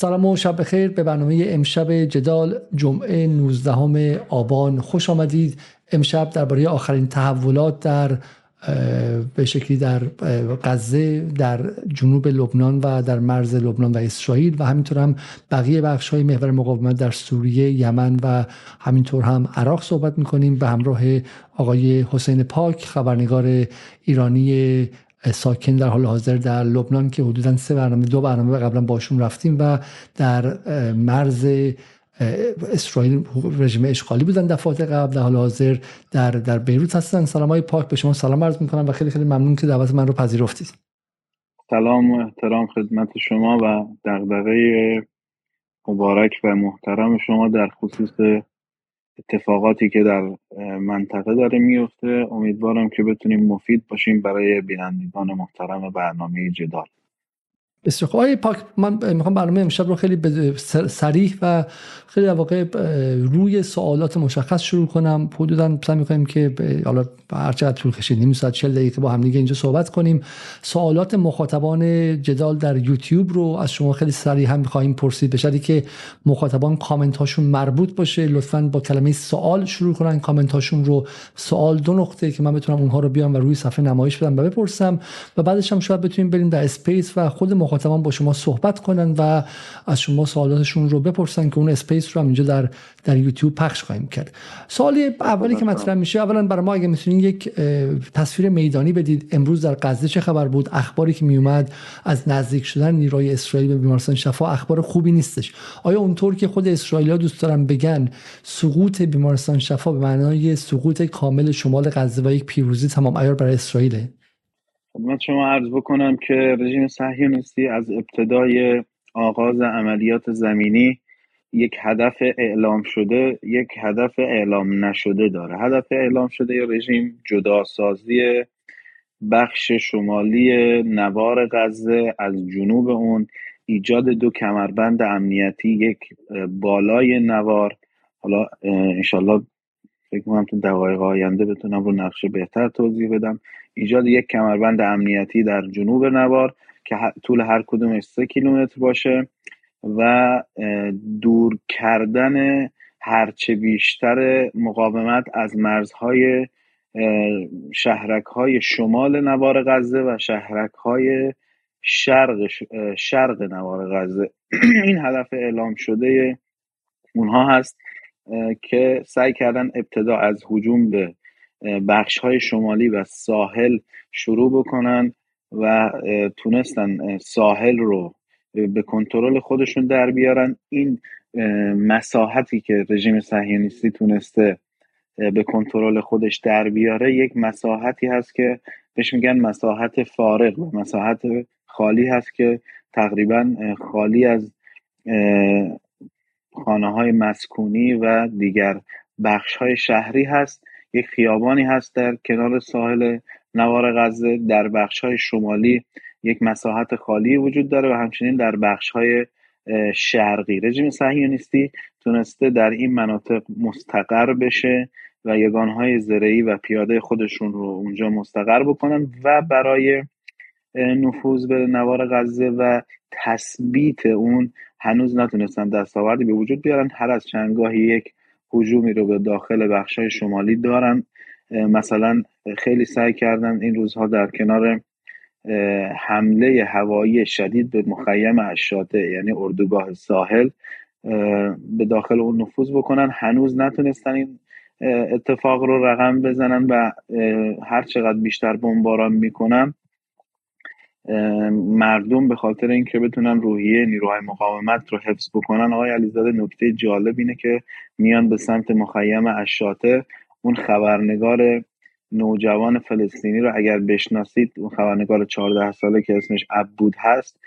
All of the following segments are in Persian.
سلام و شب بخیر به برنامه امشب جدال جمعه 19 آبان. خوش آمدید. امشب درباره آخرین تحولات در به شکلی در غزه در جنوب لبنان و در مرز لبنان و اسرائیل و همینطور هم بقیه بخش های محور مقاومت در سوریه یمن و همینطور هم عراق صحبت می‌کنیم. به همراه آقای حسین پاک خبرنگار ایرانی ساکن در حال حاضر در لبنان که حدودا سه برنامه دو برنامه قبلا باشون رفتیم و در مرز اسرائیل رژیم اشغالی بودن دفعات قبل در حال حاضر در در بیروت هستن. سلام های پاک به شما سلام عرض می‌کنم و خیلی خیلی ممنون که دعوت من رو پذیرفتید. سلام و احترام خدمت شما و دغدغه مبارک و محترم شما در خصوص اتفاقاتی که در منطقه داره میفته. امیدوارم که بتونیم مفید باشیم برای بینندگان محترم برنامه جدال. خوب. پاک من می‌خوام برنامه امشب رو خیلی سریح و خیلی واقع روی سوالات مشخص شروع کنم. حدودا سعی می‌کنیم که حالا هر چقدر طول کشید نیم ساعت 40 دقیقه با هم دیگه اینجا صحبت کنیم. سوالات مخاطبان جدال در یوتیوب رو از شما خیلی سریع هم می‌خواهیم پرسید. به که مخاطبان کامنت هاشون مربوط باشه. لطفا با کلمه سوال شروع کنن. کامنت هاشون رو سوال دو نقطه که من بتونم اونها رو بیام و روی صفحه نمایش بدم و بپرسم. و بعدش هم شاید بتونیم بریم در space و خود مخاطبان با شما صحبت کنن و از شما سوالاتشون رو بپرسن که اون space رو هم اینجا در در یوتیوب پخش خواهیم کرد. سوالی اولی که مطرح میشه اولا برای ما اگه می‌تونین یک تصویر میدانی بدید. امروز در غزه چه خبر بود؟ اخباری که میومد از نزدیک شدن نیروی اسرائیل به بیمارستان شفا اخبار خوبی نیستش. آیا اونطور که خود اسرائیل دوست دارن بگن سقوط بیمارستان شفا به معنای سقوط کامل شمال غزه و یک پیروزی تمام ایار برای اسرائیل خدمت شما عرض بکنم که رژیم صهیونیستی از ابتدای آغاز عملیات زمینی یک هدف اعلام شده یک هدف اعلام نشده داره. هدف اعلام شده یا رژیم جداسازی بخش شمالی نوار غزه از جنوب اون ایجاد دو کمربند امنیتی یک بالای نوار. حالا انشالله فکر کنم تو دقایق آینده بتونم رو نقشه بهتر توضیح بدم. ایجاد یک کمربند امنیتی در جنوب نوار که طول هر کدومش سه کیلومتر باشه و دور کردن هرچه بیشتر مقاومت از مرزهای شهرک های شمال نوار غزه و شهرک های شرق, شرق نوار غزه. این هدف اعلام شده اونها هست که سعی کردن ابتدا از هجوم به بخش های شمالی و ساحل شروع بکنن و تونستن ساحل رو به کنترل خودشون در بیارن. این مساحتی که رژیم صهیونیستی تونسته به کنترل خودش در بیاره یک مساحتی هست که بهش میگن مساحت فارغ و مساحت خالی هست که تقریبا خالی از خانه های مسکونی و دیگر بخش های شهری هست. یک خیابانی هست در کنار ساحل نوار غزه در بخش های شمالی یک مساحت خالی وجود داره و همچنین در بخش های شرقی. رژیم صهیونیستی تونسته در این مناطق مستقر بشه و یگانهای زرعی و پیاده خودشون رو اونجا مستقر بکنن و برای نفوذ به نوار غزه و تثبیت اون هنوز نتونستن دستاوردی به وجود بیارن. هر از چندگاهی یک هجومی رو به داخل بخشای شمالی دارن. مثلا خیلی سعی کردن این روزها در کنار حمله هوایی شدید به مخیم اشاته یعنی اردوگاه ساحل به داخل اون نفوذ بکنن. هنوز نتونستن این اتفاق رو رقم بزنن و هر چقدر بیشتر بمباران می‌کنن مردم به خاطر اینکه بتونن روحیه نیروهای مقاومت رو حفظ بکنن آقای علیزاده نکته جالب اینه که میان به سمت مخیم اشاته اون خبرنگار نوجوان فلسطینی رو اگر بشناسید اون خبرنگار 14 ساله که اسمش عبود هست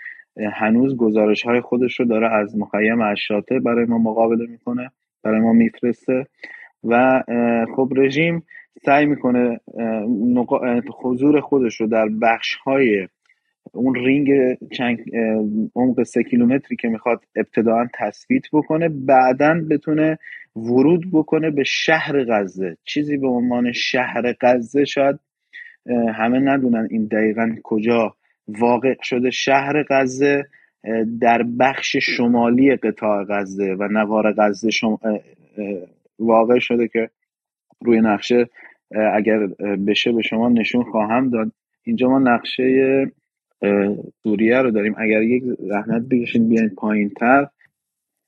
هنوز گزارش های خودش رو داره از مخیم اشاته برای ما مقابله می‌کنه برای ما میفرسته و خب رژیم سعی می‌کنه حضور خودش رو در بخش های اون رینگ چند عمق سه کیلومتری که می‌خواد ابتداعا تثبیت بکنه بعدا بتونه ورود بکنه به شهر غزه. چیزی به عنوان شهر غزه شاید همه ندونن این دقیقا کجا واقع شده. شهر غزه در بخش شمالی قطاع غزه و نوار غزه واقع شده که روی نقشه اگر بشه به شما نشون خواهم داد. اینجا ما نقشه سوریه رو داریم. اگر یک زحمت بکشین بیاین پایین تر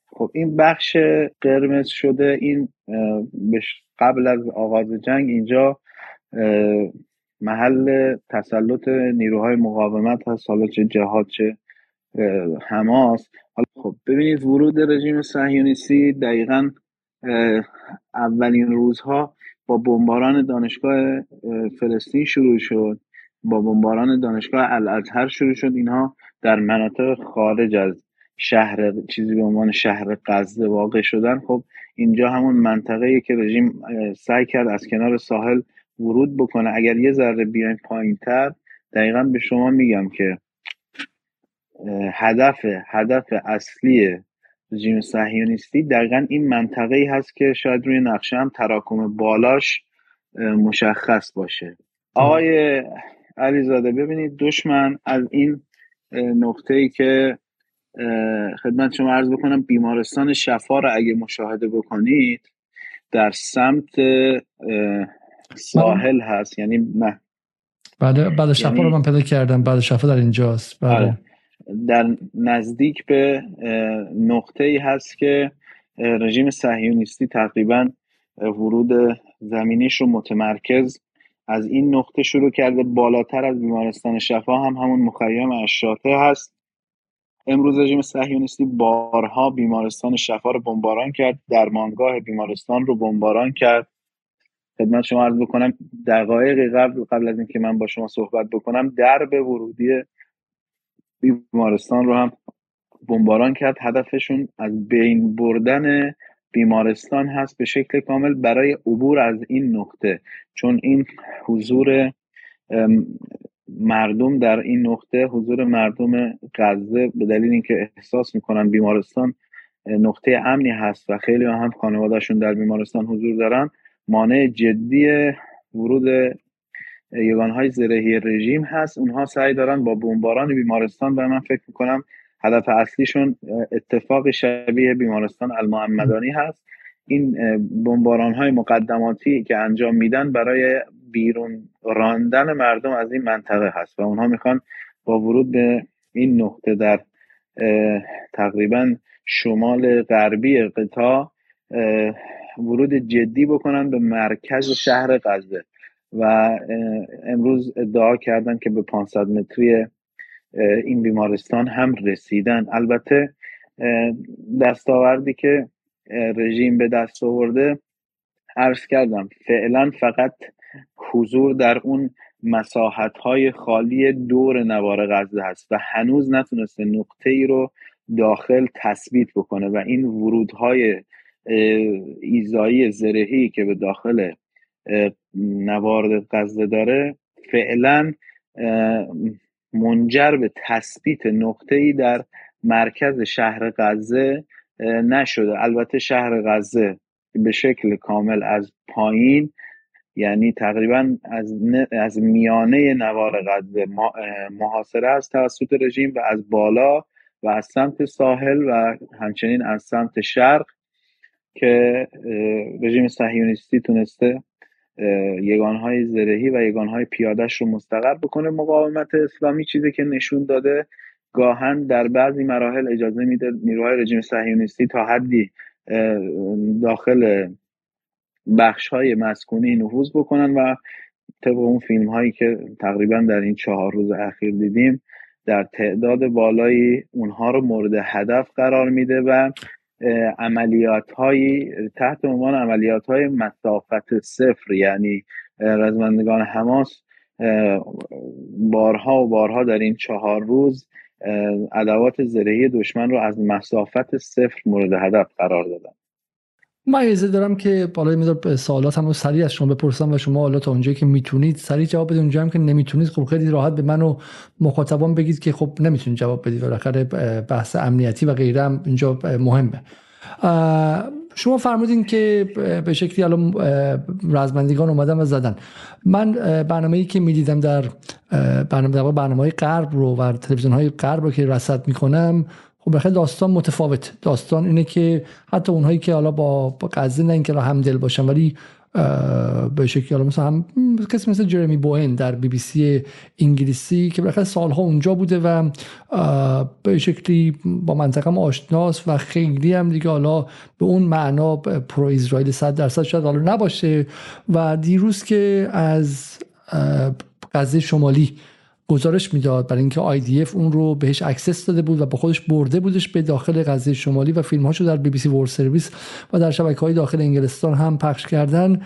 خب این بخش قرمز شده. این قبل از آغاز جنگ اینجا محل تسلط نیروهای مقاومت هست. حالا چه جهاد چه حماس. حالا خب ببینید ورود رژیم صهیونیستی دقیقا اولین روزها با بمباران دانشگاه فلسطین شروع شد. با بمباران دانشگاه الازهر شروع شد. اینها در مناطق خارج از شهر چیزی به عنوان شهر غزه واقع شدن. خب اینجا همون منطقه که رژیم سعی کرد از کنار ساحل ورود بکنه. اگر یه ذره بیایم پایین تر دقیقا به شما میگم که هدف هدف اصلی رژیم صهیونیستی دقیقا این منطقه ای هست که شاید روی نقشه هم تراکم بالاش مشخص باشه. آقای علیزاده ببینید دشمن از این نقطه ای که خدمت شما عرض بکنم بیمارستان شفا رو اگه مشاهده بکنید در سمت ساحل هست یعنی نه بعد بعد شفا رو یعنی من پیدا کردم بعد شفا در اینجاست بله. آره. در نزدیک به نقطه ای هست که رژیم صهیونیستی تقریبا ورود زمینیش رو متمرکز از این نقطه شروع کرده بالاتر از بیمارستان شفا هم همون مخیم اشاته هست. امروز رژیم صهیونیستی بارها بیمارستان شفا رو بمباران کرد درمانگاه بیمارستان رو بمباران کرد. خدمت شما عرض بکنم دقایق قبل قبل از اینکه من با شما صحبت بکنم درب ورودی بیمارستان رو هم بمباران کرد. هدفشون از بین بردن بیمارستان هست به شکل کامل برای عبور از این نقطه چون این حضور مردم در این نقطه حضور مردم غزه به دلیل اینکه احساس می‌کنن بیمارستان نقطه امنی هست و خیلی هم خانوادهشون در بیمارستان حضور دارن مانع جدی ورود یگانهای زرهی رژیم هست. اونها سعی دارن با بمباران بیمارستان و من فکر می‌کنم هدف اصلیشون اتفاق شبیه بیمارستان المحمدانی هست. این بمباران های مقدماتی که انجام میدن برای بیرون راندن مردم از این منطقه هست و اونها می‌خوان با ورود به این نقطه در تقریبا شمال غربی قطاع ورود جدی بکنن به مرکز شهر غزه و امروز ادعا کردن که به 500 متری این بیمارستان هم رسیدن. البته دستاوردی که رژیم به دست آورده عرض کردم فعلا فقط حضور در اون مساحت های خالی دور نوار غزه هست و هنوز نتونسته نقطه ای رو داخل تثبیت بکنه و این ورودهای ایزایی زرهی که به داخل نوار غزه داره فعلا منجر به تثبیت نقطه ای در مرکز شهر غزه نشده. البته شهر غزه به شکل کامل از پایین یعنی تقریبا از, از میانه نوار غزه محاصره است توسط رژیم و از بالا و از سمت ساحل و همچنین از سمت شرق که رژیم صهیونیستی تونسته یگانهای زرهی و یگانهای پیادش رو مستقر بکنه مقاومت اسلامی چیزی که نشون داده گاهن در بعضی مراحل اجازه میده نیروهای رژیم صهیونیستی تا حدی داخل بخش های مسکونی نفوذ بکنن و طبق اون فیلم هایی که تقریبا در این چهار روز اخیر دیدیم در تعداد بالایی اونها رو مورد هدف قرار میده و عملیات هایی تحت عنوان عملیات های مسافت صفر یعنی رزمندگان حماس بارها و بارها در این چهار روز ادوات زرهی دشمن رو از مسافت صفر مورد هدف قرار دادن. من ایزه دارم که بالای میدار سوالات هم رو سریع از شما بپرسم و شما حالا تا اونجایی که می‌تونید سریع جواب بدید. اونجا هم که نمی‌تونید خب خیلی راحت به من و مخاطبان بگید که خب نمی‌تونید جواب بدید. بالاخره بحث امنیتی و غیره هم اینجا مهمه. شما فرمودین که به شکلی الان رزمندگان اومدن و زدن. من برنامه ای که می‌دیدم در برنامه برنامه های غرب رو و تلویزیون های غرب رو که رصد می‌کنم خب بخیر داستان متفاوت. داستان اینه که حتی اونهایی که حالا با, قضیه نه اینکه همدل باشن ولی به شکلی مثلا هم کسی مثل جرمی بوین در بی بی سی انگلیسی که بالاخره سالها اونجا بوده و به شکلی با منطقه آشناس و خیلی هم دیگه حالا به اون معنا pro اسرائیل صد درصد شاید حالا نباشه. و دیروز که از غزه شمالی گزارش می‌داد برای اینکه IDF اون رو بهش access داده بود و با خودش برده بودش به داخل غزه شمالی و فیلم هاشو در BBC World Service و در شبکه های داخل انگلستان هم پخش کردن.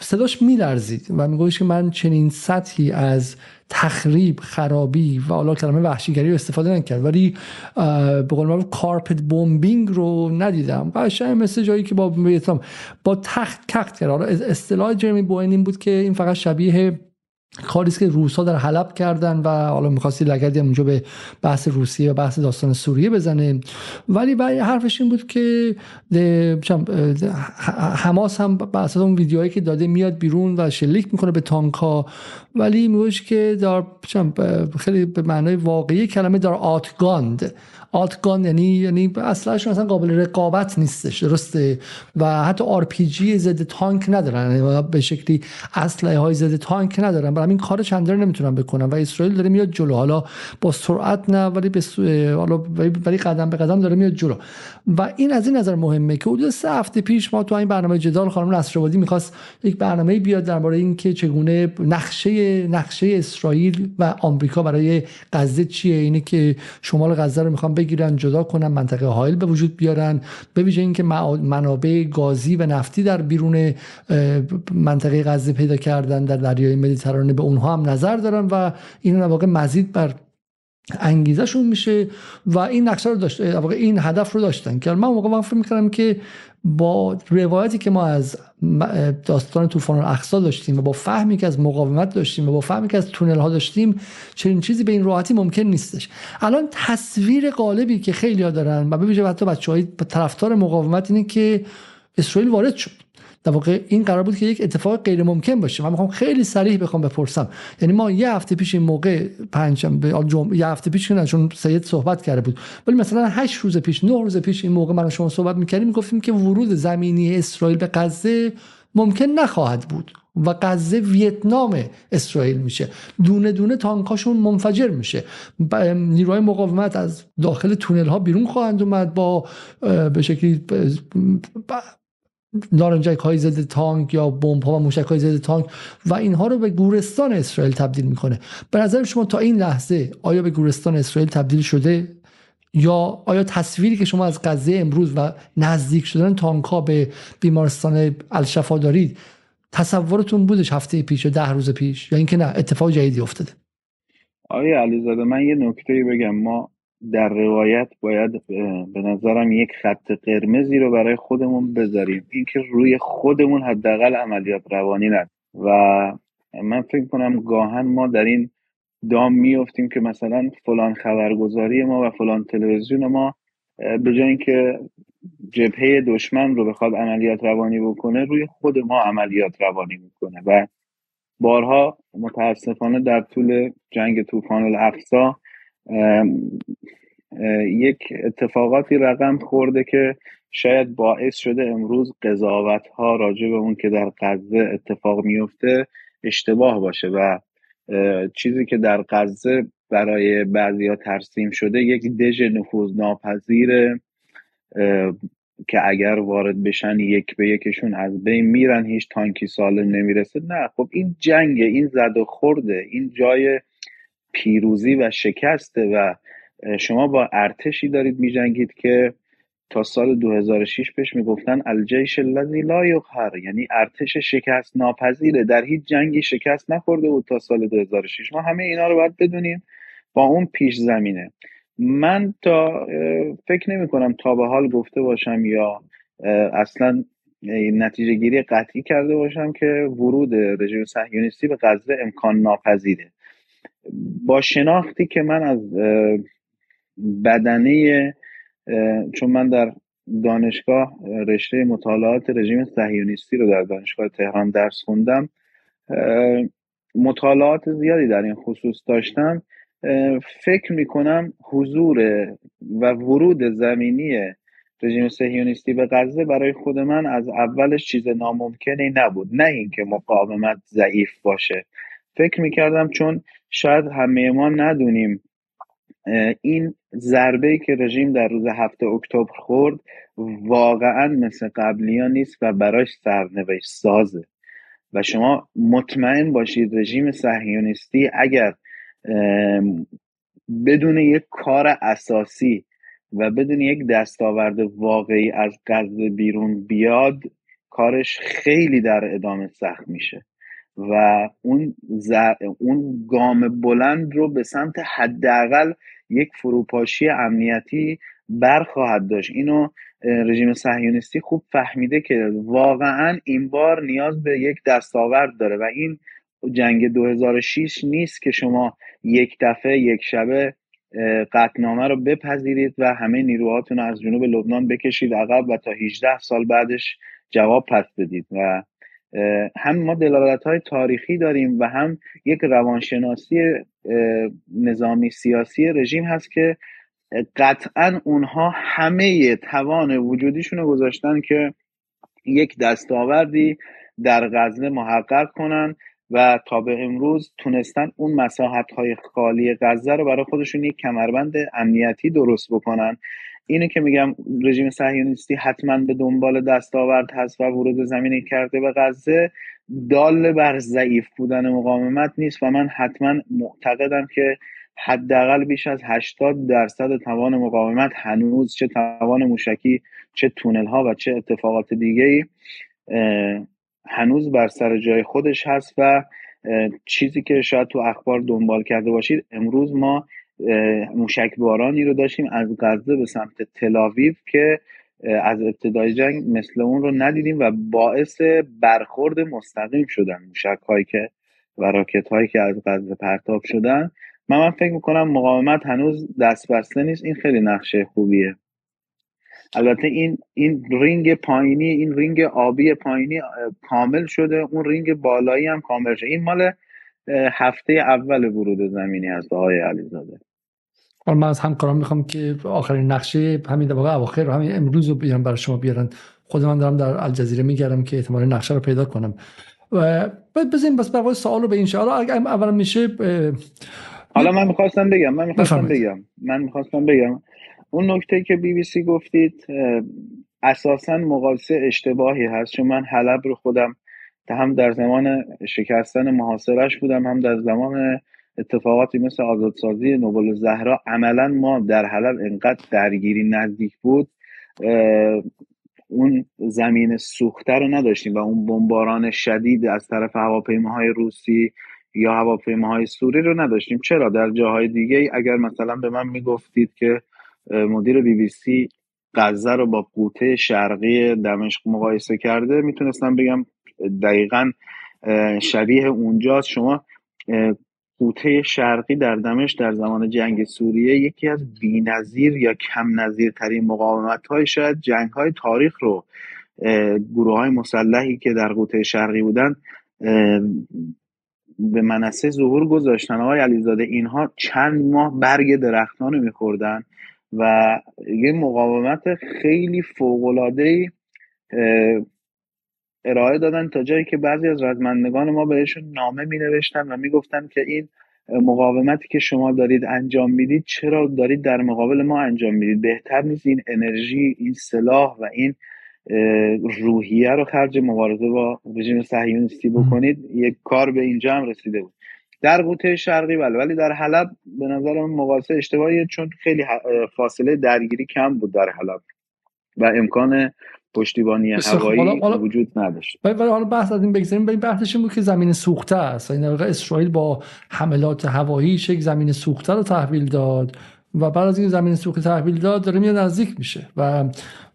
صداش میلرزید و می‌گفتش که من چنین سطحی از تخریب خرابی و حالا کلمه وحشیگری رو استفاده نکرد. ولی به قول معروف کارپت بومبینگ رو ندیدم. قشنگ مثل جایی که با با تخت کخت کرد حالا اصطلاح جرمی بوین این بود که این فقط شبیه کاری که روسا در حلب کردن و حالا می‌خواستی لگدی اونجا به بحث روسیه و بحث داستان سوریه بزنه. ولی برای حرفش این بود که حماس هم به اون ویدیوهایی که داده میاد بیرون و شلیک می‌کنه به تانک ها ولی میگوش که در خیلی به معنای واقعی کلمه در آتگاند. آتگان یعنی یعنی اصلاش مثلا قابل رقابت نیستش درسته؟ و حتی آر پی جی ضد تانک ندارن یعنی به شکلی اسلحه های ضد تانک ندارن. برای این کار چندر نمی‌تونن بکنن و اسرائیل داره میاد جلو. حالا با سرعت نه ولی به حالا ولی قدم به قدم داره میاد جلو. و این از این نظر مهمه که حدود سه هفته پیش ما تو این برنامه جدال خانم نصرآبادی می‌خواست یک برنامه بیاد درباره اینکه چگونه نقشه نقشه اسرائیل و آمریکا برای غزه چیه. اینه که شمال غزه رو می‌خوان بگیرن جدا کنن منطقه هایل به وجود بیارن. به ویژه اینکه منابع گازی و نفتی در بیرون منطقه غزه پیدا کردن در دریای مدیترانه به اونها هم نظر دارن و این واقع مزید بر انگیزشون میشه و این نقشه رو داشت این هدف رو داشتن. که من موقع فکر می‌کردم که با روایتی که ما از داستان طوفان الاقصا داشتیم و با فهمی که از مقاومت داشتیم و با فهمی که از تونل ها داشتیم چنین چیزی به این راحتی ممکن نیستش. الان تصویر غالبی که خیلی ها دارن و ببینید حتی بچه های طرفدار مقاومت اینه که اسرائیل وارد شد. در واقع این قرار بود که یک اتفاق غیر ممکن باشه. من می‌خوام خیلی سریع بخوام بپرسم. یعنی ما یه هفته پیش این موقع پنجشنبه جمعه یه هفته پیش نه چون سید صحبت کرده بود. ولی مثلا 8 روز پیش 9 روز پیش این موقع من شما صحبت می‌کردیم گفتیم که ورود زمینی اسرائیل به غزه ممکن نخواهد بود و غزه ویتنام اسرائیل میشه. دونه دونه تانکاشون منفجر میشه. نیروهای مقاومت از داخل تونل ها بیرون خواهند اومد با به شکلی نارنجک های ضد تانک یا بمب ها و موشک های ضد تانک و اینها رو به گورستان اسرائیل تبدیل می‌کنه. به نظر شما تا این لحظه آیا به گورستان اسرائیل تبدیل شده یا آیا تصویری که شما از غزه امروز و نزدیک شدن تانک ها به بیمارستان الشفا دارید تصورتون بودش هفته پیش یا ده روز پیش یا اینکه نه اتفاق جدیدی افتاده؟ آیا علیزاده من یه نکته بگم. ما در روایت باید به نظرم یک خط قرمزی رو برای خودمون بذاریم. اینکه روی خودمون حداقل عملیات روانی ند و من فکر کنم گاهن ما در این دام میفتیم که مثلا فلان خبرگزاری ما و فلان تلویزیون ما به جای اینکه جبهه دشمن رو بخواد عملیات روانی بکنه روی خود ما عملیات روانی می‌کنه. و بارها متاسفانه در طول جنگ طوفان الاقصا یک اتفاقاتی رقم خورده که شاید باعث شده امروز قضاوت ها راجع به اون که در غزه اتفاق میفته اشتباه باشه و چیزی که در غزه برای بعضی ترسیم شده یک دژ نفوذ ناپذیر که اگر وارد بشن یک به یکشون از بین میرن هیچ تانکی سالم نمی‌رسه. نه خب این جنگ این زد و خورده. این جای پیروزی و شکسته و شما با ارتشی دارید میجنگید که تا سال 2006 پیش می‌گفتن الجیش الذی لا یقهر یعنی ارتش شکست ناپذیره. در هیچ جنگی شکست نخورده بود تا سال 2006 ما همه اینا رو باید بدونیم با اون پیش زمینه. من تا فکر نمی کنم تا به حال گفته باشم یا اصلا نتیجه گیری قطعی کرده باشم که ورود رژیم صهیونیستی به غزه امکان ناپذیره. با شناختی که من از بدنه چون من در دانشگاه رشته مطالعات رژیم صهیونیستی رو در دانشگاه تهران درس خوندم مطالعات زیادی در این خصوص داشتم. فکر می‌کنم حضور و ورود زمینی رژیم سهیونیستی به غزه برای خود من از اولش چیز ناممکنی نبود. نه اینکه مقاومت ضعیف باشه. فکر می‌کردم چون شاید همه ما ندونیم این ضربه که رژیم در روز هفته اکتبر خورد واقعا مثل قبلی ها نیست و براش سرنوشت سازه. و شما مطمئن باشید رژیم صهیونیستی اگر بدون یک کار اساسی و بدون یک دستاورد واقعی از غزه بیرون بیاد کارش خیلی در ادامه سخت میشه. و اون, اون گام بلند رو به سمت حداقل یک فروپاشی امنیتی برخواهد داشت. اینو رژیم صهیونیستی خوب فهمیده که واقعا این بار نیاز به یک دستاورد داره و این جنگ 2006 نیست که شما یک دفعه یک شبه قطنامه رو بپذیرید و همه نیروهاتون رو از جنوب لبنان بکشید عقب و تا 18 سال بعدش جواب پس بدید. و هم ما دلالت های تاریخی داریم و هم یک روانشناسی نظامی سیاسی رژیم هست که قطعا اونها همه توان وجودیشون رو گذاشتن که یک دستاوردی در غزه محقق کنن و تا به امروز تونستن اون مساحت های خالی غزه رو برای خودشون یک کمربند امنیتی درست بکنن. اینه که میگم رژیم صهیونیستی حتما به دنبال دستاورد هست و ورود زمینی کرده به غزه. دال بر ضعیف بودن مقاومت نیست و من حتما معتقدم که حداقل بیش از 80 درصد توان مقاومت هنوز چه توان موشکی چه تونل ها و چه اتفاقات دیگه ای هنوز بر سر جای خودش هست و چیزی که شاید تو اخبار دنبال کرده باشید امروز ما موشک بارانی رو داشتیم از غزه به سمت تلاویو که از ابتدای جنگ مثل اون رو ندیدیم و باعث برخورد مستقیم شدن موشک هایی که و راکت هایی که از غزه پرتاب شدن. من من فکر می‌کنم مقاومت هنوز دست بسته نیست. این خیلی نقشه خوبیه. البته این این رینگ پایینی این رینگ آبی پایینی کامل شده. اون رینگ بالایی هم کامل شده. این مال هفته اول ورود زمینی هست آقای علیزاده. حالا من از همکاران می‌خوام که آخرین نقشه همین واقع اواخر همین امروز رو بیارن برای شما بیارن. خود من دارم در الجزیره میگردم که احتمال نقشه رو پیدا کنم. و بزنیم بس بقیه سوال رو به این حالا اولا میشه حالا من می‌خواستم بگم من می‌خواستم بگم من می‌خواستم بگم. اون نکته که بی بی سی گفتید اساسا مقایسه اشتباهی هست چون من حلب رو خودم هم در زمان شکستن محاصرش بودم هم در زمان اتفاقاتی مثل آزادسازی نوبل زهرا عملا ما در حلب انقدر درگیری نزدیک بود اون زمین سوخته رو نداشتیم و اون بمباران شدید از طرف هواپیماهای روسی یا هواپیماهای سوری رو نداشتیم. چرا؟ در جاهای دیگه اگر مثلا به من می‌گفتید که مدیر بی بی سی غزه رو با قوطه شرقی دمشق مقایسه کرده می‌تونستم بگم دقیقا شبیه اونجاست. شما قوطه شرقی در دمشق در زمان جنگ سوریه یکی از بینظیر یا کم نظیر ترین مقاومت های شاید جنگ های تاریخ رو گروه های مسلحی که در قوطه شرقی بودن به منصه ظهور گذاشتن. آقای علیزاده اینها چند ماه برگ درختان رو میخوردن و یه مقاومت خیلی فوقلاده ارائه دادن تا جایی که بعضی از رزمندگان ما بهشون نامه می نوشتن و می‌گفتن که این مقاومتی که شما دارید انجام می‌دید چرا دارید در مقابل ما انجام می‌دید؟ بهتر نیست این انرژی این سلاح و این روحیه رو خرج مبارزه با رژیم صهیونیستی بکنید؟ یک کار به اینجا هم رسیده بود. در قوطه شرقی بله ولی در حلب به نظر من مقایسه اشتباهیه چون خیلی فاصله درگیری کم بود در حلب و امکان پشتیبانی هوایی وجود نداشت. ولی حالا بحث از این بگذاریم. این بحثش بود که زمین سوخته است. این اسرائیل با حملات هوایی یک زمین سوخته رو تحویل داد و بعد از این زمین سوخت تحویل داد داره میاد نزدیک میشه و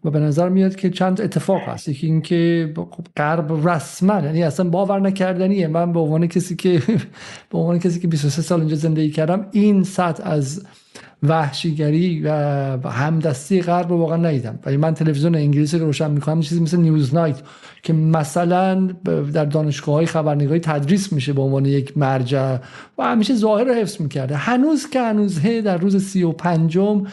و به نظر میاد که چند اتفاق هست. یکی اینکه خب غرب رسما یعنی اصلا باور نکردنیه. من به عنوان کسی که به عنوان کسی که 23 سال اینجا زندگی کردم این سطح از وحشیگری و همدستی غرب رو واقعا ندیدم. ولی من تلویزیون انگلیسی رو روشن می‌کنم چیزی مثل نیوز نایت که مثلا در دانشگاه های خبرنگاری تدریس میشه به عنوان یک مرجع و همیشه ظاهر رو حفظ می‌کرده. هنوز که هنوزه در روز سی و پنجم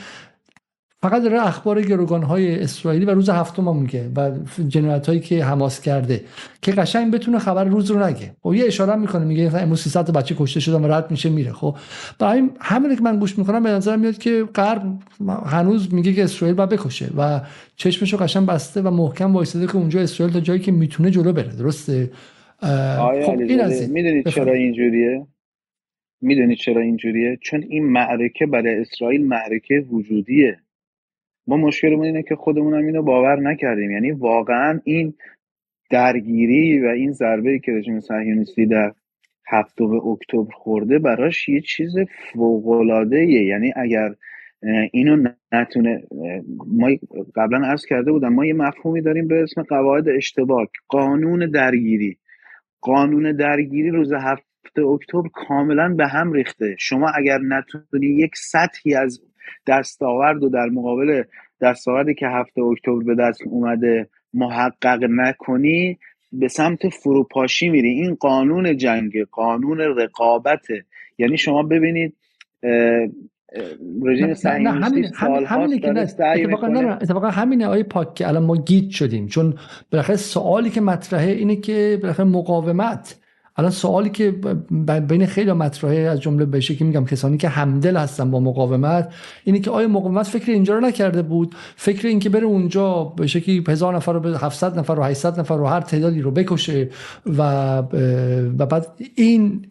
فقط داره اخبار گروگان های اسرائیلی و روز هفتم هم میگه و جنایت هایی که حماس کرده که قشنگ بتونه خبر روز رو نگه. خب یه اشاره می‌کنه میگه مثلا امروز 300 بچه کشته شدن و رد میشه میره. خب برای همین که من گوش می‌کنم به نظر میاد که غرب هنوز میگه که اسرائیل باید بکشه و چشمشو قشنگ بسته و محکم وایساده که اونجا اسرائیل تا جایی که می‌تونه جلو بره. درسته؟ خب این می‌دونید چرا اینجوریه؟ می‌دونید چرا اینجوریه؟ چون این معرکه برای اسرائیل معرکه وجودیه. ما مشکلمون اینه که خودمون هم اینو باور نکردیم. یعنی واقعا این درگیری و این ضربه که رژیم صهیونیستی در هفتم اکتبر خورده براش یه چیز فوق یعنی اگر اینو نتونه ما قبلا عرض کرده بودم ما یه مفهومی داریم به اسم قواعد اشتباک قانون درگیری. قانون درگیری روز هفته اکتبر کاملا به هم ریخته. شما اگر نتونی یک سطحی از دستاورد و در مقابل دستاوردی که هفته اکتبر به دست اومده محقق نکنی به سمت فروپاشی میری. این قانون جنگ قانون رقابته یعنی شما ببینید رژیم اتفاقا نه اتفاقا همینه آیه پاک که الان ما گیت شدیم. چون بالاخره سوالی که مطرحه اینه که بالاخره مقاومت الان سوالی که بین خیلی مطرحه از جمله به که میگم کسانی که همدل هستن با مقاومت اینه که آیا مقاومت فکر اینجا رو نکرده بود؟ فکر این که بره اونجا به شکلی هزار نفر رو به 700 نفر و 800 نفر رو هر تعدادی رو بکشه و و بعد این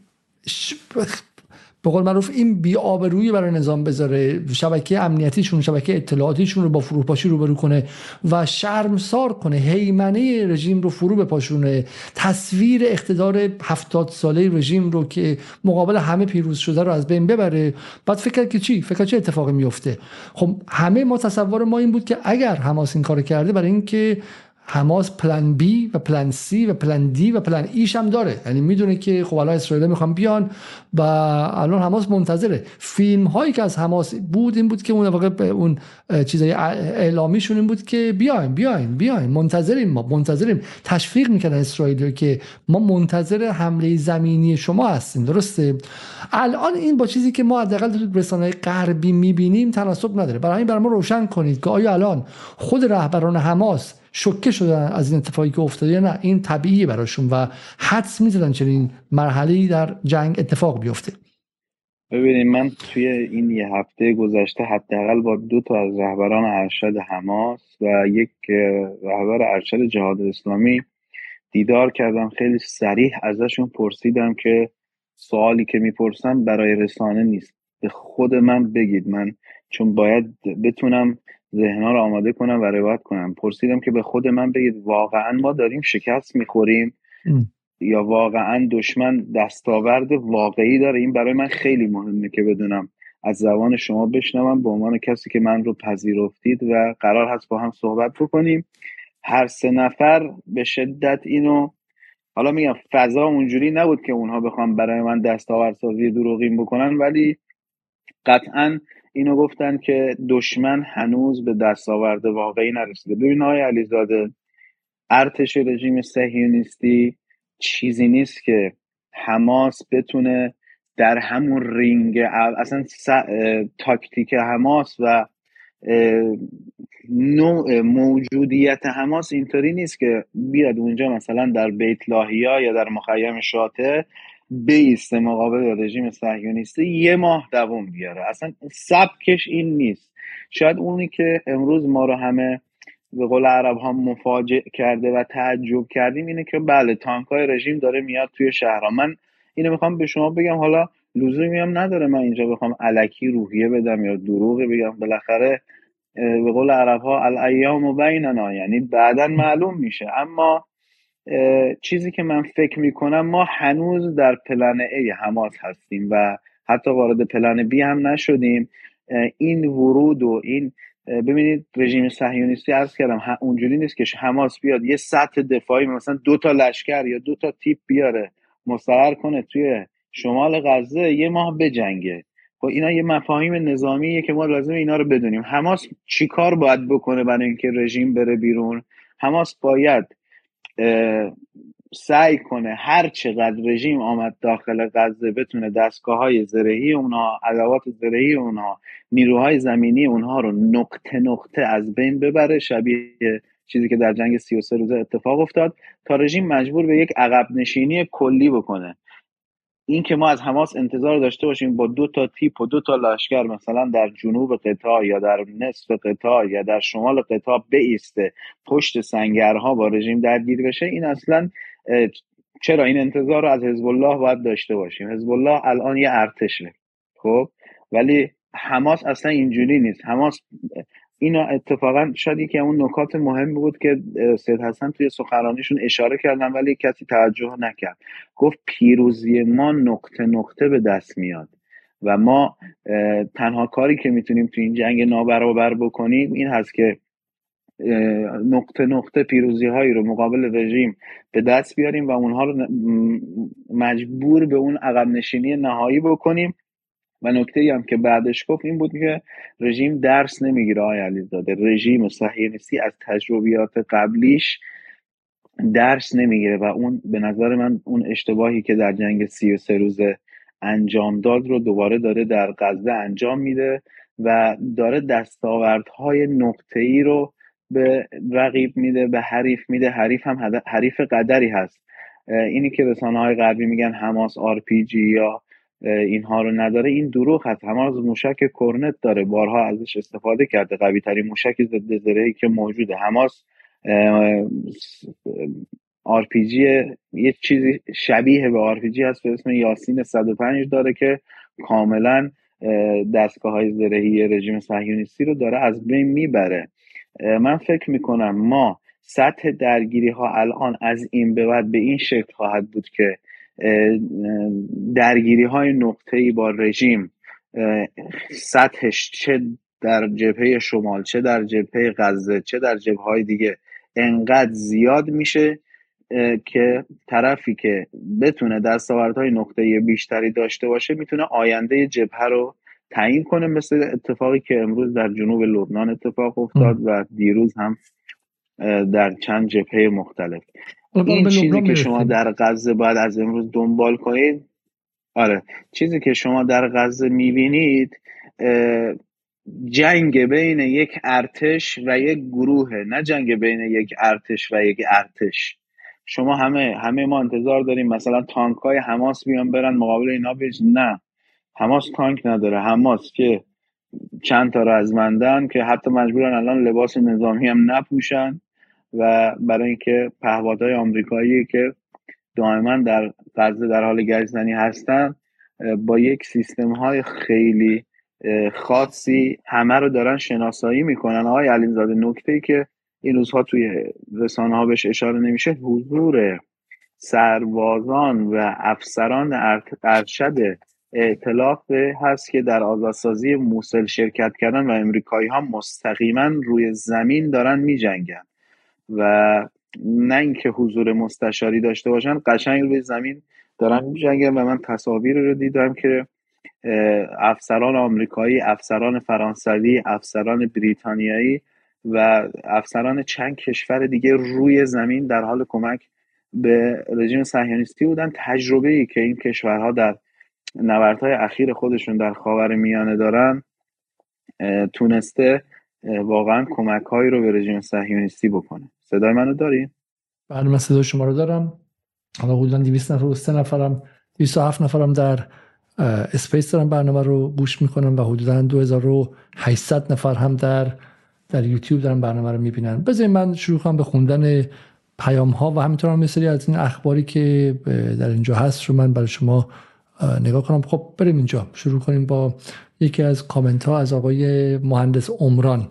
به قول معروف این بی آبرویی برای نظام بذاره. شبکه امنیتیشون شبکه اطلاعاتیشون رو با فروپاشی روبرو کنه و شرمسار کنه. هیمنه رژیم رو فرو بپاشونه. تصویر اقتدار هفتاد ساله رژیم رو که مقابل همه پیروز شده رو از بین ببره. بعد فکر که چی؟ فکر چه اتفاقی میفته؟ خب همه ما تصور ما این بود که اگر حماس این کار کرده برای اینکه حماس پلن بی و پلن سی و پلن دی و پلن ایش هم داره. یعنی می‌دونه که خب الان اسرائیل می‌خوان بیان و الان حماس منتظره. فیلم هایی که از حماس بود این بود که اون واقع اون چیزای اعلامیشون این بود که بیایم بیایم بیایم. منتظریم ما منتظریم. تشویق می‌کنن اسرائیل که ما منتظر حمله زمینی شما هستیم. درسته؟ الان این با چیزی که ما حداقل تو رسانه غربی می‌بینیم تناسب نداره. برای این برای ما روشن کنید که آیا الان خود رهبران حماس شوکه شدن از این اتفاقی که افتاده نه این طبیعیه براشون و حدس می‌زدن چنین مرحله در جنگ اتفاق بیفته. ببینید من توی این یه هفته گذشته حداقل با دو تا از رهبران ارشد حماس و یک رهبر ارشد جهاد اسلامی دیدار کردم. خیلی سریح ازشون پرسیدم که سوالی که می‌پرسم برای رسانه نیست. به خود من بگید. من چون باید بتونم ذهنها رو آماده کنم و روایت کنم. پرسیدم که به خود من بگید واقعا ما داریم شکست می‌خوریم یا واقعا دشمن دستاورد واقعی داره؟ این برای من خیلی مهمه که بدونم. از زبان شما بشنوم به عنوان کسی که من رو پذیرفتید و قرار هست با هم صحبت بکنیم. هر سه نفر به شدت اینو حالا میگم فضا اونجوری نبود که اونها بخوام برای من دستاوردسازی دروغین بکنن ولی قطعا اینو گفتن که دشمن هنوز به دستاورد واقعی نرسیده. ببین آقای علیزاده ارتش رژیم صهیونیستی چیزی نیست که حماس بتونه در همون رینگ اصلا تاکتیک حماس و نوع موجودیت حماس اینطوری نیست که بیاد اونجا مثلا در بیت لاهیا یا در مخیم شاته بیسته مقابل رژیم صهیونیستی یه ماه دوام بیاره. اصلا سبکش این نیست. شاید اونی که امروز ما رو همه به قول عرب ها مفاجع کرده و تعجب کردیم اینه که بله تانک های رژیم داره میاد توی شهرها. من اینو می‌خوام به شما بگم حالا لزومی هم نداره من اینجا بخوام علکی روحیه بدم یا دروغی بگم. بالاخره به قول عرب ها الایام و بیننا یعنی بعدا معلوم میشه. اما چیزی که من فکر می‌کنم ما هنوز در پلن ای حماس هستیم و حتی وارد پلن بی هم نشدیم. این ورود و این ببینید رژیم صهیونیستی عرض کردم اونجوری نیست که حماس بیاد یه سطح دفاعی مثلا دو تا لشکر یا دو تا تیپ بیاره مستقر کنه توی شمال غزه یه ماه بجنگه. خب اینا یه مفاهیم نظامیه که ما لازم اینا رو بدونیم. حماس چیکار باید بکنه برای اینکه رژیم بره بیرون؟ حماس باید سعی کنه هر چقدر رژیم آمد داخل غزه بتونه دستگاه های زرهی اونها ادوات زرهی اونها نیروهای زمینی اونها رو نقطه نقطه از بین ببره شبیه چیزی که در جنگ 33 روزه اتفاق افتاد تا رژیم مجبور به یک عقب نشینی کلی بکنه. این که ما از حماس انتظار داشته باشیم با دو تا تیپ و دو تا لشکر مثلا در جنوب قطاع یا در نصف قطاع یا در شمال قطاع بیسته پشت سنگرها با رژیم درگیر بشه این اصلا چرا این انتظار رو از حزب الله باید داشته باشیم؟ حزب الله الان یه ارتشه خب؟ ولی حماس اصلا اینجوری نیست. حماس اینا اتفاقا شاید یکی اون نکات مهمی بود که سید حسن توی سخنرانیشون اشاره کردن ولی کسی توجه نکرد. گفت پیروزی ما نقطه نقطه به دست میاد و ما تنها کاری که می‌تونیم تو این جنگ نابرابر بکنیم این هست که نقطه نقطه پیروزی هایی رو مقابل رژیم به دست بیاریم و اونها رو مجبور به اون عقب نشینی نهایی بکنیم. و نکته هم که بعدش گفت این بود که رژیم درس نمی‌گیره آقای علیزاده. رژیم صهیونیستی از تجربیات قبلیش درس نمی‌گیره و اون به نظر من اون اشتباهی که در جنگ سی و سه روزه انجام داد رو دوباره داره در غزه انجام میده و داره دستاوردهای نقطه ای رو به رقیب میده به حریف میده. حریف هم حریف قدری هست. اینی که رسانه های غربی میگن حماس آر پی جی یا اینها رو نداره. این دروغ هست. حماس موشک کورنت داره. بارها ازش استفاده کرده. قوی ترین موشک ضد زرهی که موجوده. حماس آرپیجی یه چیزی شبیه به آرپیجی هست به اسم یاسین 105 داره که کاملا دستگاه های زرهی رژیم صهیونیستی رو داره از بین می‌بره. من فکر می‌کنم ما سطح درگیری ها الان از این به بعد به این شکل خواهد بود که درگیری های نقطه ای با رژیم سطحش چه در جبهه شمال چه در جبهه غزه چه در جبهه های دیگه انقدر زیاد میشه که طرفی که بتونه دستاوردهای نقطه بیشتری داشته باشه می‌تونه آینده جبهه رو تعیین کنه مثل اتفاقی که امروز در جنوب لبنان اتفاق افتاد و دیروز هم در چند جبهه مختلف. این چیزی که شما در غزه باید از امروز دنبال کنید آره چیزی که شما در غزه می‌بینید جنگ بین یک ارتش و یک گروه نه جنگ بین یک ارتش و یک ارتش. شما همه همه ما انتظار داریم مثلا تانک های حماس بیان برن مقابل اینا بیش نه. حماس تانک نداره حماس که چند تا رزمندن که حتی مجبورن الان لباس نظامی هم نپوشن. و برای اینکه پهپادهای آمریکایی که دائما در غزه در حال گشتنی هستن با یک سیستم های خیلی خاصی همه رو دارن شناسایی می‌کنن. آقای علیزاده نکته ای که این روزها توی رسانه ها بهش اشاره نمیشه حضور سربازان و افسران ارشد اعتلاف هست که در آزادسازی موسل شرکت کردن و امریکایی ها مستقیما روی زمین دارن میجنگن. و نه اینکه حضور مستشاری داشته باشن قشنگ روی زمین دارن میجنگن و من تصاویر رو دیدم که افسران آمریکایی افسران فرانسوی افسران بریتانیایی و افسران چند کشور دیگه روی زمین در حال کمک به رژیم صهیونیستی بودن. تجربه ای که این کشورها در نبردهای اخیر خودشون در خاور میانه دارن تونسته واقعا کمک هایی رو به رژیم صهیونیستی بکنه. صدای منو داری؟ بله من صدای شما رو دارم. حالا حدودا 200 نفر و 3 نفرم 27 نفرم در اسپیس دارم برنامه رو گوش می‌کنم و حدودا 2800 نفر هم در در یوتیوب دارم برنامه رو می‌بینن. بذارید من شروع کنم به خوندن پیام ها و همینطور هم مثلی از این اخباری که در اینجا هست رو من برای شما نگاه کنم. خب بریم اینجا. شروع کنیم با یکی از کامنت ها از آقای مهندس عمران.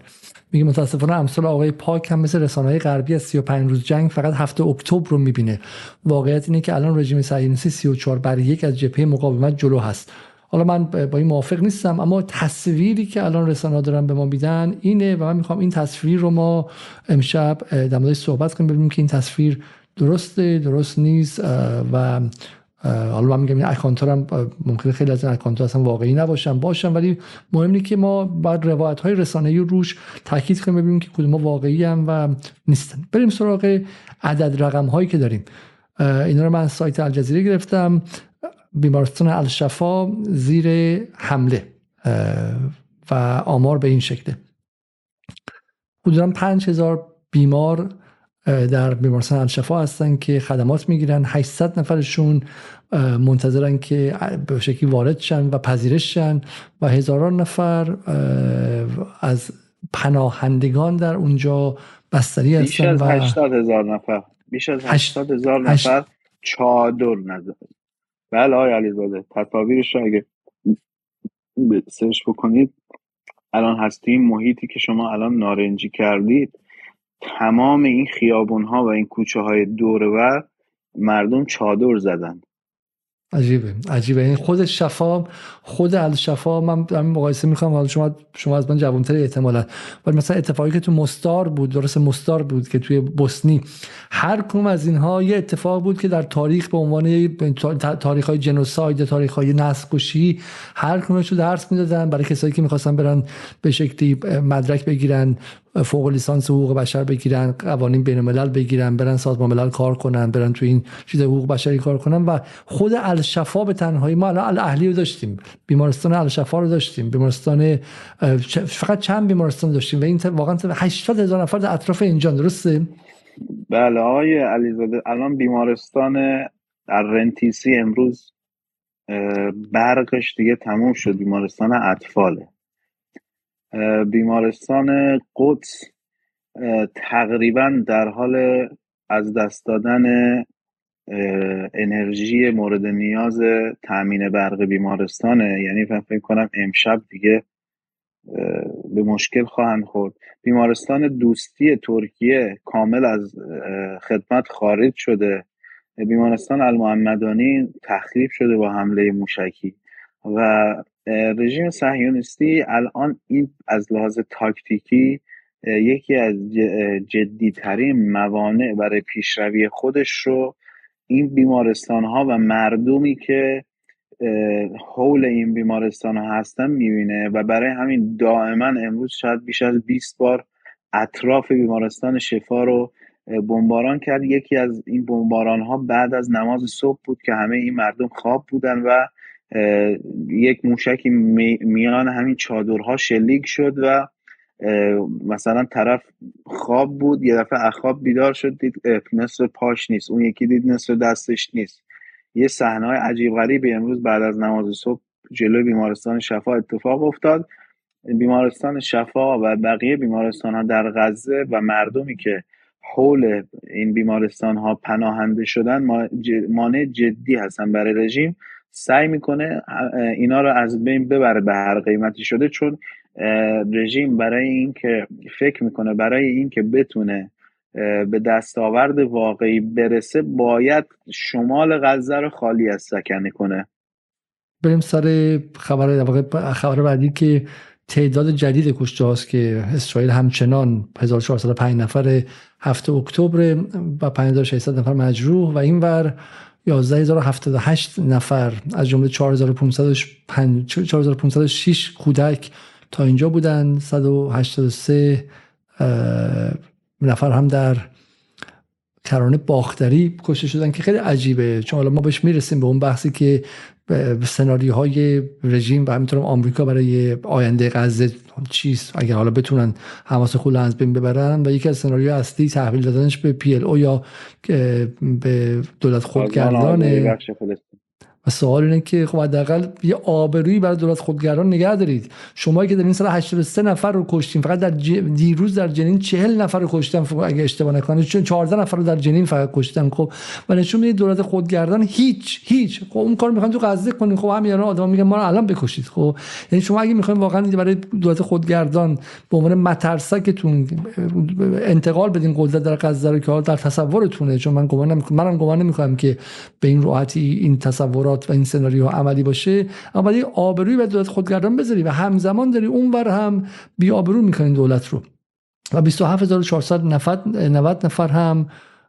میگه متاسفانه امثال آقای پاک هم مثل رسانه های غربی از 35 روز جنگ فقط هفته اکتبر رو می‌بینه. واقعیت اینه که الان رژیم صهیونیستی 34 بر یک از جبهه مقاومت جلو هست. حالا من با این موافق نیستم اما تصویری که الان رسانه دارن به ما میدن اینه و من می‌خوام این تصویر رو ما امشب در صحبت کنیم ببینیم که این تصویر درسته درست نیست و حالا من میگم این اکانت هم ممکنه خیلی از این اکانت اصلا واقعی نباشن باشن ولی مهم اینه که ما بعد روایت های رسانه‌ای روش تاکید کنیم ببینیم که کدوم واقعی هم و نیستن. بریم سراغ عدد رقم هایی که داریم. اینا رو من سایت الجزیره گرفتم. بیمارستان الشفا زیر حمله و آمار به این شکله. حدودا 5000 بیمار در بیمارستان الشفا هستن که خدمات می‌گیرن. 800 نفرشون منتظرن که به شکلی وارد شن و پذیرش شن و هزاران نفر از پناهندگان در اونجا بستری هستن بیش از 80 هزار نفر. بیش از 80 هزار نفر چادر نزد. بله آقای علیزاده تصاویرش رو اگه سرچ بکنید الان هستی محیطی که شما الان نارنجی کردید تمام این خیابون ها و این کوچه های دور مردم چادر زدن. عجیبه عجیبه. این خود شفا خود الشفا من دارم مقایسه می‌خوام حالا شما شما از من جوانتر احتمالا. ولی مثلا اتفاقی که تو مستار بود درست مستار بود که توی بوسنی هر کم از اینها یه اتفاق بود که در تاریخ به عنوان تاریخ های جنوساید تاریخ های نسل کشی هر کمش رو درس می‌دادن برای کسایی که می‌خواستن برن به شکلی مدرک بگیرن فوق لیسانس حقوق بشر بگیرن قوانین بین الملل بگیرن برن سازمان ملل کار کنن برن تو این چیز حقوق بشری کار کنن و خود الشفا به تنهایی ما الان الاهلی رو داشتیم. بیمارستان الشفا رو داشتیم. بیمارستان فقط چند بیمارستان داشتیم و این واقعا 80 هزار نفر در اطراف اینجا درسته؟ بله آقای علیزاده الان بیمارستان رنتیسی امروز برقش دیگه تموم شد. بیمارستان اطفاله. بیمارستان قدس تقریبا در حال از دست دادن انرژی مورد نیاز تامین برق بیمارستانه. یعنی فکر کنم امشب دیگه به مشکل خواهند خورد. بیمارستان دوستی ترکیه کامل از خدمت خارج شده. بیمارستان المحمدانی تخریب شده با حمله موشکی. و رژیم صهیونیستی الان این از لحاظ تاکتیکی یکی از جدیترین موانع برای پیشروی خودش رو این بیمارستان ها و مردمی که حول این بیمارستان ها هستن می‌بینه و برای همین دائما امروز شاید بیش از 20 بار اطراف بیمارستان شفا رو بمباران کرد. یکی از این بمباران ها بعد از نماز صبح بود که همه این مردم خواب بودن و یک موشکی میان همین چادرها شلیک شد و مثلا طرف خواب بود یه دفعه اخواب بیدار شد دید نصف پاش نیست اون یکی دید نصف دستش نیست. یه صحنه های عجیب غریبی امروز بعد از نماز صبح جلوی بیمارستان شفا اتفاق افتاد. بیمارستان شفا و بقیه بیمارستان ها در غزه و مردمی که حول این بیمارستان ها پناهنده شدن مانع جدی هستن برای رژیم. سعی می‌کنه اینا رو از بین ببره به هر قیمتی شده چون رژیم برای اینکه فکر می‌کنه برای اینکه بتونه به دستاورد واقعی برسه باید شمال غزه رو خالی از سکنه کنه. بریم سر خبر خبر بعدی که تعداد جدید کشته هاست که اسرائیل همچنان 1405 نفر هفته اکتبر و 5600 نفر مجروح و اینور 11078 نفر از جمله 4506 کودک تا اینجا بودن. 183 نفر هم در کرانه باختری کشته شدن که خیلی عجیبه. چون حالا ما بهش می‌رسیم به اون بحثی که سناریوهای رژیم و همینطور آمریکا برای آینده غزه چیست؟ اگر حالا بتونن حماس خود از بین ببرن و یکی از سناریو اصلی تحویل دادنش به پی ال او یا به دولت خودگردانه و سوال اینه که خب حداقل یه آبرویی برای دولت خودگران نگه دارید. شما که در این سال 83 نفر رو کشتین فقط در دیروز در جنین 40 نفر رو کشتن اگه اشتباه نکنم چون 14 نفر رو در جنین فقط کشتن خب. و نشون میده دولت خودگردان هیچ هیچ. خب اون کار می‌خوان تو غزه کنین خب همین آدم میگن ما رو الان بکشید خب. یعنی شما اگه می‌خواین واقعا برای دولت خودگردان به عنوان مترسکتون انتقال بدین قدرت در غزه رو که در تصورتونه چون من گمان منم گمان نمی‌کنم که به این راحتی این تصورات و این سناریو عملی باشه اما آبروی و دولت خودگردان بذاری و همزمان داری اونور هم بی آبرو می‌کنین دولت رو. و 27400 نفر 90 نفر هم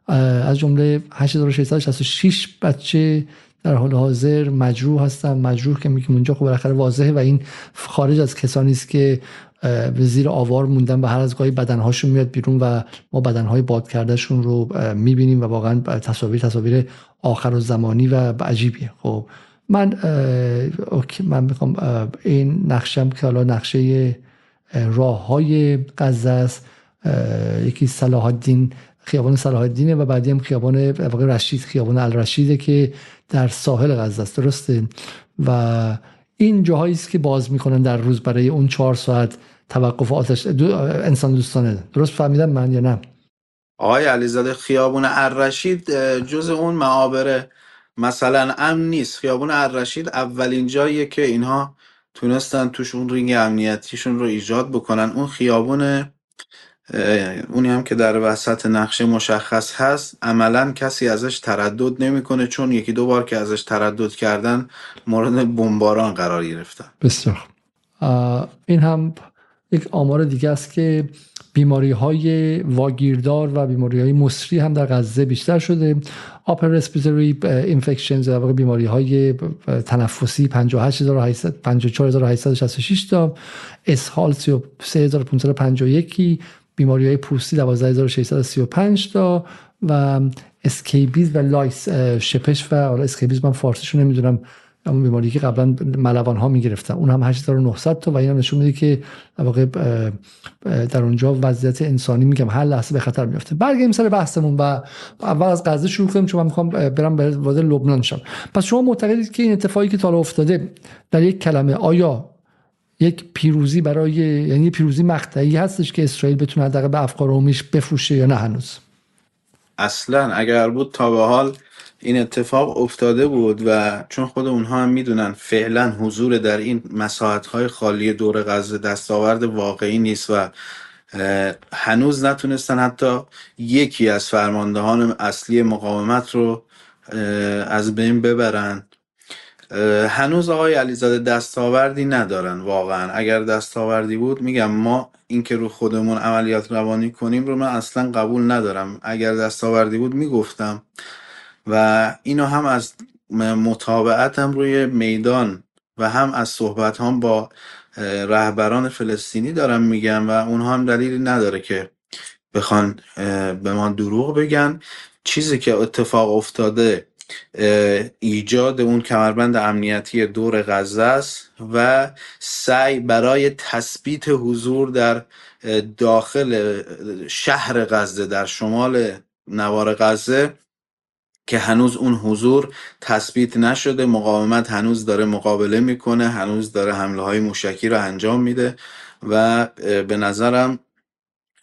از جمله 8666 بچه در حال حاضر مجروح هستن. مجروح که میگیم اونجا خب بالاخره واضحه و این خارج از کسانی است که به زیر آوار موندن و هر از گاهی بدنهاشون میاد بیرون و ما بدنهای باد کردهشون رو می‌بینیم و واقعا تصاویر تصاویر آخر و زمانی و عجیبیه. خب من من می‌خوام این نقشم که حالا نقشه راه های غزه است یکی صلاح الدین خیابان صلاح الدینه و بعدی هم خیابان رشید خیابان الرشیده که در ساحل غزه است درسته؟ و این جاهایی است که باز می‌کنن در روز برای اون چهار ساعت توقف آتش انسان دوستانه. درست فهمیدم من یا نه؟ آقای علیزاده خیابون الرشید جز اون معابر مثلا امن نیست. خیابون الرشید اولین جاییه که اینها تونستن توش اون رینگ امنیتیشون رو ایجاد بکنن. اون خیابون اونی هم که در وسط نقشه مشخص هست عملا کسی ازش تردد نمی‌کنه چون یکی دو بار که ازش تردد کردن مورد بمباران قرار گرفتن. بسیار این هم یک آمار دیگه است که بیماری های واگیردار و بیماری های مصری هم در غزه بیشتر شده. upper respiratory infections در بیماری های تنفسی 54866 تا اسهال 33551 بیماری های پوستی 12635 تا و scabies و lice شپش و scabies من فارسیشو نمی‌دونم. اون بیماری که قبلا ملوان ها می‌گرفتن. اون هم 8900 تا و این هم نشون میده که واقع در اونجا وضعیت انسانی میگم هر لحظه به خطر میفته برگردیم سر بحثمون و اول از غزه شروع کنیم چون من می‌خوام برم به وارد لبنان شم. پس شما معتقدید که این اتفاقی که تا افتاده در یک کلمه آیا یک پیروزی برای یعنی پیروزی مقطعی هستش که اسرائیل بتونه حداقل به افکار بفروشه یا نه هنوز؟ اصلا اگر بود تا به حال این اتفاق افتاده بود و چون خود اونها هم می‌دونن فعلا حضور در این مساحت های خالی دور غزه دستاورد واقعی نیست و هنوز نتونستن حتی یکی از فرماندهان اصلی مقاومت رو از بین ببرن. هنوز آقای علیزاده دستاوردی ندارن واقعا. اگر دستاوردی بود میگم ما اینکه رو خودمون عملیات روانی کنیم رو من اصلا قبول ندارم. اگر دستاوردی بود می‌گفتم. و اینو هم از مطابعتم روی میدان و هم از صحبت هم با رهبران فلسطینی دارم میگم و اونها هم دلیلی نداره که بخوان به ما دروغ بگن. چیزی که اتفاق افتاده ایجاد اون کمربند امنیتی دور غزه است و سعی برای تثبیت حضور در داخل شهر غزه در شمال نوار غزه که هنوز اون حضور تثبیت نشده. مقاومت هنوز داره مقابله می‌کنه هنوز داره حمله های موشکی رو انجام میده و به نظرم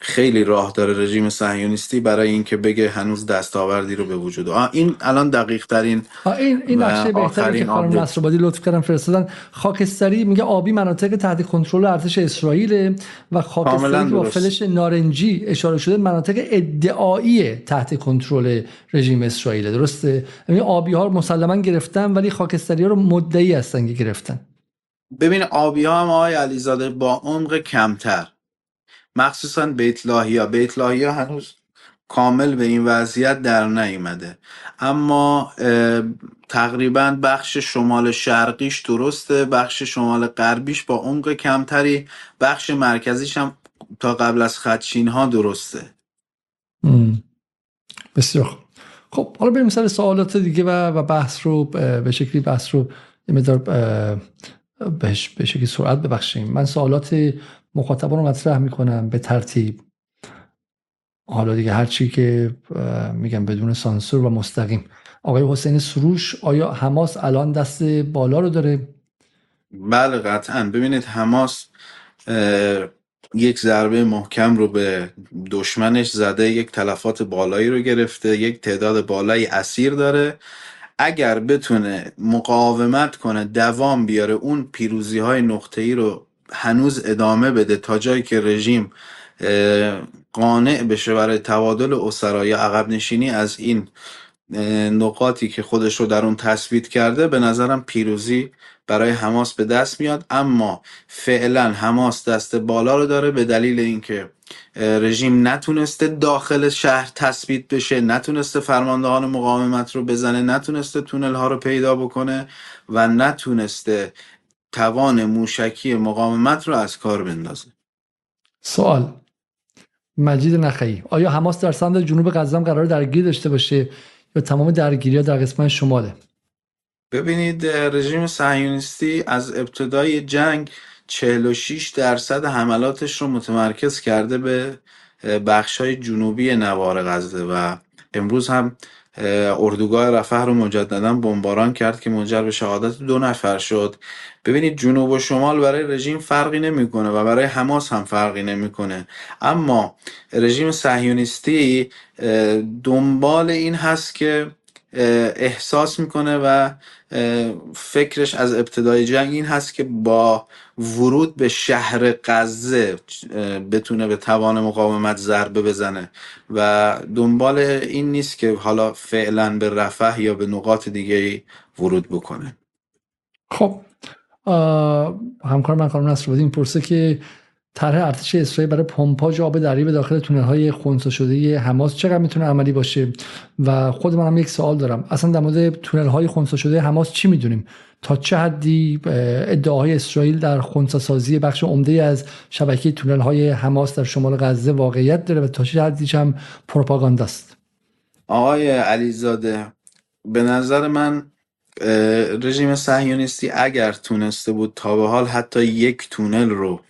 خیلی راه داره رژیم صهیونیستی برای اینکه بگه هنوز دستاوردی رو به وجود. آه این الان دقیق ترین این این نقشه بهتری که خانم نصرآبادی لطف کردن فرستادن. خاکستری میگه آبی مناطق تحت کنترل ارتش اسرائیل و خاکستری با فلش نارنجی اشاره شده مناطق ادعایی تحت کنترل رژیم اسرائیل درسته؟ یعنی آبی ها رو مسلما گرفتن ولی خاکستری ها رو مدعی هستن که گرفتن. ببین آبی ها هم آقای علیزاده با عمق کمتر. مخصوصا بیت لاهیا. بیت لاهیا هنوز کامل به این وضعیت در نیامده اما تقریبا بخش شمال شرقیش درسته بخش شمال غربیش با عمق کمتری بخش مرکزیش هم تا قبل از خدشین ها درسته بسیار خب حالا بریم سر سوالات دیگه و بحث رو به شکلی بحث رو یه مدار به شکلی سرعت ببخشیم. من سوالات مخاطبان رو مطرح می‌کنم به ترتیب. حالا دیگه هر چی که میگم بدون سانسور و مستقیم. آقای حسین سروش آیا حماس الان دست بالا رو داره؟ بله قطعا. ببینید حماس یک ضربه محکم رو به دشمنش زده یک تلفات بالایی رو گرفته یک تعداد بالایی اسیر داره. اگر بتونه مقاومت کنه دوام بیاره اون پیروزی های نقطه ای رو هنوز ادامه بده تا جایی که رژیم قانع بشه برای تبادل اسرا یا عقب نشینی از این نقاطی که خودش رو در اون تثبیت کرده به نظرم پیروزی برای حماس به دست میاد. اما فعلا حماس دست بالا رو داره به دلیل اینکه رژیم نتونسته داخل شهر تثبیت بشه نتونسته فرماندهان مقاومت رو بزنه نتونسته تونل ها رو پیدا بکنه و نتونسته توان موشکی مقاومت رو از کار بندازه. سوال. مجید نخعی. آیا حماس در سمت جنوب غزه قرار درگیری داشته باشه یا تمام درگیری ها در قسمت شماله؟ ببینید رژیم صهیونیستی از ابتدای جنگ 46 درصد حملاتش رو متمرکز کرده به بخشای جنوبی نوار غزه و امروز هم اردوگاه رفح رو مجددا بمباران کرد که منجر به شهادت دو نفر شد. ببینید جنوب و شمال برای رژیم فرقی نمی‌کنه و برای حماس هم فرقی نمی‌کنه. اما رژیم صهیونیستی دنبال این هست که احساس می‌کنه و فکرش از ابتدای جنگ این هست که با ورود به شهر غزه بتونه به توان مقاومت ضربه بزنه. و دنبال این نیست که حالا فعلا به رفح یا به نقاط دیگه ورود بکنه. خب همکار من خانم نصر این پرسه که طرح ارتش اسرائیل برای پمپاژ آب دریایی به داخل تونل های خونسا شده حماس. چقدر می‌تونه عملی باشه؟ و خود من هم یک سوال دارم. اصلا در مورد تونل های خونسا شده حماس چی می‌دونیم؟ تا چه حدی ادعاهای اسرائیل در خونسا سازی بخش عمده از شبکه تونل های حماس در شمال غزه واقعیت داره و تا چه حدیش هم پروپاگانداست آقای علیزاده به نظر من رژیم صهیونیستی اگر تونسته بود تا به حال حتی یک تونل رو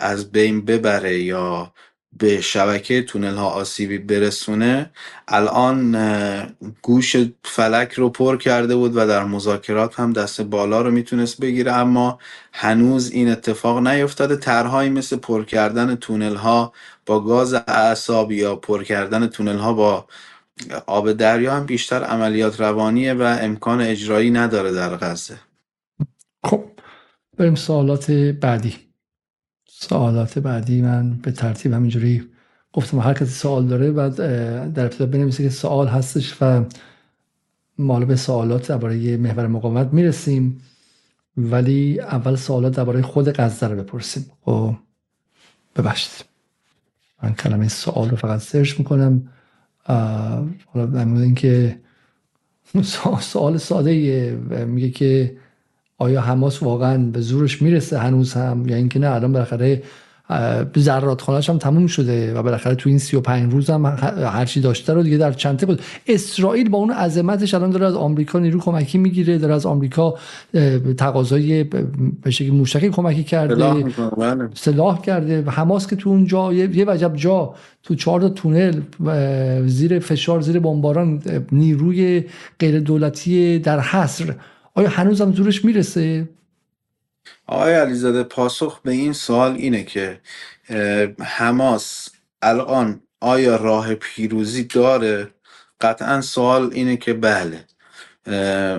از بین ببره یا به شبکه تونل ها آسیبی برسونه الان گوش فلک رو پر کرده بود و در مذاکرات هم دست بالا رو می‌تونست بگیره اما هنوز این اتفاق نیفتاده. طرحهایی مثل پر کردن تونل ها با گاز اعصاب یا پر کردن تونل ها با آب دریا هم بیشتر عملیات روانیه و امکان اجرایی نداره در غزه. خب بریم سوالات بعدی. سوالات بعدی من به ترتیب همینجوری گفتم. هر کسی سوال داره بعد در ابتدا بنویسه که سوال هستش و مال به سوالات درباره محور مقاومت می‌رسیم. ولی اول سوالات درباره خود غزه رو بپرسیم. و خب، ببخشید. من کلمه سوال رو فقط سرچ می‌کنم. حالا در مورد اینکه سوال ساده میگه که آیا حماس واقعا به زورش می‌رسه هنوز هم؟ یا اینکه نه الان بالاخره ذرات خانهش هم تموم شده و بالاخره تو این 35 روز هم هرچی داشته رو دیگه در چنته بود. اسرائیل با اون عظمتش الان داره از آمریکا نیرو کمکی می‌گیره داره از آمریکا تقاضای به شکلی موشکی کمکی کرده سلاح بله. کرده. و حماس که تو اونجا یه وجب جا تو چهار تونل زیر فشار زیر بمباران نیروی غیر دولتی در حصر آیا هنوز هم زورش می‌رسه؟ آقای علیزاده پاسخ به این سوال اینه که حماس الان آیا راه پیروزی داره؟ قطعا سوال اینه که بله.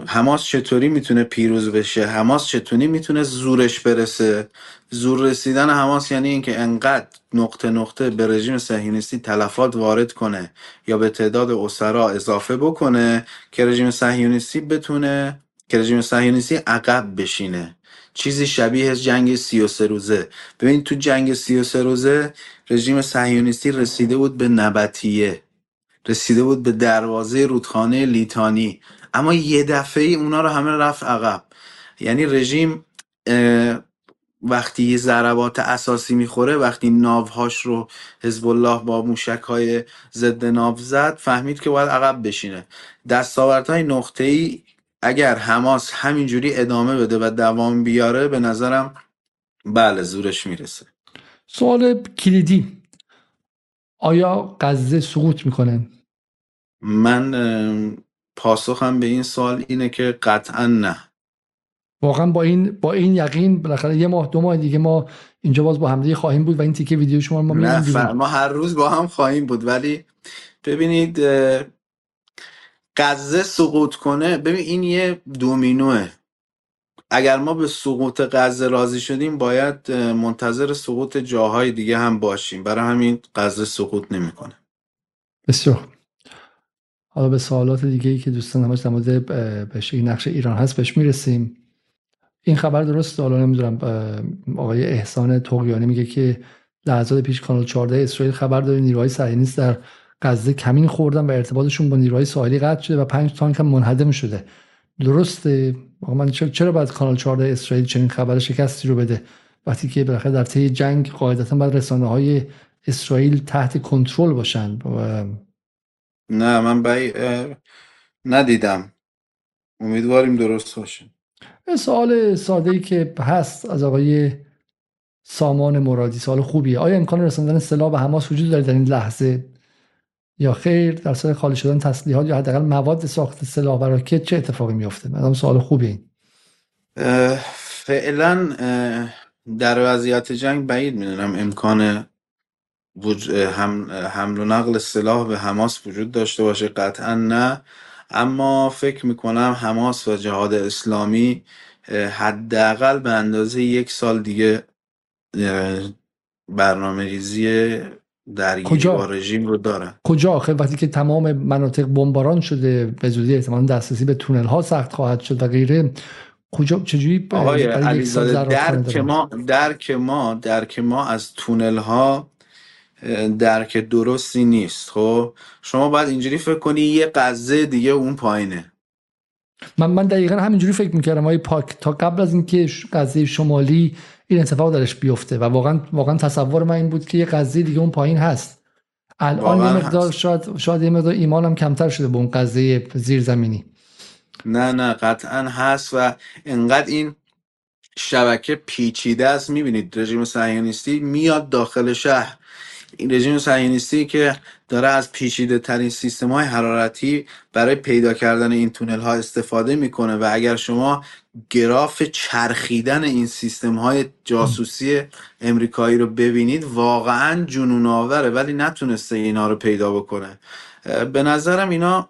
حماس چطوری می‌تونه پیروز بشه؟ حماس چطوری می‌تونه زورش برسه؟ زور رسیدن حماس یعنی اینکه انقدر نقطه نقطه به رژیم صهیونیستی تلفات وارد کنه یا به تعداد اسرا اضافه بکنه که رژیم صهیونیستی بتونه که رژیم صهیونیستی عقب بشینه. چیزی شبیه جنگ 33 روزه. ببینید تو جنگ 33 روزه رژیم صهیونیستی رسیده بود به نبتیه رسیده بود به دروازه رودخانه لیتانی. اما یه دفعه ای اونا رو همه رفت عقب. یعنی رژیم وقتی یه ضربات اساسی می‌خوره وقتی ناوهاش رو حزب الله با موشک های ضد ناو زد فهمید که باید عقب بشینه. دستاوردهای نقطه ای اگر حماس همینجوری ادامه بده و دوام بیاره به نظرم بله زورش می‌رسه. سوال کلیدی. آیا غزه سقوط می‌کنه؟ من پاسخم به این سوال اینه که قطعا نه. واقعا با این با این یقین بالاخره یه ماه دو ماه دیگه ما اینجا باز با همدیگه خواهیم بود و این تیکه ویدیو شما ما نه ما هر روز با هم خواهیم بود. ولی ببینید غزه سقوط کنه ببین این یه دومینوه. اگر ما به سقوط غزه راضی شدیم باید منتظر سقوط جاهای دیگه هم باشیم. برای همین غزه سقوط نمی‌کنه. بسیار حالا به سوالات دیگه ای که دوستان همش در مورد بهش نقش ایران هست بهش می‌رسیم. این خبر درست حالا نمی‌دونم آقای احسان توقیانی میگه که لحظات پیش کانال 14 اسرائیل خبر داره نیروهای صهیونیست در غزه کمین خوردن و ارتباطشون با نیروهای ساحلی قطع شده و پنج تانک هم منهدم شده. درسته؟ من چرا باید کانال 14 اسرائیل چنین خبر شکستی رو بده؟ وقتی که بالاخره در طی جنگ قاعدتا باید رسانه های اسرائیل تحت کنترل باشن. نه من بای ندیدم. امیدواریم درست باشه. سوال ساده ای که هست از آقای سامان مرادی سوال خوبیه. آیا امکان رساندن سلاح به حماس وجود داره در این لحظه؟ یا خیر در صورت خالی شدن تسلیحات یا حداقل مواد ساخت سلاح و راکت چه اتفاقی میفته مثلا سوال خوبی فعلا در وضعیت جنگ بعید می‌دونم. امکان حمل و نقل سلاح به حماس وجود داشته باشه قطعا نه. اما فکر می‌کنم حماس و جهاد اسلامی حداقل به اندازه یک سال دیگه برنامه ریزی درگیری با رژیم رو دارن. کجا؟ آخه وقتی که تمام مناطق بمباران شده به زودی احتمالا دسترسی به تونل ها سخت خواهد شد و غیره. کجا؟ چجوری آقای علیزاده درک ما درک ما درک ما از تونل ها درک درستی نیست. خب شما باید اینجوری فکر کنی یه قزه دیگه اون پایینه. من من دقیقا همینجوری فکر می‌کردم های پاک تا قبل از اینکه قضیه شمالی این اتفاق درش بیفته و واقعا واقعا تصور من این بود که یه قضیه دیگه اون پایین هست. الان یه مقدار شاید شاید یه مقدار ایمانم کمتر شده به اون قضیه زیرزمینی. نه نه قطعا هست و انقدر این شبکه پیچیده است. می‌بینید رژیم صهیونیستی میاد داخل شهر. این رژیم صهیونیستی که داره از پیچیده ترین سیستم های حرارتی برای پیدا کردن این تونل ها استفاده می‌کنه و اگر شما گراف چرخیدن این سیستم های جاسوسی امریکایی رو ببینید واقعا جنون آوره ولی نتونسته اینا رو پیدا بکنه. به نظرم اینا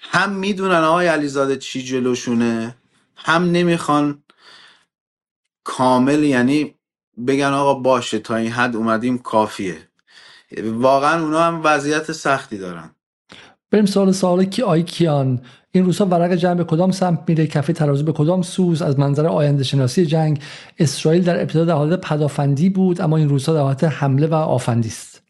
هم می‌دونن آقای علیزاده چی جلوشونه هم نمی‌خوان کامل یعنی بگن آقا باشه تا این حد اومدیم کافیه. واقعا اونا هم وضعیت سختی دارن. بریم سوال سوال کی آی کیان. این روزها ورق جنگ به کدام سمت میره کفه ترازو به کدام سوز؟ از منظر آینده شناسی جنگ اسرائیل در ابتدا در حالت پدافندی بود اما این روزها در حالت حمله و آفندی است.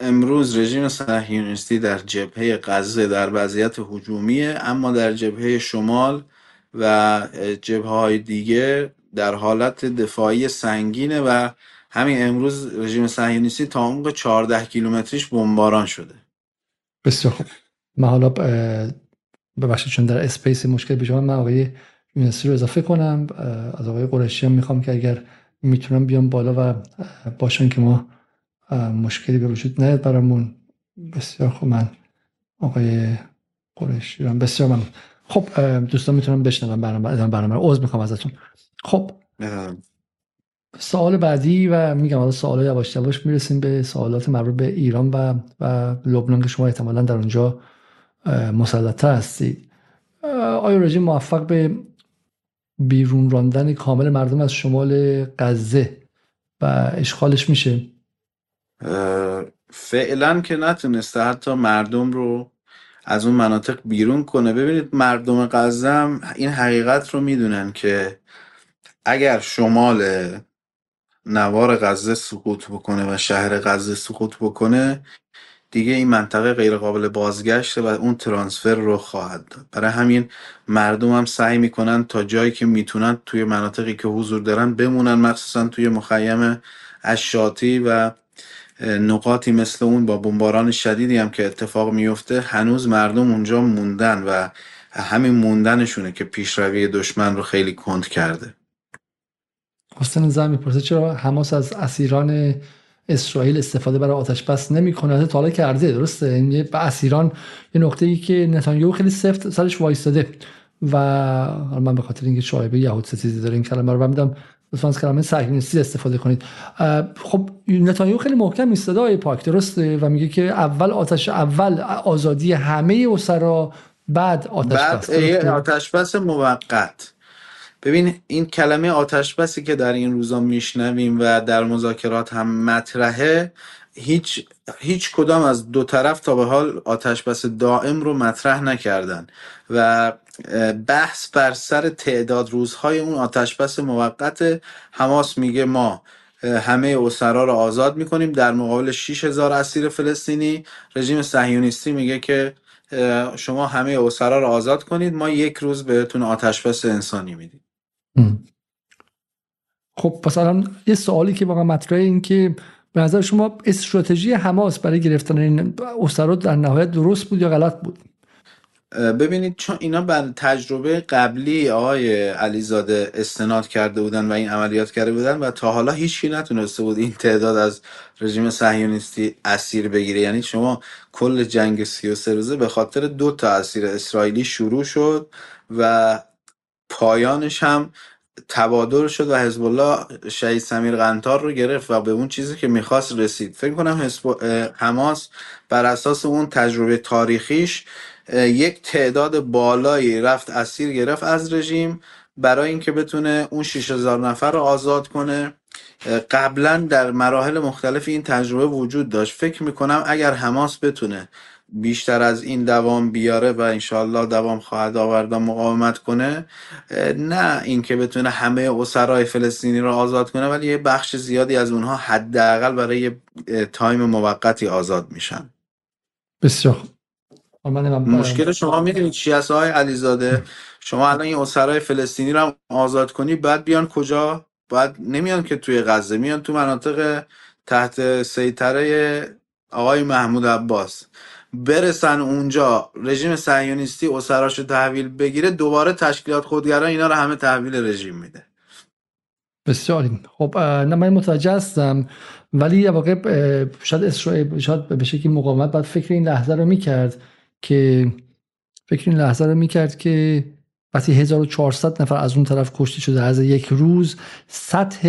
امروز رژیم صهیونیستی در جبهه غزه در وضعیت هجومیه اما در جبهه شمال و جبهه های دیگه در حالت دفاعی سنگینه و همین امروز رژیم صهیونیستی تا عمق 14 کیلومتریش بمباران شده. بسیار خوب. من حالا ببخشید چون در اسپیس مشکل پیش من آقای یونسی رو اضافه کنم. از آقای قرشی هم می‌خوام که اگر می‌تونم بیام بالا و باشن که ما مشکلی به وجود نیاد برامون. بسیار خوب. من آقای قرشی رو بسیار من خب دوستان می‌تونم بشنوم برنامه برنامه عذر می‌خوام ازتون. خب سوال بعدی و میگم حالا سوال یواش یواش می‌رسیم به سوالات مربوط به ایران و و لبنان که شما احتمالا در اونجا مسلطه هستید. آیا رژیم موفق به بیرون راندن کامل مردم از شمال غزه و اشغالش میشه؟ فعلا که نتونسته حتی مردم رو از اون مناطق بیرون کنه. ببینید مردم غزه این حقیقت رو می‌دونن که اگر شمال نوار غزه سقوط بکنه و شهر غزه سقوط بکنه دیگه این منطقه غیر قابل بازگشته و اون ترانسفر رو خواهد داد. برای همین مردم هم سعی می‌کنن تا جایی که می‌تونن توی مناطقی که حضور دارن بمونن مخصوصا توی مخیم اشاتی و نقاطی مثل اون با بمباران شدیدی هم که اتفاق میفته هنوز مردم اونجا موندن و همین موندنشونه که پیشروی دشمن رو خیلی کند کرده. حسین زن می‌پرسه چرا حماس از اسیران اسرائیل استفاده برای آتش بس نمی‌کنه؟ تا حالا کرده درسته؟ این به اسیران یه نقطه ای که نتانیاهو خیلی سفت سرش وایستاده. و من به خاطر اینکه شایبه یهود ستیزی داره این کلمه رو میدم لطفا از کلمه صهیونیستی استفاده کنید. خب نتانیاهو خیلی محکم ایستاده پاک درسته؟ و میگه که اول آتش اول آزادی همه اسرا بعد آتش بس. بعد آتش بس موقت. ببین این کلمه آتش بسی که در این روزا میشنویم و در مذاکرات هم مطرحه هیچ هیچ کدام از دو طرف تا به حال آتش بس دائم رو مطرح نکردن و بحث بر سر تعداد روزهای اون آتش بس موقت حماس میگه ما همه اسرا رو آزاد می‌کنیم. در مقابل 6000 اسیر فلسطینی رژیم صهیونیستی میگه که شما همه اسرا رو آزاد کنید. ما یک روز بهتون آتش بس انسانی میدیم. خب پس الان یه سوالی که واقعا مطرحه این که به نظر شما استراتژی حماس برای گرفتن این اسرا در نهایت درست بود یا غلط بود؟ ببینید چون اینا بر تجربه قبلی آقای علیزاده استناد کرده بودن و این عملیات کرده بودن و تا حالا هیچی نتونسته بود این تعداد از رژیم صهیونیستی اسیر بگیره. یعنی شما کل جنگ 33 روزه به خاطر دو تا اسیر اسرائیلی شروع شد و پایانش هم تبادر شد و حزب الله شهید سمیر قنتار رو گرفت و به اون چیزی که می‌خواست رسید. فکر کنم حزب حماس بر اساس اون تجربه تاریخیش یک تعداد بالایی رفت اسیر گرفت از رژیم برای اینکه بتونه اون 6000 نفر رو آزاد کنه. قبلا در مراحل مختلف این تجربه وجود داشت. فکر می‌کنم اگر حماس بتونه بیشتر از این دوام بیاره و انشالله دوام خواهد آورد و مقاومت کنه. نه اینکه بتونه همه اسرای فلسطینی رو آزاد کنه ولی یه بخش زیادی از اونها حداقل برای تایم موقتی آزاد میشن. بسیار مشکل شما می‌دونید چی هست های علیزاده؟ شما الان این اسرای فلسطینی رو هم آزاد کنی بعد بیان کجا؟ بعد نمیان که توی غزه میان تو مناطق تحت سیطره آقای محمود عباس. برسن اونجا رژیم صهیونیستی اسراشو تحویل بگیره دوباره تشکیلات خودگرا اینا رو همه تحویل رژیم میده. بسیاری خب نه من متوجه هستم ولی یه واقع شاید اسرائیل شاید به شکلی مقاومت بعد فکر این لحظه رو می‌کرد که فکر این لحظه رو می‌کرد که وقتی 1400 نفر از اون طرف کشته شده از یک روز سطح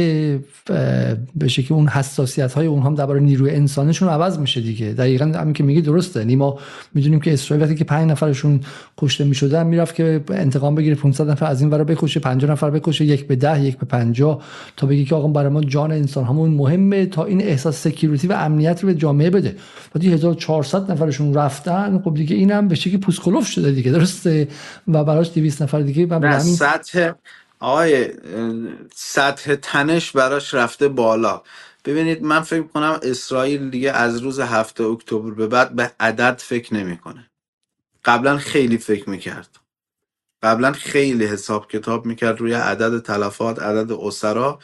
به شکل اون حساسیت های اون هم درباره نیروی انسانشون عوض میشه دیگه. دقیقا همین که میگه درسته. یعنی ما می‌دونیم که اسرائیل وقتی که 5 نفرشون کشته می‌شدن می‌رفت که انتقام بگیره 500 نفر از این ورا بکشه 50 نفر بکشه یک به ده یک به 50 تا بگه که آقا برای ما جان انسان همون مهمه تا این احساس سکیوریتی و امنیت رو به جامعه بده. وقتی 1400 نفرشون رفتن خب دیگه اینم به شکلی پوسکلوف شده دیگه. درسته؟ و براش 200 نفر دیگه و سطح آقای سطح تنش براش رفته بالا. ببینید من فکر کنم اسرائیل دیگه از روز هفته اکتبر به بعد به عدد فکر نمی‌کنه. قبلا خیلی فکر می‌کرد. قبلا خیلی حساب کتاب می‌کرد روی عدد تلفات عدد اسرا.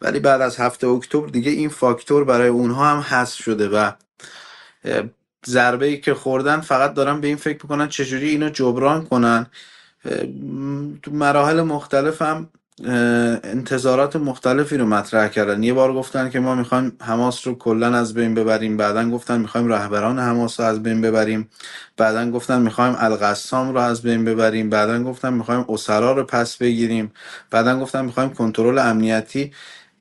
ولی بعد از هفته اکتبر دیگه این فاکتور برای اونها هم حذف شده و ضربه ای که خوردن فقط دارن به این فکر می‌کنن چجوری اینو جبران کنن. تو مراحل مختلف هم انتظارات مختلفی رو مطرح کردن. یه بار گفتن که ما می‌خوایم حماس رو کلا از بین ببریم. بعدا گفتن می‌خوایم رهبران حماس رو از بین ببریم. بعدا گفتن می‌خوایم القسام رو از بین ببریم. بعدا گفتن می‌خوایم اسرا رو پس بگیریم. بعدا گفتن می‌خوایم کنترل امنیتی.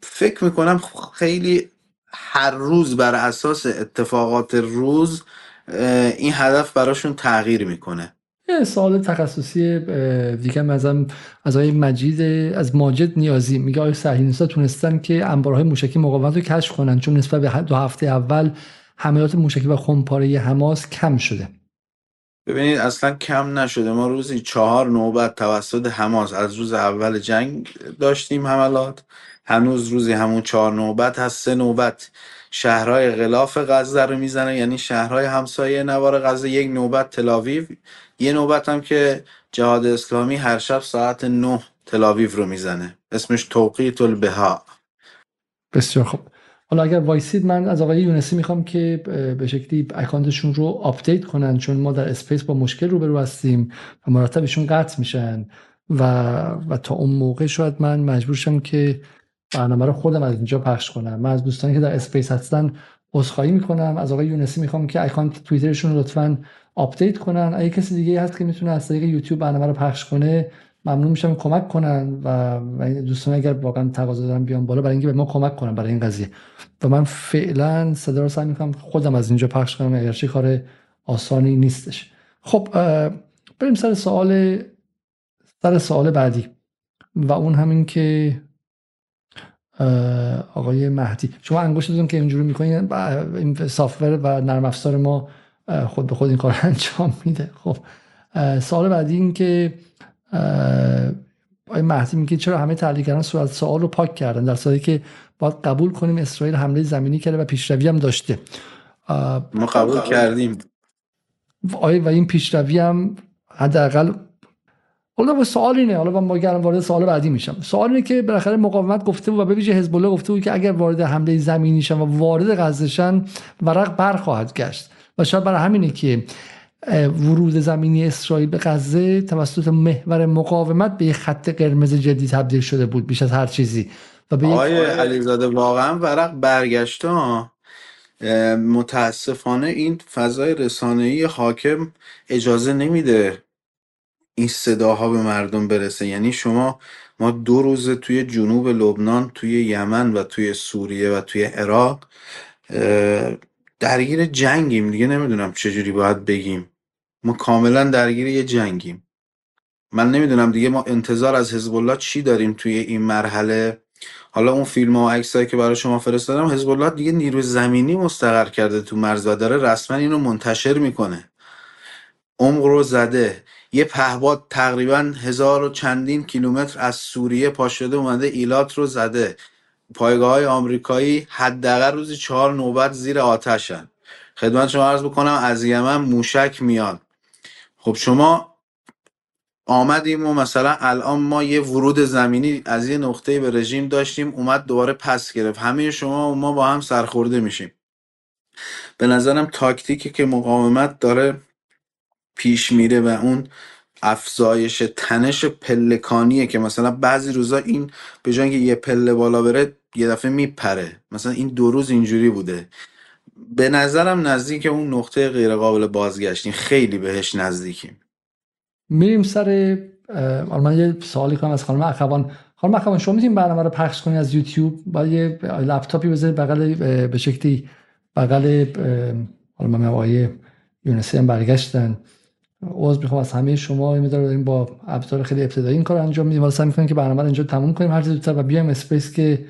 فکر می‌کنم خیلی هر روز بر اساس اتفاقات روز این هدف براشون تغییر می‌کنه. یه سوال تخصصی دیگه ازم از آقای مجید از ماجد نیازی. میگه آقای صهیونیست‌ها تونستن که انبارهای موشکی مقاومت رو کشف کنن چون نسبت به دو هفته اول حملات موشکی و خمپاره حماس کم شده. ببینید اصلا کم نشده. ما روزی چهار نوبت توسط حماس از روز اول جنگ داشتیم حملات. هنوز روزی همون چهار نوبت هست. سه نوبت شهرهای غلاف غزه رو می‌زنه. یعنی شهرهای همسایه نوار غزه. یک نوبت تلاویو یه نوبت هم که جهاد اسلامی هر شب ساعت نه تلاویو رو می‌زنه. اسمش توقیت البهاء. بسیار خوب. حالا اگر وایسید من از آقای یونسی می‌خوام که به شکلی account شون رو update کنن چون ما در space با مشکل روبرو هستیم و مرتبشون قطع میشن و و تا اون موقع شاید من مجبور شم که برنامه رو خودم از اینجا پخش کنم. من از دوستانی که در space هستن عذرخواهی می‌کنم. از آقای یونسی می‌خوام که account توییترشون لطفا update کنن. اگه کسی دیگه هست که می‌تونه از طریق یوتیوب برنامه رو پخش کنه ممنون میشم کمک کنن و دوستان اگر واقعا تقاضا دارن بیان بالا برای اینکه به ما کمک کنن برای این قضیه. و من فعلا صدا رو سعی می‌کنم خودم از اینجا پخش کنم اگرچه کار آسانی نیستش. خب بریم سر سوال سر سوال بعدی. و اون همین که آقای مهدی. شما انگشتتون که اینجوری می‌کنین این سافتور و نرم افزار ما خود به خود این کار انجام میده. خب سوال بعدی این که آقای مهدی میگه چرا همه تحلیلگران صورت سوال رو پاک کردن؟ در صورتی که باید قبول کنیم اسرائیل حمله زمینی کرده و پیشروی هم داشته. ما قبول کردیم. آیا و این پیشروی هم حداقل حالا با سوال اینه حالا من گرم وارد سوال بعدی میشم. سوال اینه که بالاخره مقاومت گفته بود و به ویژه حزب الله گفته بود که اگر وارد حمله زمینی شن و وارد غزه ورق برخواهد گشت. و شاید برای همینه که ورود زمینی اسرائیل به غزه توسط محور مقاومت به یک خط قرمز جدی تبدیل شده بود بیش از هر چیزی. و به آقای علیزاده واقعا ورق برگشته متاسفانه این فضای رسانه‌ای حاکم اجازه نمیده این صداها به مردم برسه. یعنی شما ما دو روز توی جنوب لبنان توی یمن و توی سوریه و توی عراق درگیر جنگیم دیگه. نمی‌دونم چجوری باید بگیم. ما کاملا درگیر یه جنگیم. من نمی‌دونم دیگه ما انتظار از حزب الله چی داریم توی این مرحله؟ حالا اون فیلم و عکسایی که برای شما فرستادم حزب الله دیگه نیروی زمینی مستقر کرده تو مرز و داره رسما اینو منتشر می‌کنه. عمق رو زده. یه پهباد تقریبا هزار و چندین کیلومتر از سوریه پا شده اومده ایلات رو زده. پایگاه های آمریکایی حداقل روزی چهار نوبت زیر آتشن. خدمت شما عرض بکنم از یمن موشک میاد. خب شما آمدیم و مثلا الان ما یه ورود زمینی از یه نقطه به رژیم داشتیم اومد دوباره پس گرفت. همه شما و ما با هم سرخورده میشیم. به نظرم تاکتیکی که مقاومت داره پیش میره و اون افزایش تنش پلکانیه که مثلا بعضی روزا این به جای یه پله بالا بره یه دفعه میپره. مثلا این دو روز اینجوری بوده. به نظرم نزدیک اون نقطه غیر قابل بازگشتیم. خیلی بهش نزدیکیم. میریم سر من یه سوالی کنم از خانم اخوان. خانم اخوان شما می‌تونید برنامه رو پخش کنید از یوتیوب؟ با یه لپتاپی بذارید بغل به شکلی بغل حالا من آقای یونسی هم برگشتن. عذر می‌خوام از همه شما. می‌ذارم داریم با ابزار خیلی ابتدایی این کار انجام میدیم. و سعی می‌کنیم که برنامه اینجا تموم کنیم. هر زودتر و بیایم space که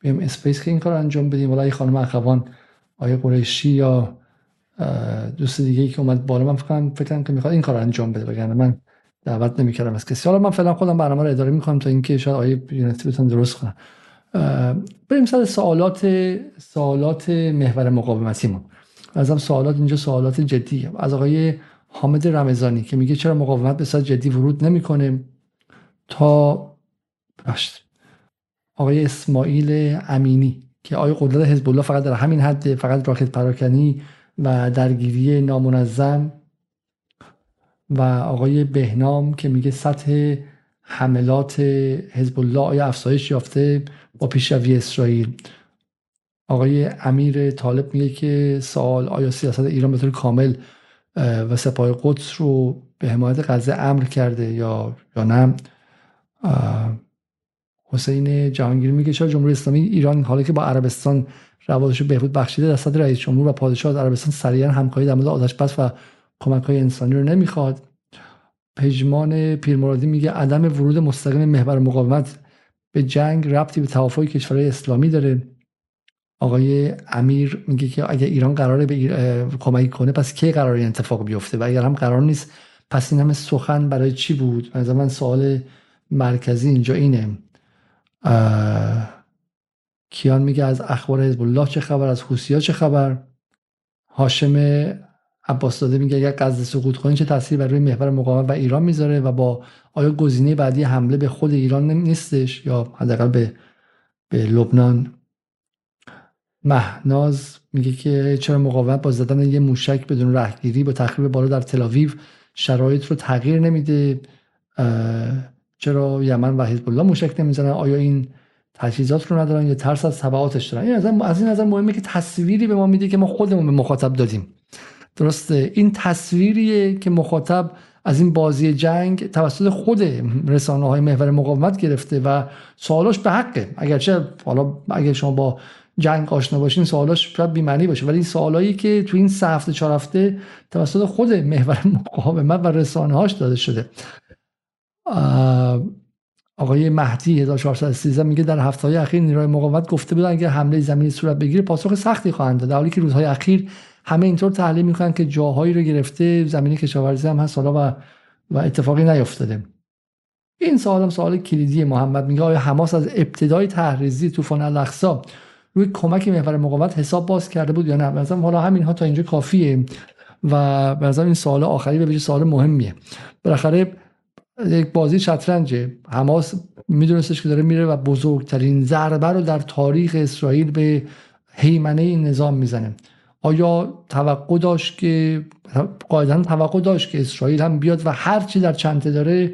بیایم اسپیس که این کار انجام بدیم. ولی خانم اخوان آیه قریشی یا دوست دیگه ای که اومد بالا من فکر فکر که می‌خواد این کار انجام بده. وگرنه من دعوت نمی‌کردم از کسی. حالا من فعلا خودم برنامه رو اداره می‌کنم تا اینکه شاید آیه یونتی بتون درست کنم بریم سر سوالات سوالات محور مقاومتیمون. ازم سوالات اینجا سوالات جدی. از آقای حامد رمضانی که میگه چرا مقاومت به صورت جدی ورود نمی‌کنه تا باشد آقای اسماعیل امینی که آقای قدرت حزب الله فقط در همین حد فقط راکت پراکنی و درگیری نامنظم و آقای بهنام که میگه سطح حملات حزب الله آیا افزایش یافته با پیشروی اسرائیل. آقای امیر طالب میگه که سوال آیا سیاست ایران به طور کامل و سپاه قدس رو به حمایت غزه امر کرده یا یا نه؟ حسین جهانگیر میگه چرا جمهوری اسلامی ایران حالا که با عربستان روابطش بهبود بخشیده در صدر رئیس جمهور و پادشاه عربستان سریعا همکاری در مورد بس و کمک های انسانی رو نمی‌خواد. پژمان پیرمرادی میگه عدم ورود مستقیم محور مقاومت به جنگ ربطی به توافق کشورهای اسلامی داره. آقای امیر میگه که اگر ایران قراره به کمک کنه پس کی قراره این اتفاق بیفته؟ و اگر هم قرار نیست پس این همه سخن برای چی بود؟ از من سوال مرکزی اینجا اینه. کیان میگه از اخبار حزب الله چه خبر؟ از حوثی‌ها چه خبر؟ هاشم عباس داده میگه اگر غزه سقوط کنه چه تاثیری بر روی محور مقاومت و ایران می‌ذاره و با آیا گزینه بعدی حمله به خود ایران نیستش یا حداقل به به لبنان؟ مهناز میگه که چرا مقاومت با زدن یه موشک بدون رهگیری با تخریب بالا در تلاویو شرایط رو تغییر نمیده؟ چرا یمن و حزب الله موشک نمی‌زنن؟ آیا این تجهیزات رو ندارن؟ یا ترس از تبعاتش دارن. این از این نظر مهمه که تصویری به ما میده که ما خودمون به مخاطب دادیم. درسته؟ این تصویریه که مخاطب از این بازی جنگ توسط خود رسانه های محور مقاومت گرفته و سوالاش به حقه. اگرچه حالا اگر شما با جنگ آشنا باشین سوالاش شاید بی‌معنی باشه. ولی سوالایی که تو این سه هفته چهار هفته توسط خود محور مقاومت و رسانه هاش داده شده. آقای مهدی 1413 میگه در هفته های اخیر نیروهای مقاومت گفته بودن اگر حمله زمینی صورت بگیره پاسخ سختی خواهند داد. در حالی که روزهای اخیر همه اینطور تحلیل می‌کنن که جاهایی رو گرفته زمینی کشاورزی هم هست حالا و و اتفاقی نیفتاده. این سوال هم سوال کلیدی محمد میگه. آیا حماس از ابتدای تحریزی طوفان الاقصا روی کمک محور مقاومت حساب باز کرده بود یا نه؟ مثلا حالا همین ها تا اینجا کافیه و مثلا این سوال آخری به سوال مهمیه. بالاخره یک بازی شطرنجه. حماس میدونستش که داره میره و بزرگترین ضربه رو در تاریخ اسرائیل به حیمنه این نظام می‌زنه. آیا توقع داشت که قاعدتا توقع داشت که اسرائیل هم بیاد و هر چی در چنته داره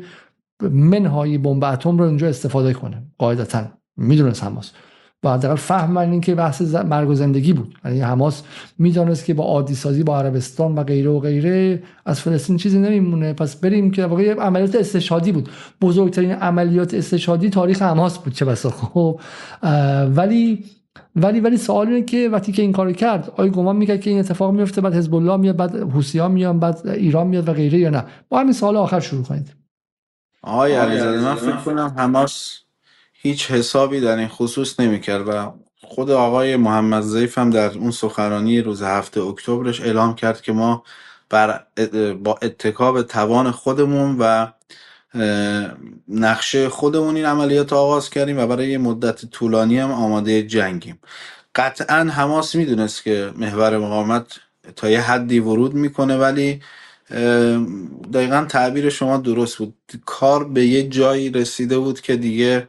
منهای بمب اتم رو اینجا استفاده کنه؟ قاعدتا. می‌دونست حماس. و حداقل فهم این که بحث مرگ و زندگی بود. یعنی حماس می‌دانست که با عادی سازی با عربستان و غیره و غیره از فلسطین چیزی نمیمونه. پس بریم که واقعا عملیات استشهادی بود. بزرگترین عملیات استشهادی تاریخ حماس بود چه بسا. خب ولی ولی ولی سوال اینه که وقتی که این کارو کرد آیا گمان می‌کرد که این اتفاق میفته بعد حزب الله میاد بعد حوسی ها میان بعد ایران میاد و غیره یا نه؟ با همین سوال آخر شروع کنید. آقای علیزاده من فکر کنم حماس هیچ حسابی در این خصوص نمی‌کرد و خود آقای محمد زیف هم در اون سخنرانی روز هفته اکتبرش اعلام کرد که ما بر با اتکاب توان خودمون و نقشه خودمون این عملیات آغاز کردیم و برای یه مدت طولانی هم آماده جنگیم. قطعا حماس می‌دونست که محور مقاومت تا یه حدی ورود می‌کنه ولی دقیقا تعبیر شما درست بود. کار به یه جایی رسیده بود که دیگه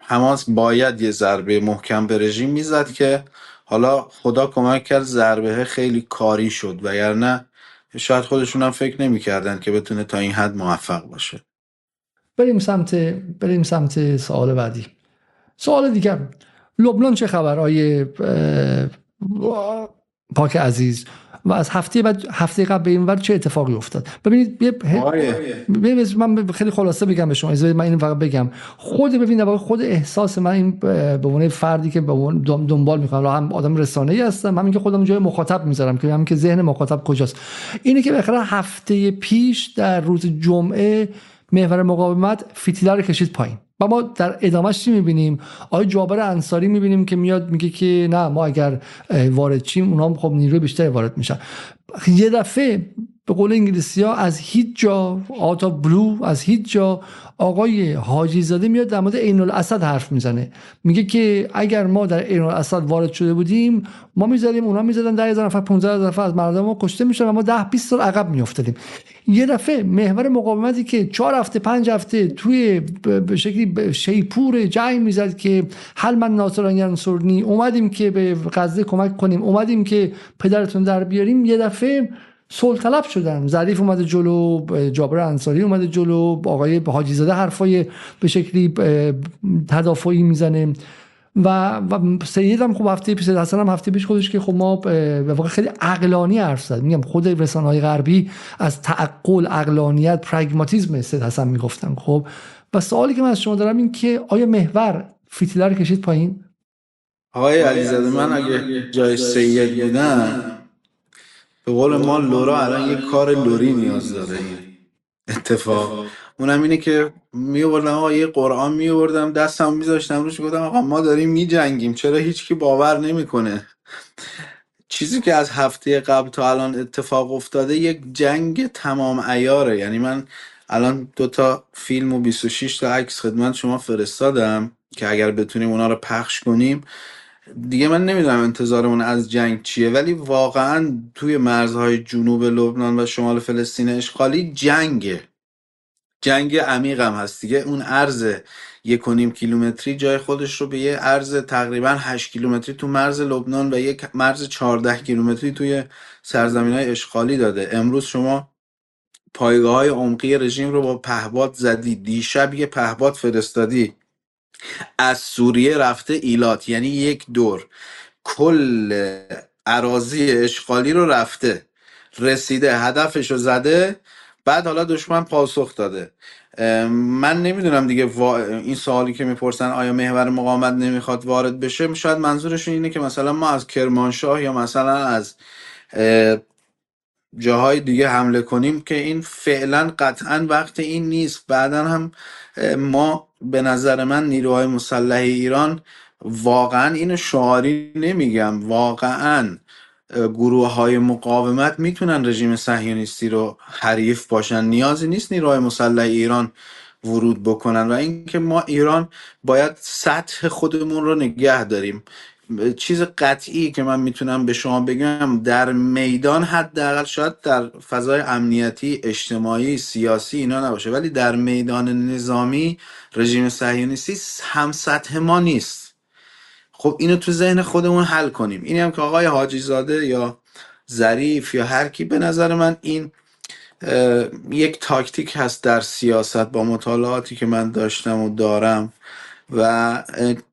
حماس باید یه ضربه محکم به رژیم می‌زد که حالا خدا کمک کرد ضربه خیلی کاری شد و نه شاید خودشون هم فکر نمی‌کردن که بتونه تا این حد موفق باشه. بریم سمت بریم سمت سوال بعدی. سوال دیگر. لبنان چه خبر؟ آیه پاک عزیز. و از هفته بعد هفته قبل به این ور چه اتفاقی افتاد؟ ببینید ببینید من خیلی خلاصه بگم به شما من این فقط بگم. خود ببینید خود احساس من این به عنوان فردی که به دنبال می‌کنم هم آدم رسانه ای هستم. همین که خودم جای مخاطب می‌ذارم که همین که ذهن مخاطب کجاست. اینه که بالاخره هفته پیش در روز جمعه محور مقاومت فتیله رو کشید پایین. ما در ادامهش چی می‌بینیم؟ آقای جابر انصاری می‌بینیم که میاد میگه که نه ما اگر وارد چیم اونا هم خب نیروی بیشتری وارد میشن. یه دفعه به قول انگلیسی ها از هیچ جا آتا بلو از هیچ جا آقای حاجی زاده میاد در مورد عین الاسد حرف می‌زنه. میگه که اگر ما در عین الاسد وارد شده بودیم ما می‌زدیم اونا می‌زدن 10000 نفر 15000 نفر از مردم ما کشته میشن و ما 10 20 سال عقب میافتادیم. یه دفعه محور مقاومتی که چهار هفته پنج هفته توی به شکلی شیپور جنگ می‌زد که حل من ناصران ینصرنی اومدیم که به غزه کمک کنیم اومدیم که پدرتون در بیاریم. یه دفعه صلح طلب شدن ظریف اومده جلو جابر انصاری اومده جلو آقای حاجی زاده حرفای به شکلی تدافعی می‌زنه. و و سید هم خب هفته پیش حسن هم هفته پیش خودش که خب ما به واقع خیلی عقلانی حرف زد. میگم خود رسانه های غربی از تعقل عقلانیت پرگماتیسم سید حسن می‌گفتن. خب و سوالی که من از شما دارم این که آیا محور فیتیلر کشید پایین؟ آقای علیزاده من اگه جای سید بودم به قول ما لورا الان یه کار لوری نیاز داره. اتفاق. اونم اینه که میوردم آقا یه قرآن میوردم دستم میذاشتم روش گفتم آقا ما داریم میجنگیم چرا هیچکی باور نمی‌کنه؟ چیزی که از هفته قبل تا الان اتفاق افتاده یک جنگ تمام ایاره یعنی من الان دو تا فیلم و 26 تا عکس خدمت شما فرستادم که اگر بتونیم اونا رو پخش کنیم دیگه من نمی‌دونم انتظارمون از جنگ چیه ولی واقعا توی مرزهای جنوب لبنان و شمال فلسطین اشغالی جنگه. جنگ عمیق هم هست دیگه. اون عرض یک و نیم کیلومتری جای خودش رو به یه عرض تقریبا 8 کیلومتری تو مرز لبنان و یک مرز 14 کیلومتری توی سرزمین های اشغالی داده. امروز شما پایگاه های عمقی رژیم رو با پهباد زدی. دیشب یه پهباد فرستادی. از سوریه رفته ایلات یعنی یک دور. کل عراضی اشغالی رو رفته رسیده هدفش رو زده بعد حالا دشمن پاسخ داده. من نمی‌دونم دیگه این سوالی که می‌پرسن آیا محور مقاومت نمی‌خواد وارد بشه؟ شاید منظورشون اینه که مثلا ما از کرمانشاه یا مثلا از جاهای دیگه حمله کنیم که این فعلا قطعا وقت این نیست. بعدا هم ما به نظر من نیروهای مسلح ایران واقعا اینو شعاری نمیگم. واقعا گروه های مقاومت می‌تونن رژیم صهیونیستی رو حریف باشن. نیازی نیست نیروهای مسلح ایران ورود بکنن و اینکه ما ایران باید سطح خودمون رو نگه داریم. چیز قطعی که من می‌تونم به شما بگم در میدان حداقل شاید در فضای امنیتی اجتماعی سیاسی اینا نباشه ولی در میدان نظامی رژیم صهیونیستی هم سطح ما نیست. خب اینو تو ذهن خودمون حل کنیم. اینی هم که آقای حاجی زاده یا ظریف یا هر کی به نظر من این یک تاکتیک هست در سیاست با مطالعاتی که من داشتم و دارم. و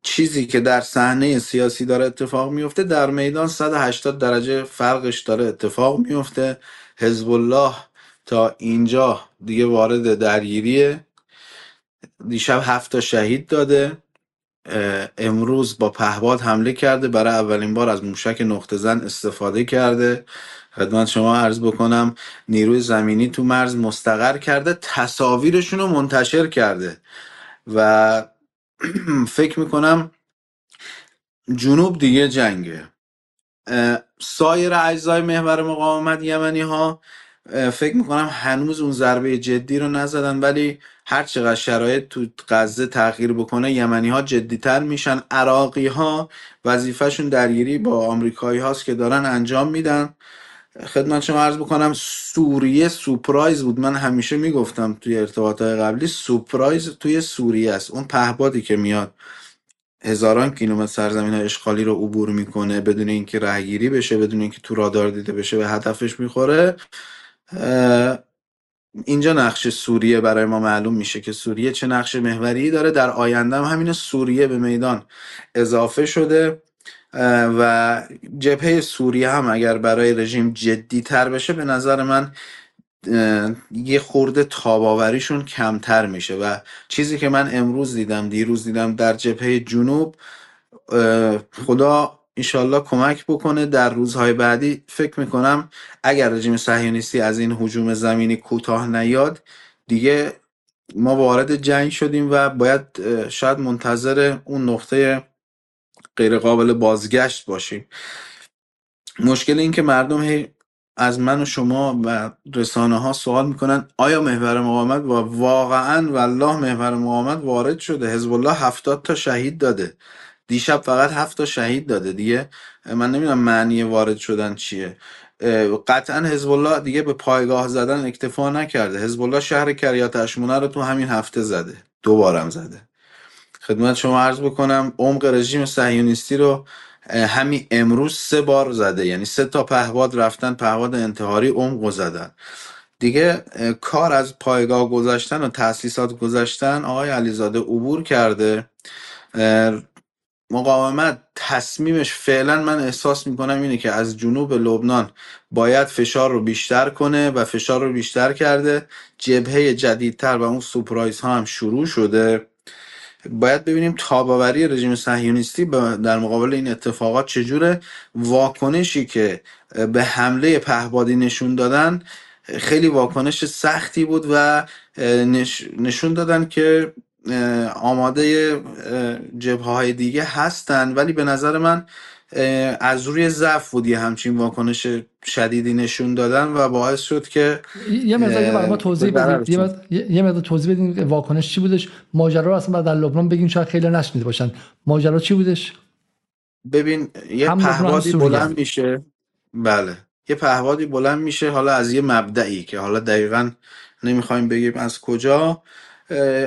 چیزی که در صحنه سیاسی داره اتفاق میفته در میدان 180 درجه فرقش داره اتفاق میفته. حزب الله تا اینجا دیگه وارد درگیریه. دیشب هفت تا شهید داده. امروز با پهباد حمله کرده. برای اولین بار از موشک نقطه زن استفاده کرده. خدمت شما عرض بکنم نیروی زمینی تو مرز مستقر کرده. تصاویرشون رو منتشر کرده. و فکر می‌کنم جنوب دیگه جنگه. سایر اجزای محور مقاومت یمنی ها فکر می‌کنم هنوز اون ضربه جدی رو نزدن ولی هر چقدر شرایط تو غزه تغییر بکنه یمنی ها جدیتر میشن. عراقی ها وظیفهشون درگیری با آمریکایی هاست که دارن انجام میدن. خدمت شما عرض بکنم سوریه سپرایز بود. من همیشه می‌گفتم توی ارتباطات قبلی سپرایز توی سوریه است. اون پهبادی که میاد هزاران کیلومتر سرزمین اشغالی رو عبور می‌کنه بدون اینکه رهگیری بشه بدون اینکه تو رادار دیده بشه به هدفش می‌خوره. اینجا نقش سوریه برای ما معلوم میشه که سوریه چه نقش محوری داره. در آینده هم همین سوریه به میدان اضافه شده. و جبهه سوریه هم اگر برای رژیم جدی تر بشه به نظر من یه خورده تاباوریشون کمتر میشه. و چیزی که من امروز دیدم دیروز دیدم در جبهه جنوب خدا ایشالله کمک بکنه در روزهای بعدی. فکر می‌کنم اگر رژیم صهیونیستی از این حجوم زمینی کوتاه نیاد دیگه ما وارد جنگ شدیم و باید شاید منتظر اون نقطه غیر قابل بازگشت باشیم. مشکل این که مردم هی از من و شما و رسانه ها سوال می‌کنن آیا محور مقاومت و واقعا والله محور مقاومت وارد شده؟ حزب الله هفتاد تا شهید داده. دیشب فقط هفت تا شهید داده دیگه. من نمی‌دونم معنی وارد شدن چیه. قطعا حزب الله دیگه به پایگاه زدن اکتفا نکرده. حزب الله شهر کریات اشمونه رو تو همین هفته زده. دوبارم زده. خدمت شما عرض بکنم عمق رژیم صهیونیستی رو همین امروز سه بار زده یعنی سه تا پهباد رفتن پهباد انتحاری عمق زدن. دیگه کار از پایگاه گذاشتن و تاسیسات گذاشتن آقای علیزاده عبور کرده. مقاومت تصمیمش فعلا من احساس می‌کنم اینه که از جنوب لبنان باید فشار رو بیشتر کنه و فشار رو بیشتر کرده. جبهه جدیدتر و اون سپرایز ها هم شروع شده. باید ببینیم تاباوری رژیم صهیونیستی در مقابل این اتفاقات چجوره. واکنشی که به حمله پهبادی نشون دادن خیلی واکنش سختی بود و نشون دادن که آماده جبه های دیگه هستن. ولی به نظر من از روی ضعف بود یه همچین واکنش شدیدی نشون دادن و باعث شد که یه مقدار برای ما توضیح بدیم یه مقدار توضیح بدیم واکنش چی بودش. ماجرا رو اصلا در لبنان بگیم شاید خیلی نشنیده باشن. ماجرا چی بودش؟ ببین یه پهوادی بلند میشه. بله. یه پهوادی بلند میشه حالا از یه مبدعی که حالا دقیقا نمی‌خوایم بگیم از کجا.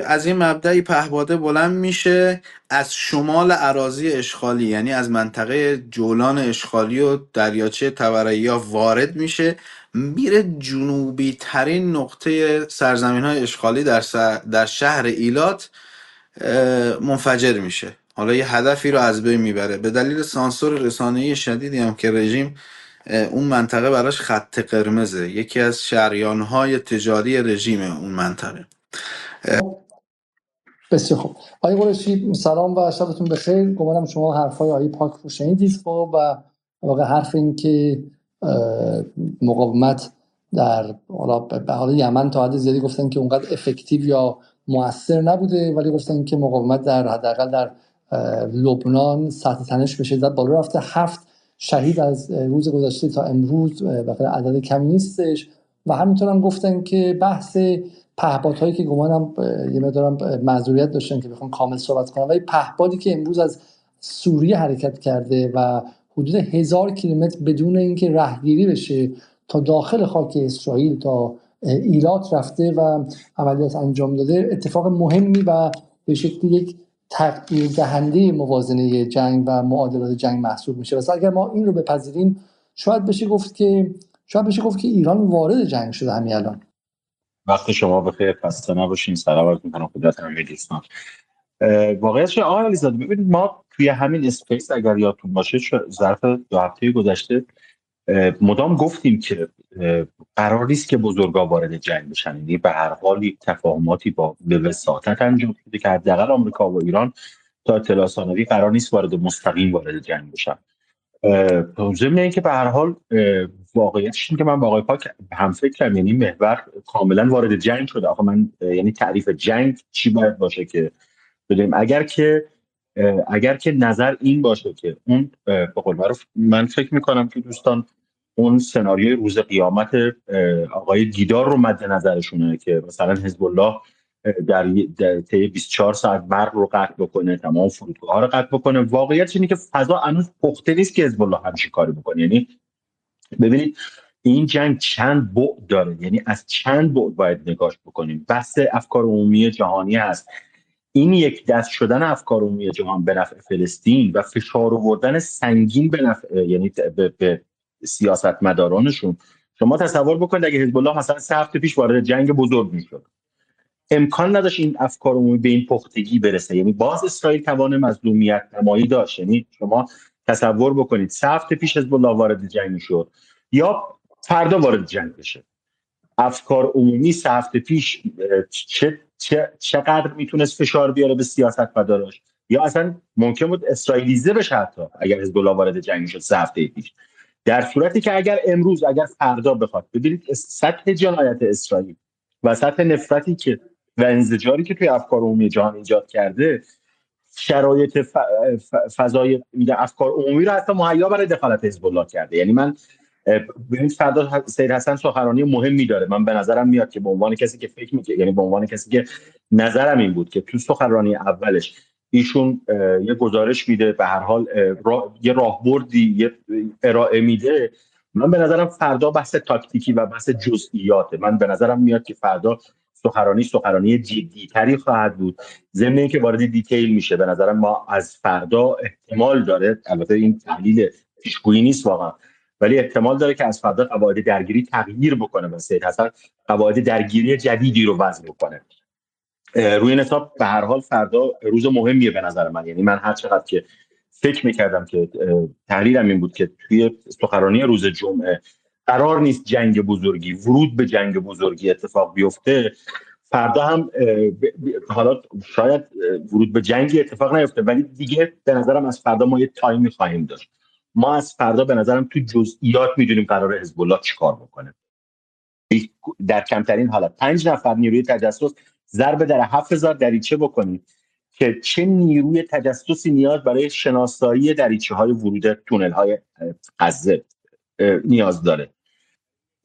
از این مبدعی پهباده بلند میشه از شمال عراضی اشغالی یعنی از منطقه جولان اشغالی و دریاچه تورایی وارد میشه. میره جنوبی ترین نقطه سرزمین های اشغالی در, در شهر ایلات منفجر میشه. حالا یه هدفی رو از بین می‌بره. به دلیل سانسور رسانه‌ای شدیدی هم که رژیم اون منطقه براش خط قرمزه. یکی از شریانهای تجاری رژیم اون منطقه. بسیار خوب. آقای قرشی سلام و شبتون بخیر. گمانم شما حرفای آقای پاک رو شنیدید خب و واقع حرف این که مقاومت در حالا به حال یمن تا حد زیادی گفتن که اونقدر افکتیو یا موثر نبوده ولی گفتن که مقاومت در حداقل در لبنان سطح تنش به شدت بالا رفته. هفت شهید از روز گذشته تا امروز و عدد کمی نیستش. و همینطور هم گفتن که بحث پهبات هایی که گمانم یه مقدارم معذوریت داشتن که بخوام کامل صحبت کنم ولی پهبادی که امروز از سوریه حرکت کرده و حدود هزار کیلومتر بدون اینکه رهگیری بشه تا داخل خاک اسرائیل تا ایلات رفته و عملیات انجام داده اتفاق مهمی و به شکلی یک تغییر دهنده موازنه جنگ و معادلات جنگ محسوب میشه. و اگر ما این رو بپذیریم شاید بشه گفت که شاید بشه گفت که ایران وارد جنگ شده همین الان. وقت شما بخیر خسته نباشین. سلامت می‌کنم خدمت همه دوستان. واقعیتش آقای علیزاده ببینید ما توی همین اسپیس اگر یادتون باشه ظرف دو هفته گذشته مدام گفتیم که قرار نیست که بزرگا وارد جنگ بشن. یعنی به هر حال تفاهماتی با به وساطت انجام شده که حداقل آمریکا و ایران تا اطلاع ثانوی قرار نیست وارد مستقیم وارد جنگ بشن. ضمن اینکه به هر حال واقعیتش که من با آقای پاک هم فکرم یعنی محور کاملا وارد جنگ شده. آخه من یعنی تعریف جنگ چی باید باشه که بدیم اگر که اگر که نظر این باشه که اون به قول من فکر می‌کنم که دوستان اون سناریوی روز قیامت آقای دیدار رو مد نظرشونه که مثلا حزب الله در, طی 24 ساعت برق رو قطع بکنه تمام فرودگاه رو قطع بکنه. واقعیت اینه که فضا هنوز پخته نیست که حزب الله همچین کاری بکنه. یعنی ببینید این جنگ چند بعد داره؟ یعنی از چند بعد باید نگاش بکنیم؟ بحث افکار عمومی جهانی هست. این یک دست شدن افکار عمومی جهان به نفع فلسطین و فشار آوردن سنگین به نفع یعنی به, به سیاست مدارانشون شما تصور بکنید اگه حزب الله مثلا سه هفته پیش وارد جنگ بزرگ می‌شد. امکان نداشت این افکار عمومی به این پختگی برسه. یعنی باز اسرائیل توان مظلومیت نمایی داشت. یعنی شما تصور بکنید. سه هفته پیش حزب الله وارد جنگ می‌شد یا فردا وارد جنگ بشه. افکار عمومی سه هفته پیش چه چه چقدر می‌تونست فشار بیاره به سیاست مداراش یا اصلا ممکن بود اسرائیلیزه بشه حتی اگر حزب الله وارد جنگ شد سه هفته پیش. در صورتی که اگر امروز اگر فردا بخواد ببینید سطح جنایت اسرائیل و سطح نفرتی که و انزجاری که توی افکار عمومی جهان ایجاد کرده شرایط فضای افکار عمومی رو حتی مهیا برای دخالت حزب الله کرده. یعنی من ببینید فردا سید حسن سخنرانی مهمی داره. من به نظرم میاد که به عنوان کسی که فکر می‌کنه یعنی به عنوان کسی که نظرم این بود که تو سخنرانی اولش ایشون یه گزارش میده به هر حال یه راهبردی یه ارائه میده من به نظرم فردا بحث تاکتیکی و بحث جزئیاته. من به نظرم میاد که فردا سخنرانی سخنرانی جدی تری خواهد بود. ضمن اینکه وارد دیتیل میشه. به نظرم ما از فردا احتمال داره البته این تحلیل پیشگویی نیست واقعا ولی احتمال داره که از فردا قواعد درگیری تغییر بکنه و سید حسن. قواعد درگیری جدیدی رو وضع بکنه. روی این حساب به هر حال فردا روز مهمیه به نظر من. یعنی من هر چقدر که فکر می‌کردم که تحلیلم این بود که توی سخنرانی روز جمعه قرار نیست جنگ بزرگی ورود به جنگ بزرگی اتفاق بیفته. فردا هم حالا شاید ورود به جنگی اتفاق نیفته ولی دیگه به نظرم از فردا ما یه تایمی خواهیم داشت. ما از فردا به نظرم تو جزئیات می‌دونیم قرار حزب الله چیکار بکنه. در کمترین حالت. پنج نفر نیروی تجسس ضرب در 7000 دریچه بکنید که چه نیروی تجسسی نیاز برای شناسایی دریچه های ورود تونل غزه نیاز داره.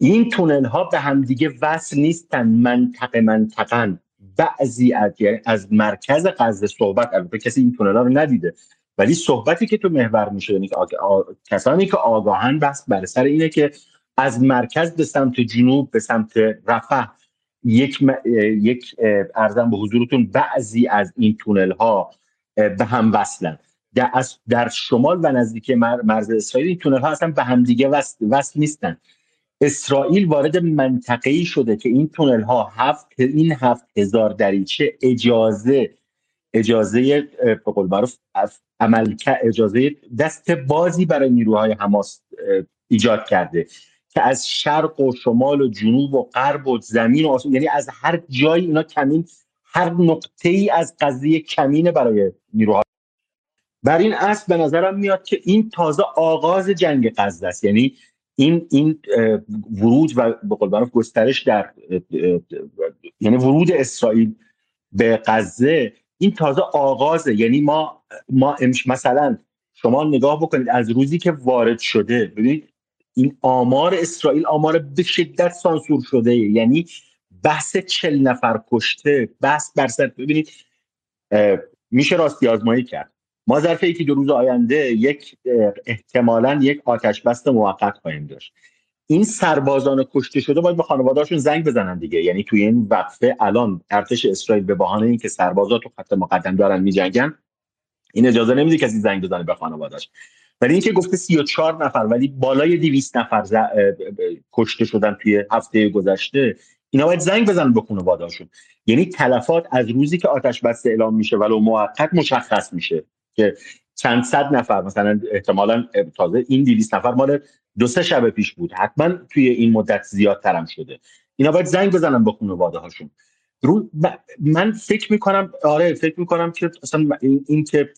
این تونل ها به همدیگه وصل نیستن منطقه منطقا. بعضی از مرکز غزه صحبت البته کسی این تونل ها رو ندیده. ولی صحبتی که تو محور میشه یعنی کسانی که آگاهن بس بر سر اینه که از مرکز به سمت جنوب به سمت رفح یک م... یک ارزم به حضورتون بعضی از این تونل ها به هم وصلن. در, در شمال و نزدیک مرز اسرائیل این تونل ها اصلا به هم دیگه وصل, وصل نیستن. اسرائیل وارد منطقه‌ای شده که این تونل ها هفت این هفت هزار دریچه اجازه اجازه به قول معروف عمل اجازه دست بازی برای نیروهای حماس ایجاد کرده که از شرق و شمال و جنوب و غرب و زمین و یعنی از هر جایی اینا کمین هر نقطه ای از قضیه کمینه برای نیروها. بر این اصل به نظرم میاد که این تازه آغاز جنگ غزه است. یعنی این این ورود و به قول گسترش در یعنی ورود اسرائیل به غزه این تازه آغازه. یعنی ما ما مثلا شما نگاه بکنید از روزی که وارد شده ببینید این آمار اسرائیل آمار به شدت سانسور شده. یعنی بحث چل نفر کشته بحث برصد ببینید میشه راستی آزمایی کرد. ما ظرف یکی دو روز آینده یک احتمالا یک آتش بست موقت خواهیم داشت. این سربازان کشته شده باید به خانواده‌هاشون زنگ بزنن دیگه. یعنی توی این وقفه الان ارتش اسرائیل به بهانه اینکه سربازات تو خط مقدم دارن میجنگن این اجازه نمیده کسی زنگ بزنه به خانواده‌اش. ولی اینکه گفته 34 نفر ولی بالای 200 نفر کشته شدن توی هفته گذشته اینا باید زنگ بزنن به خانواده‌هاشون. یعنی تلفات از روزی که آتش بسته اعلام میشه ولو موقت مشخص میشه. که چند صد نفر مثلا احتمالا تازه این 200 نفر مال دو سه شب پیش بود. حتما توی این مدت زیادترم شده. اینا باید زنگ بزنن به خانواده هاشون رو من فکر می‌کنم آره فکر می‌کنم که اصلا این, این که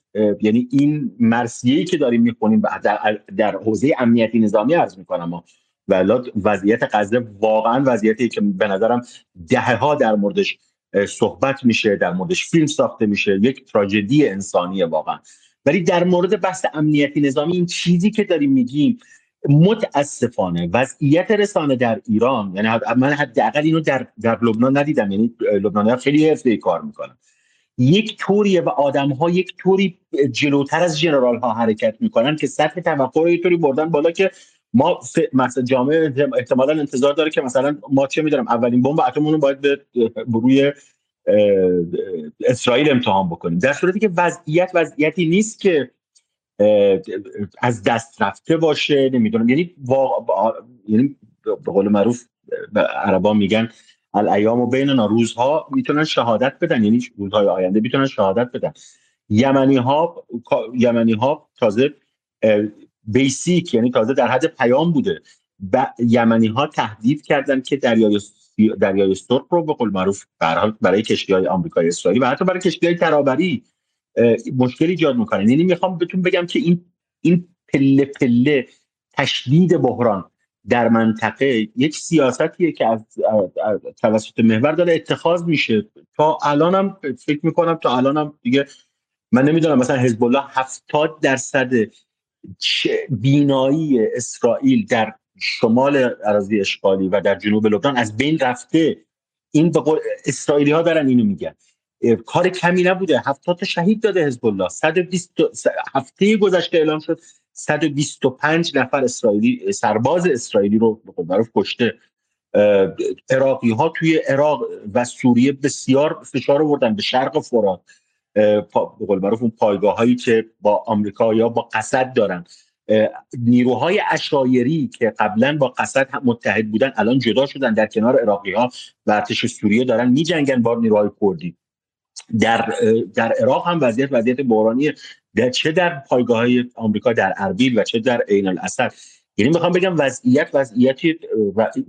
یعنی این مرسیه که داریم می‌خونیم در, در حوزه امنیتی نظامی عرض می‌کنم و وضعیت غزه واقعا وضعیتی که به نظرم دهه ها در موردش صحبت میشه در موردش فیلم ساخته میشه یک تراژدی انسانی واقعا. ولی در مورد بحث امنیتی نظامی این چیزی که داریم میگیم متاسفانه وضعیت رسانه در ایران یعنی من حداقل اینو در در لبنان ندیدم یعنی لبنانی خیلی حرفه‌ای کار می‌کنن. یک طوریه و آدم ها یک طوری جلوتر از جنرال ها حرکت می‌کنن که سطح توقع رو یه طوری بردن بالا که ما مثلا جامعه احتمالا انتظار داره که مثلا ما چه می‌دونم اولین بمب اتممون رو باید به روی اسرائیل امتحان بکنیم. در صورتی که وضعیت وضعیتی نیست که از دست رفته باشه نمی‌دونم. یعنی واقع یعنی به قول معروف عربا میگن الایام و بین روزها می‌تونن شهادت بدن. یعنی روزهای آینده می‌تونن شهادت بدن. یمنی ها یمنی ها تازه بیسیک یعنی تازه در حد پیام بوده. یمنی ها تهدید کردن که دریای دریای سرخ رو به قول معروف برای کشتی های آمریکایی اسرائیلی و حتی برای کشتی های ترابری مشکلی ایجاد می‌کنه. یعنی می‌خوام بهتون بگم که این این پله پله تشدید بحران در منطقه یک سیاستیه که از توسط محور داره اتخاذ میشه. تا الانم فکر می‌کنم تا الانم دیگه من نمی‌دونم مثلا حزب الله 70 درصد بینایی اسرائیل در شمال اراضی اشغالی و در جنوب لبنان از بین رفته؟ این به اسرائیلی ها دارن اینو میگن. کار کمی نبوده. هفتاد تا شهید داده حزب الله 120 هفته گذشته اعلام شد 125 نفر اسرائیلی سرباز اسرائیلی رو به معروف کشته. عراقی ها توی عراق و سوریه بسیار فشار آوردن به شرق فرات. به قول معروف اون پایگاه هایی که با آمریکا یا با قصد دارن. نیروهای اشایری که قبلا با قصد متحد بودن الان جدا شدن در کنار عراقی ها و ارتش سوریه دارن میجنگن با نیروهای کردی. در در عراق هم وضعیت وضعیت بحرانی در چه در پایگاه های آمریکا در اربیل و چه در عین الاسد. یعنی می‌خوام بگم وضعیت وضعیت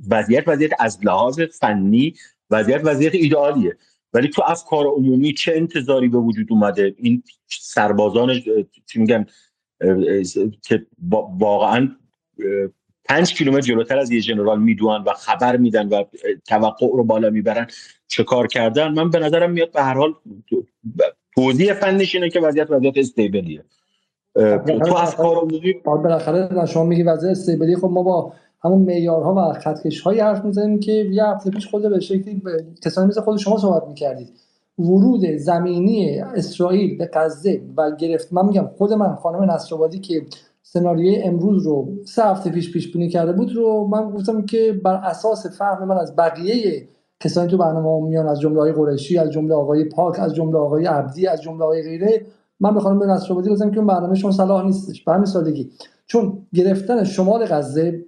وضعیت وضعیت از لحاظ فنی وضعیت وضعیت ایدئالیه. ولی تو افکار عمومی چه انتظاری به وجود اومده؟ این سربازان چی میگن که واقعا پنج کیلومتر جلوتر از یه جنرال می‌دونن و خبر میدن و توقع رو بالا می‌برن چه کار کردن؟ من به نظرم میاد به هر حال توضیح فنیش اینه که وضعیت وضعیت استیبلیه تو افکار عمومی بالاخره شما میگی وضعیت استیبلی خب ما با همون معیارها و خطکش هایی حرف می‌زنیم که یه هفته پیش خود به شکلی کسانی مثل خود شما صحبت می‌کردید. ورود زمینی اسرائیل به غزه و گرفت. من میگم خود من خانم نصرآبادی که سناریوی امروز رو سه هفته پیش پیش بینی کرده بود رو من گفتم که بر اساس فهم من از بقیه کسانی تو برنامه میان از جمله آقای قریشی از جمله آقای پاک از جمله آقای عبدی از جمله آقای غیره من به خانم نصرآبادی گفتم که اون برنامه شما صلاح نیستش. به همین سادگی. چون گرفتن شمال غزه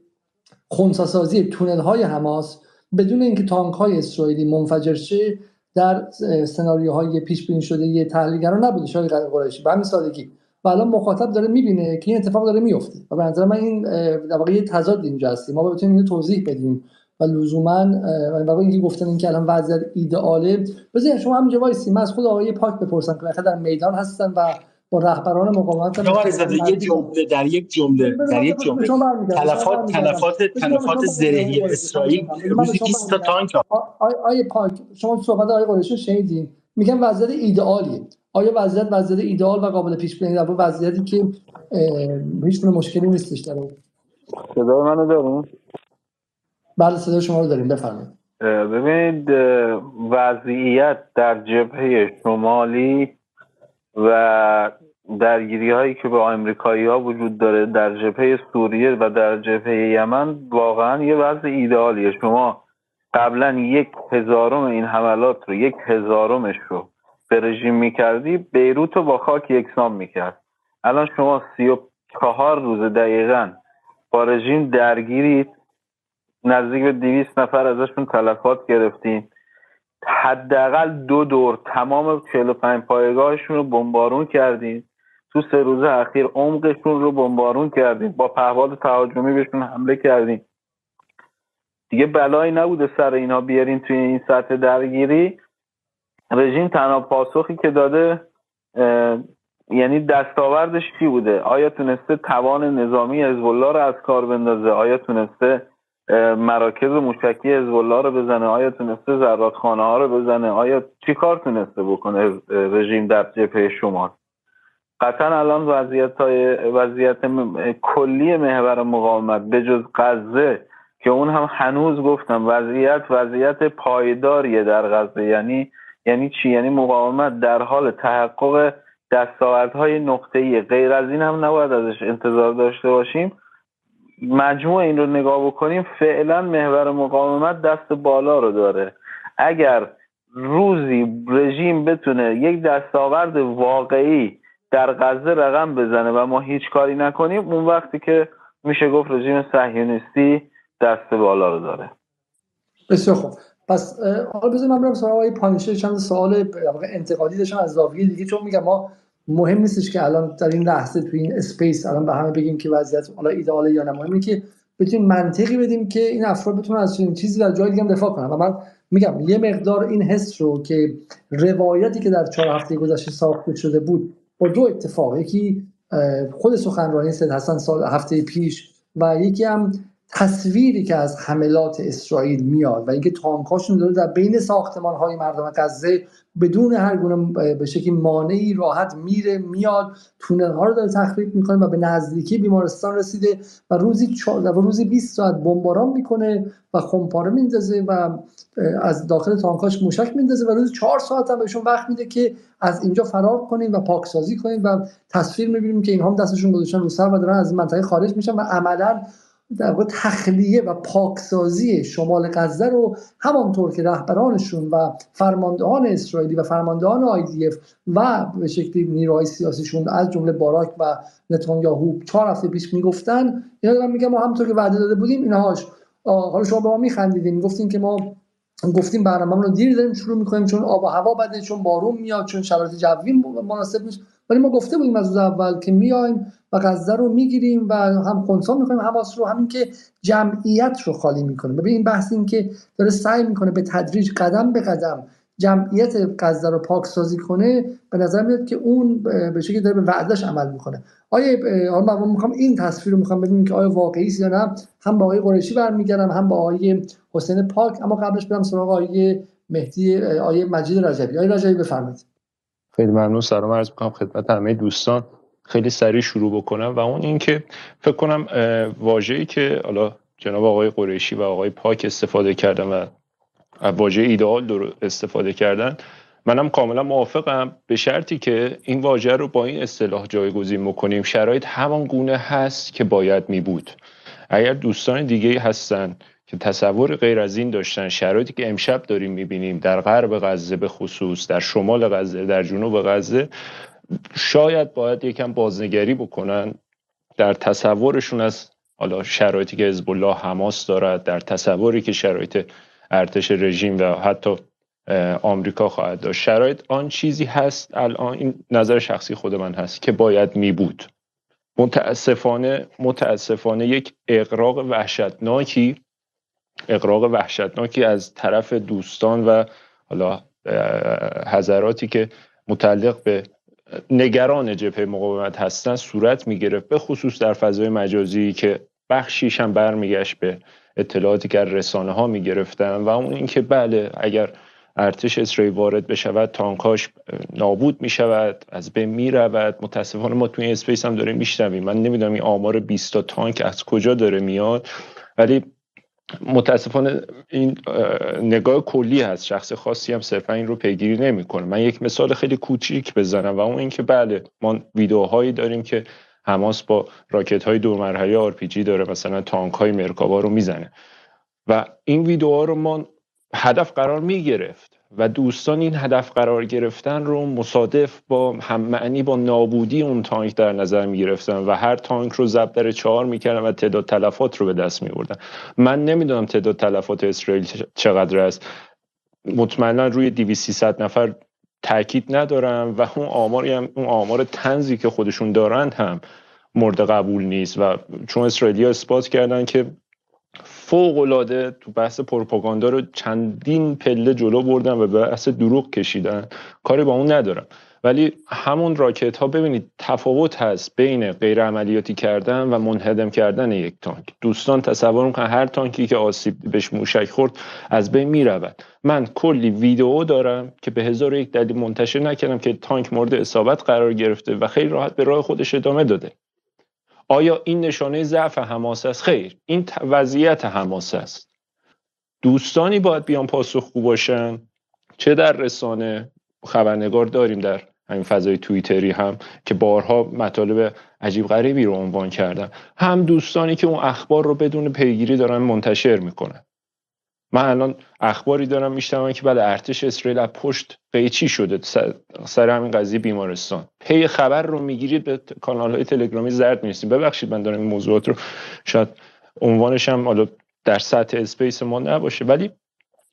خونساسازی تونل های حماس بدون اینکه تانک های اسرائیلی منفجر شه در سناریوهای پیش بینی شده یه تحلیلگرا نبوده شاید قریشی. به همین سادگی. و الان مخاطب داره می‌بینه که این اتفاق داره میفته و به نظر من این در واقع یه تضاد اینجا هستیم ما بتونیم اینو توضیح بدیم. و لزوما و اینکه گفتن این که الان وضعیت ایدئاله بذار شما همینجا وایسی من از خود آقای پاک بپرسم که در میدان هستن و با رهبران مقاومت یه جمله در یک جمله در یک جمله. تلفات تلفات تلفات زرهی اسرائیل. روزی 20 تا تانک آیه پاک شما صحبت آقای قریشی شنیدین میگن وضعیت ایدئالیه. آیا وضعیت وضعیت ایدئال و قابل پیش بینی در وضعیتی که هیچ مشکلی نیستش در صدا منو داریم بله صدا شما رو داریم. بفرمایید. ببینید وضعیت در جبهه شمالی و درگیری هایی که با امریکایی ها وجود داره در جبهه سوریه و در جبهه یمن واقعا یه وضع ایدئالیه شما قبلا یک هزارم این حملات رو یک هزارمش رو به رژیم می‌کردی بیروت رو با خاک یکسان می‌کرد. الان شما سی و چهار روز دقیقا با رژیم درگیرید نزدیک به دویست نفر ازشون تلفات گرفتین. حداقل دو دور تمام 45 پایگاهشون رو بمبارون کردین تو سه روز اخیر عمقشون رو بمبارون کردین با پهباد تهاجمی بهشون حمله کردین دیگه بلایی نبوده سر اینا بیارین توی این سطح درگیری. رژیم تنها پاسخی که داده یعنی دستاوردش چی بوده؟ آیا تونسته توان نظامی حزب الله رو از کار بندازه؟ آیا تونسته مراکز موشکی الله رو بزنه آیا تونسته زرادخانه ها رو بزنه آیا چی کار تونسته بکنه رژیم در جبهه شمال؟ قطعا الان وضعیت های وضعیت کلی محور مقاومت به جز غزه که اون هم هنوز گفتم وضعیت وضعیت پایداریه در غزه. یعنی یعنی چی؟ یعنی مقاومت در حال تحقق دستاوردهای نقطه‌ای. غیر از این هم نباید ازش انتظار داشته باشیم. مجموع این رو نگاه بکنیم فعلا محور مقاومت دست بالا رو داره. اگر روزی رژیم بتونه یک دستاورد واقعی در غزه رقم بزنه و ما هیچ کاری نکنیم اون وقتی که میشه گفت رژیم صهیونیستی دست بالا رو داره. بسیار خوب. پس حالا بذاریم من برم سراغ پانیشه چند سوال انتقادی داشتم از زاویه دیگه چون میگم ما مهم نیستش که الان در این لحظه تو این اسپیس الان به همه بگیم که وضعیت حالا ایدئاله یا نه. مهمه که بتونیم منطقی بدیم که این افراد بتونن از این چیزی در جای دیگه دفاع کنن. و من میگم یه مقدار این حس رو که روایتی که در چهار هفته گذشته ساخته شده بود با دو اتفاق یکی خود سخنرانی سید حسن سال هفته پیش و یکی هم تصویری که از حملات اسرائیل میاد و اینکه تانکاشون داره در بین ساختمان های مردم غزه بدون هر گونه به شکلی مانعی راحت میره میاد تونل ها رو داره تخریب می‌کنه و به نزدیکی بیمارستان رسیده و روزی و روزی 20 ساعت بمباران می‌کنه و خمپاره میندازه و از داخل تانکاش موشک میندازه و روزی 4 ساعت هم بهشون وقت میده که از اینجا فرار کنیم و پاکسازی کنیم و تصویر می‌بینیم که اینها دستشون گذاشتن رو سر و دارن از منطقه خارج میشن و عملا در واقع تخلیه و پاکسازی شمال غزه رو همانطور که رهبرانشون و فرماندهان اسرائیلی و فرماندهان آیدیف و به شکلی نیروهای سیاسیشون از جمله باراک و نتانیاهو چهار هفته پیش می‌گفتن اینا دارم میگم ما همونطور که وعده داده بودیم اینهاش. حالا شما به ما میخندیدین گفتین که ما گفتیم برنامه رو دیر داریم شروع می‌کنیم چون آب و هوا بده چون بارون میاد چون شرایط جوی مناسب نیست. ولی ما گفته بودیم از اول که میایم و غزه رو می‌گیریم و هم خونسا می‌کنیم حماس رو همین که جمعیت رو خالی می‌کنیم ببین این بحث این که داره سعی می‌کنه به تدریج قدم به قدم جمعیت غزه رو پاک سازی کنه به نظر میاد که اون به شکلی داره به وعدش عمل می‌کنه. آیا حالا من می‌خوام این تصویر رو می‌خوام ببینیم که آیا واقعی است یا نه؟ هم با آقای قریشی برمیگردم هم با آقای حسین پاک. اما قبلش برم سراغ آقای مهدی آقای مجید رجبی. آقای رجبی بفرمایید. خیلی ممنون سلام عرض می‌کنم خدمت همه دوستان. خیلی سریع شروع بکنم و اون اینکه فکر کنم واژه‌ای که حالا جناب آقای قریشی و آقای پاک استفاده کردن و واژه ایدئال استفاده کردن منم کاملا موافقم به شرطی که این واژه رو با این اصطلاح جایگزین بکنیم. شرایط همان گونه هست که باید می بود اگر دوستان دیگه هستن که تصور غیر از این داشتن شرایطی که امشب داریم می‌بینیم در غرب غزه به خصوص در شمال غزه در جنوب غزه شاید باید یکم بازنگری بکنن در تصورشون از حالا شرایطی که حزب الله حماس دارد در تصوری که شرایط ارتش رژیم و حتی آمریکا خواهد داشت. شرایط آن چیزی هست الان این نظر شخصی خود من هست که باید می بود متاسفانه متاسفانه یک اقراق وحشتناکی اقراق وحشتناکی از طرف دوستان و حالا حضراتی که متعلق به نگران جبهه مقاومت هستن صورت می‌گرفت به خصوص در فضای مجازی که بخشیش هم برمیگشت به اطلاعاتی که رسانه ها می‌گرفتن و اون اینکه بله اگر ارتش اسرائیل وارد بشود تانکاش نابود می شود از بین می رود متاسفانه ما توی اسپیس هم داریم میشنویم. من نمی‌دونم این آمار 20 تا تانک از کجا داره میاد. ولی متاسفانه این نگاه کلی هست. شخص خاصی هم صرفا این رو پیگیری نمی‌کنه. من یک مثال خیلی کوچیک بزنم و اون اینکه بله ما ویدیوهایی داریم که حماس با راکت های دو مرحله آرپیجی داره مثلا تانک های مرکابا رو می‌زنه. و این ویدیوها رو ما هدف قرار می‌گرفت. و دوستان این هدف قرار گرفتن رو مصادف با هم معنی با نابودی اون تانک در نظر می گرفتن و هر تانک رو ضرب در چهار می‌کردن و تعداد تلفات رو به دست می آوردن من نمی‌دونم تعداد تلفات اسرائیل چقدر است. مطمئنا روی 2300 نفر تاکید ندارم و اون آماری هم اون آمار تنزی که خودشون دارند هم مورد قبول نیست و چون اسرائیلیا اثبات کردن که فوق العاده تو بحث پروپاگاندا رو چندین پله جلو بردن و به بحث دروغ کشیدن. کاری با اون ندارم. ولی همون راکت ها ببینید تفاوت هست بین غیر عملیاتی کردن و منهدم کردن یک تانک. دوستان تصور می‌کنن هر تانکی که آسیب بهش موشک خورد از بین می‌رود. من کلی ویدیو دارم که به هزار یک دلیل منتشر نکردم که تانک مورد اصابت قرار گرفته و خیلی راحت به راه خودش ادامه داده. آیا این نشانه ضعف حماس است؟ خیر این وضعیت حماس است. دوستانی باید بیان پاسخگو باشن. چه در رسانه خبرنگار داریم در همین فضای توییتری هم که بارها مطالب عجیب غریبی رو عنوان کردن. هم دوستانی که اون اخبار رو بدون پیگیری دارن منتشر می‌کنن. من الان اخباری دارم می‌شنوم که بعد ارتش اسرائیل از پشت قیچی شده سر همین قضیه بیمارستان. پی خبر رو می‌گیرید به کانال های تلگرامی زرد می‌رسیم. ببخشید من دارم این موضوعات رو شاید عنوانش هم حالا در سطح space ما نباشه. ولی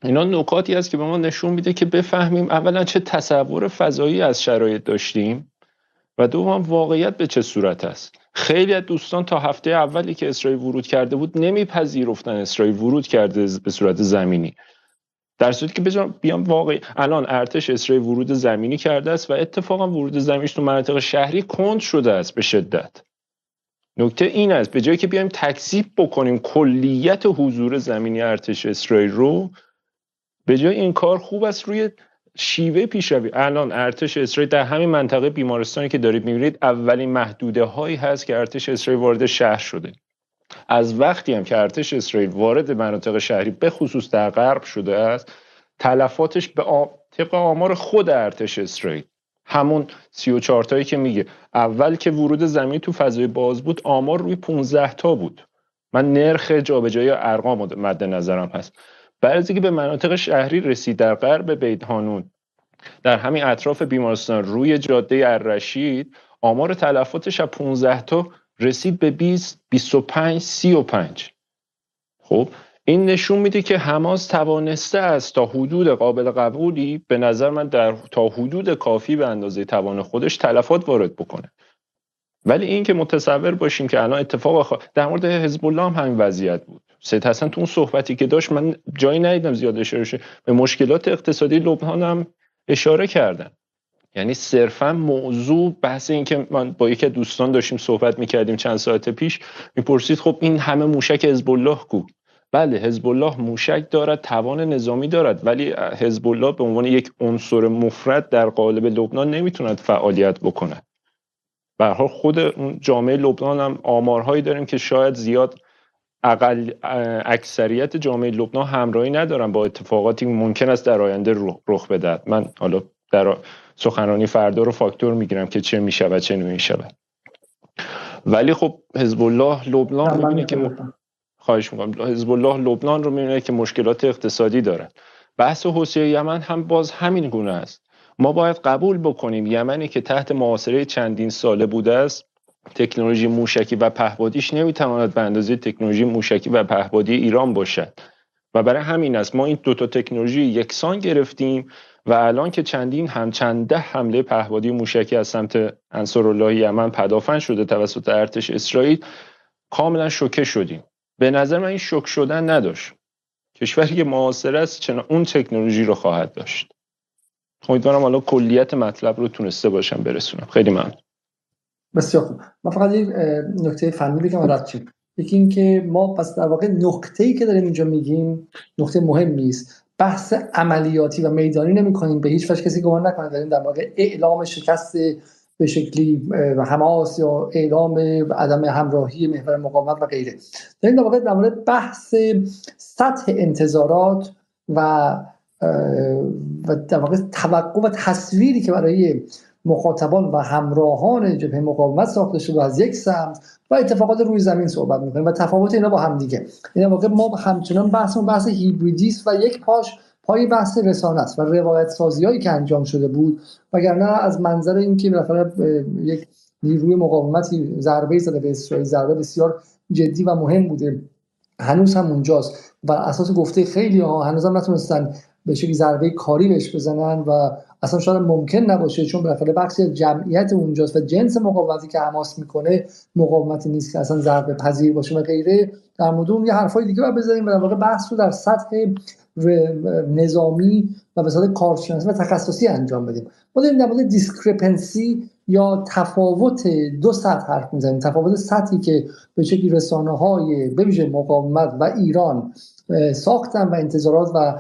اینا نکاتی است که به ما نشون میده که بفهمیم اولا چه تصور فضایی از شرایط داشتیم. و دوم واقعیت به چه صورت است؟ خیلی از دوستان تا هفته اولی که اسرائیل ورود کرده بود نمیپذیرفتن اسرائیل ورود کرده به صورت زمینی. در صورتی که بجام بیام واقعی الان ارتش اسرائیل ورود زمینی کرده است و اتفاقا ورود زمینیش تو مناطق شهری کند شده است به شدت. نکته این است به جایی که بیایم تکذیب بکنیم کلیت حضور زمینی ارتش اسرائیل رو به جای این کار خوب است روی شیوه پیشروی. الان ارتش اسرائیل در همین منطقه بیمارستانی که دارید می‌بینید اولین محدوده هایی هست که ارتش اسرائیل وارد شهر شده. از وقتی هم که ارتش اسرائیل وارد مناطق شهری به خصوص در غرب شده است تلفاتش به آ... طبق آمار خود ارتش اسرائیل. همون 34 تایی که میگه. اول که ورود زمین تو فضای باز بود آمار روی 15 تا بود. من نرخ جابجایی ارقام مد نظرم هست. بعد از به مناطق شهری رسید در غرب بیت هانون در همین اطراف بیمارستان روی جاده الرشید آمار تلفاتش از 15 تا رسید به 20 25 35 خب این نشون میده که حماس توانسته است تا حدود قابل قبولی به نظر من در تا حدود کافی به اندازه توان خودش تلفات وارد بکنه. ولی این که متصور باشیم که الان اتفاق در مورد حزب الله هم همین وضعیت بود. سید حسن تو اون صحبتی که داشت من جایی ندیدم زیاد اشاره شه. به مشکلات اقتصادی لبنان هم اشاره کردن. یعنی صرفا موضوع بحث این که من با یکی دوستان داشتیم صحبت می‌کردیم چند ساعت پیش می‌پرسید خب این همه موشک حزب الله کو؟ بله حزب الله موشک دارد توان نظامی دارد ولی حزب الله به عنوان یک عنصر مفرد در قالب لبنان نمی‌توند فعالیت بکند. به خود جامعه لبنان هم آمارهایی داریم که شاید زیاد اقل اکثریت جامعه لبنان همراهی ندارن با اتفاقاتی ممکن است در آینده رخ بدهد. من حالا در سخنرانی فردا رو فاکتور می‌گیرم که چه می‌شود چه نمی‌شود. ولی خب حزب الله لبنان می‌بینه که خواهش می‌کنم. حزب الله لبنان رو می‌بینه که مشکلات اقتصادی داره بحث حوثی یمن هم باز همین گونه است. ما باید قبول بکنیم یمنی که تحت معاصره چندین ساله بوده است تکنولوژی موشکی و پهبادیش نمی‌تواند به اندازه تکنولوژی موشکی و پهبادی ایران باشد. و برای همین است ما این دوتا تکنولوژی یکسان گرفتیم و الان که چندین هم چنده حمله پهبادی موشکی از سمت انصارالله یمن پدافن شده توسط ارتش اسرائیل کاملا شوکه شدیم. به نظر من این شوک شدن نداشت. کشوری که معاصر است چنان اون تکنولوژی رو خواهد داشت. امیدوارم حالا کلیت مطلب رو تونسته باشم برسونم. خیلی ممنون. بسیار خوب. من فقط یک نکته فنی بگم و رد یکی اینکه ما پس در واقع نکته ای که داریم اینجا میگیم نکته مهمی است. بحث عملیاتی و میدانی نمی کنیم. به هیچ وجه کسی گمان نکنه. داریم در واقع اعلام شکست به شکلی حماس یا اعلام عدم همراهی محور مقاومت و غیره. داریم در واقع در مورد بحث سطح انتظارات و و در واقع توقع و تصویری که برای مخاطبان و همراهان جبهه مقاومت ساخته شده از یک سمت و اتفاقات روی زمین صحبت می‌کنیم و تفاوت اینا با هم دیگه. این واقع ما همچنان بحثمون بحث هیبریدیست و یک پاش پای بحث رسانه است و روایت سازی هایی که انجام شده بود. وگرنه از منظر اینکه بالاخره یک نیروی مقاومتی ضربه زده به اسرائیل ضربه بسیار جدی و مهم بوده. هنوز هم اونجاست و اساس گفته خیلی ها هنوز هم نتونستن به شکلی ضربه کاری بهش بزنن و اصلا شاید ممکن نباشه چون بالاخره بخشی از جمعیت اونجاست و جنس مقاومتی که حماس می‌کنه مقاومتی نیست که اصلا ضربه پذیر باشه و غیره. در مورد اون یه حرفای دیگه باید بزنیم و در واقع بحث رو در سطح نظامی و به صورت کارشناسی و تخصصی انجام بدیم. ما داریم در مورد discrepancy یا تفاوت دو سطح حرف می‌زنیم. تفاوت سطحی که به شکلی رسانه های مقاومت و ایران ساختن و انتظارات و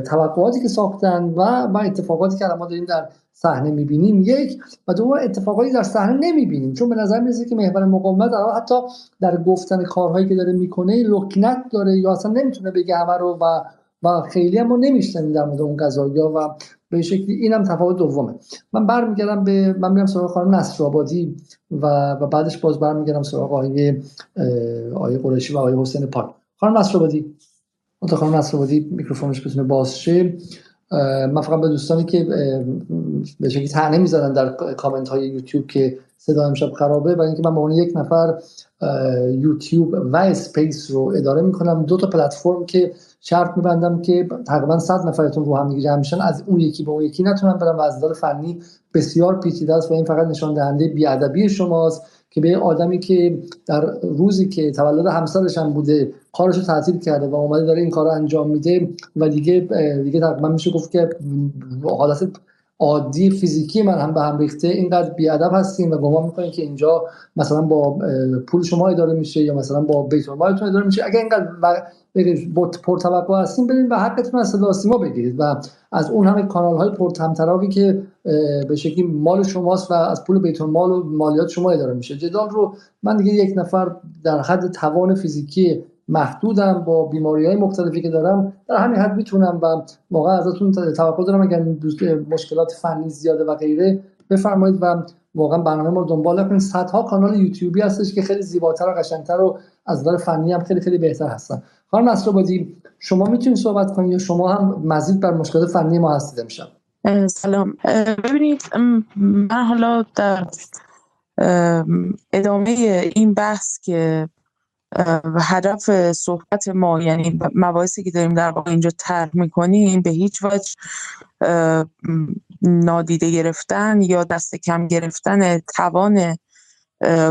توقعاتی که ساختن و و اتفاقاتی که ما داریم در صحنه می‌بینیم یک و دو اتفاقاتی در صحنه نمی‌بینیم. چون به نظر می‌رسه که محور مقاومت حتی در گفتن کارهایی که داره می‌کنه لکنت داره یا اصلا نمی‌تونه بگه همه رو و و خیلی هم ما نمیشنیم در مورد اون قضایا و به شکلی اینم تفاوت دومه. من برمیگردم به من میرم سراغ خانم نصرآبادی و و بعدش باز برمیگردم سراغ آقای آقای قریشی و آقای حسین پاک. خانم نصرآبادی تا خانم نصرآبادی میکروفونش بتونه باز شه. من فقط به دوستانی که به شکلی تنه می‌زنن در کامنت های یوتیوب که صدا امشب خرابه و اینکه من به عنوان یک نفر یوتیوب و اسپیس رو اداره می‌کنم. دو تا پلتفرم که شرط میبندم که تقریبا 100 نفرتون رو هم دیگه جمع میشن. از اون یکی به اون یکی نتونن برن و از فنی بسیار پیچیده است و این فقط نشان دهنده بیادبی شماست که به آدمی که در روزی که تولد همسرش هم بوده کارش رو تعطیل کرده و اومده داره این کار رو انجام میده و دیگه دیگه تقریبا میشه گفت که حالت عادی فیزیکی من هم به هم ریخته اینقدر بیادب هستیم و گمان می‌کنیم که اینجا مثلا با پول شما اداره میشه یا مثلا با بیت مالتون اداره میشه. اگر اینقدر پرتوقع هستیم بریم و حقتون از صدا سیما بگیرید و از اون همه کانال های پرتمطراقی که به شکلی مال شماست و از پول بیت مال و مالیات شما اداره میشه. جدال رو من دیگه یک نفر در حد توان فیزیکی محدودم با بیماری های مختلفی که دارم در همین حد می‌تونم و واقعا ازتون توقع دارم اگر مشکلات فنی زیاده و غیره بفرمایید و واقعا برنامه ما رو دنبال کنید صدها کانال یوتیوبی هستش که خیلی زیباتر و قشنگتر و از نظر فنی هم خیلی خیلی بهتر هستن. خانم نصرآبادی شما می‌تونید صحبت کنید یا شما هم مزید بر مشکلات فنی ما هستید امشب؟ سلام. ببینید من حالا در ادامه این بحث که هدف صحبت ما یعنی مباحثی که داریم در واقع اینجا طرح می‌کنیم به هیچ وجه نادیده گرفتن یا دست کم گرفتن توان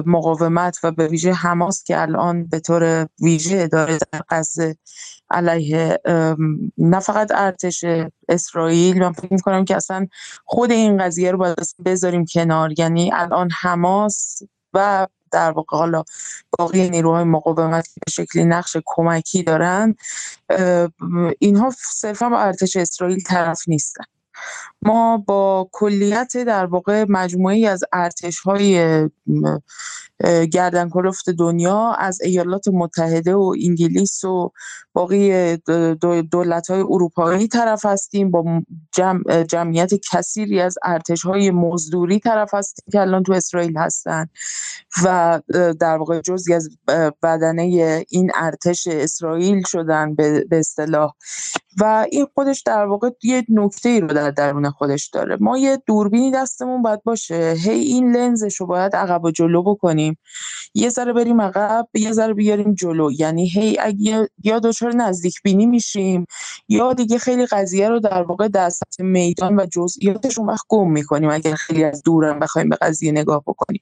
مقاومت و به ویژه حماس که الان به طور ویژه داره در غزه علیه نه فقط ارتش اسرائیل من فکر می‌کنم که اصلا خود این قضیه رو باید بذاریم کنار. یعنی الان حماس و در واقع حالا باقی نیروهای مقاومت به شکلی نقش کمکی دارن اینها صرفا با ارتش اسرائیل طرف نیستن. ما با کلیت در واقع مجموعی از ارتش های گردن کلفت دنیا از ایالات متحده و انگلیس و باقی دولت های اروپایی طرف هستیم با جمعیت کثیری از ارتش های مزدوری طرف هستیم که الان تو اسرائیل هستن و در واقع جزی از بدنه این ارتش اسرائیل شدن به اصطلاح. و این خودش در واقع یه نکته ای رو در درون خودش داره. ما یه دوربینی دستمون باید باشه. هی این لنزش رو باید عقب و جلو بکنیم. یه ذره بریم عقب یه ذره بیاریم جلو. یعنی هی اگه یا دچار نزدیک بینی میشیم یا دیگه خیلی قضیه رو در واقع سطح میدان و جزئیاتش اون وقت گم می‌کنیم اگر خیلی از دورم بخوایم به قضیه نگاه بکنیم.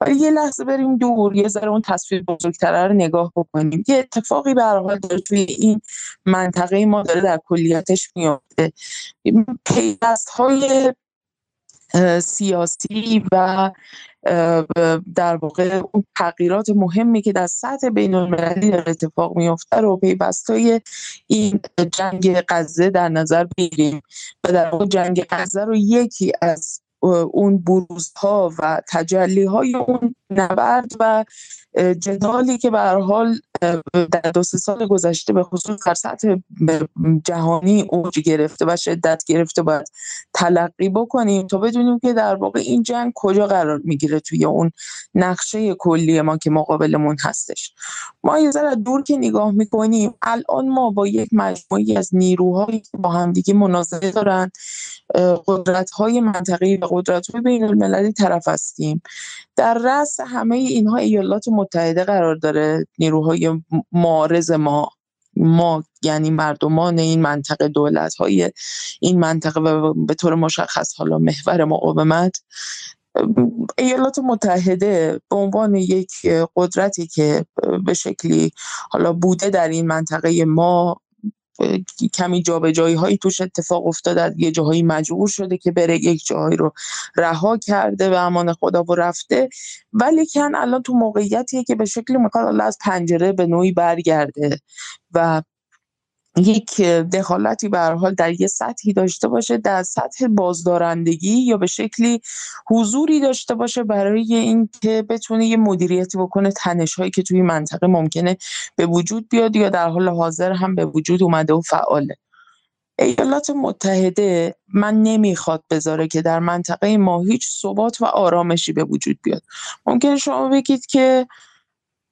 ولی یه لحظه بریم دور یه ذره اون تصویر بزرگتره رو نگاه بکنیم. یه اتفاقی به داره توی این منطقه ما داره در کلیتش میفته. پیوست های سیاسی و در واقع اون تغییرات مهمی که در سطح بین المللی در اتفاق میفته رو پیوستای این جنگ غزه در نظر بگیریم. و در واقع جنگ غزه رو یکی از اون بروزها و تجلی های اون نبرد و جدالی که به حال در دو سه سال گذشته به خصوص در سطح جهانی اوج گرفته و شدت گرفته باید تلقی بکنیم تا بدونیم که در واقع این جنگ کجا قرار می‌گیره توی اون نقشه کلی ما که مقابلمون هستش. ما یه ذره دور که نگاه می‌کنیم الان ما با یک مجموعی از نیروهایی که با همدیگه مناظره دارن قدرت های منطقی و قدرت های بین المللی طرف هستیم. در رأس همه اینها ایالات متحده قرار داره نیروهای معارض ما ما یعنی مردمان این منطقه دولت های این منطقه و به طور مشخص حالا محور مقاومت ایالات متحده به عنوان یک قدرتی که به شکلی حالا بوده در این منطقه ما کمی جابجایی هایی توش اتفاق افتاده یه جاهایی مجبور شده که بره یک جاهایی رو رها کرده و امان خدا و رفته. ولی کن الان تو موقعیتیه که به شکلی می‌خواد از پنجره به نوعی برگرده و یک دخالتی به حال در یه سطحی داشته باشه در سطح بازدارندگی یا به شکلی حضوری داشته باشه برای اینکه بتونه یه مدیریتی بکنه تنش هایی که توی منطقه ممکنه به وجود بیاد یا در حال حاضر هم به وجود اومده و فعاله. ایالات متحده من نمی‌خواد بذاره که در منطقه ما هیچ ثبات و آرامشی به وجود بیاد. ممکنه شما بگید که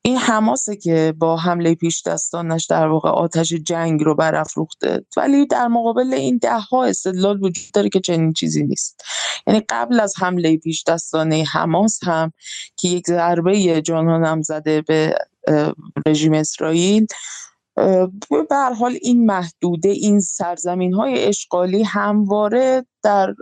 این حماسه که با حمله پیش دستانش در واقع آتش جنگ رو برافروخته. ولی در مقابل این ده ها استدلال وجود داره که چنین چیزی نیست. یعنی قبل از حمله پیش دستانه حماس هم که یک ضربه جانانم زده به رژیم اسرائیل به حال این محدوده این سرزمین های اشغالی همواره در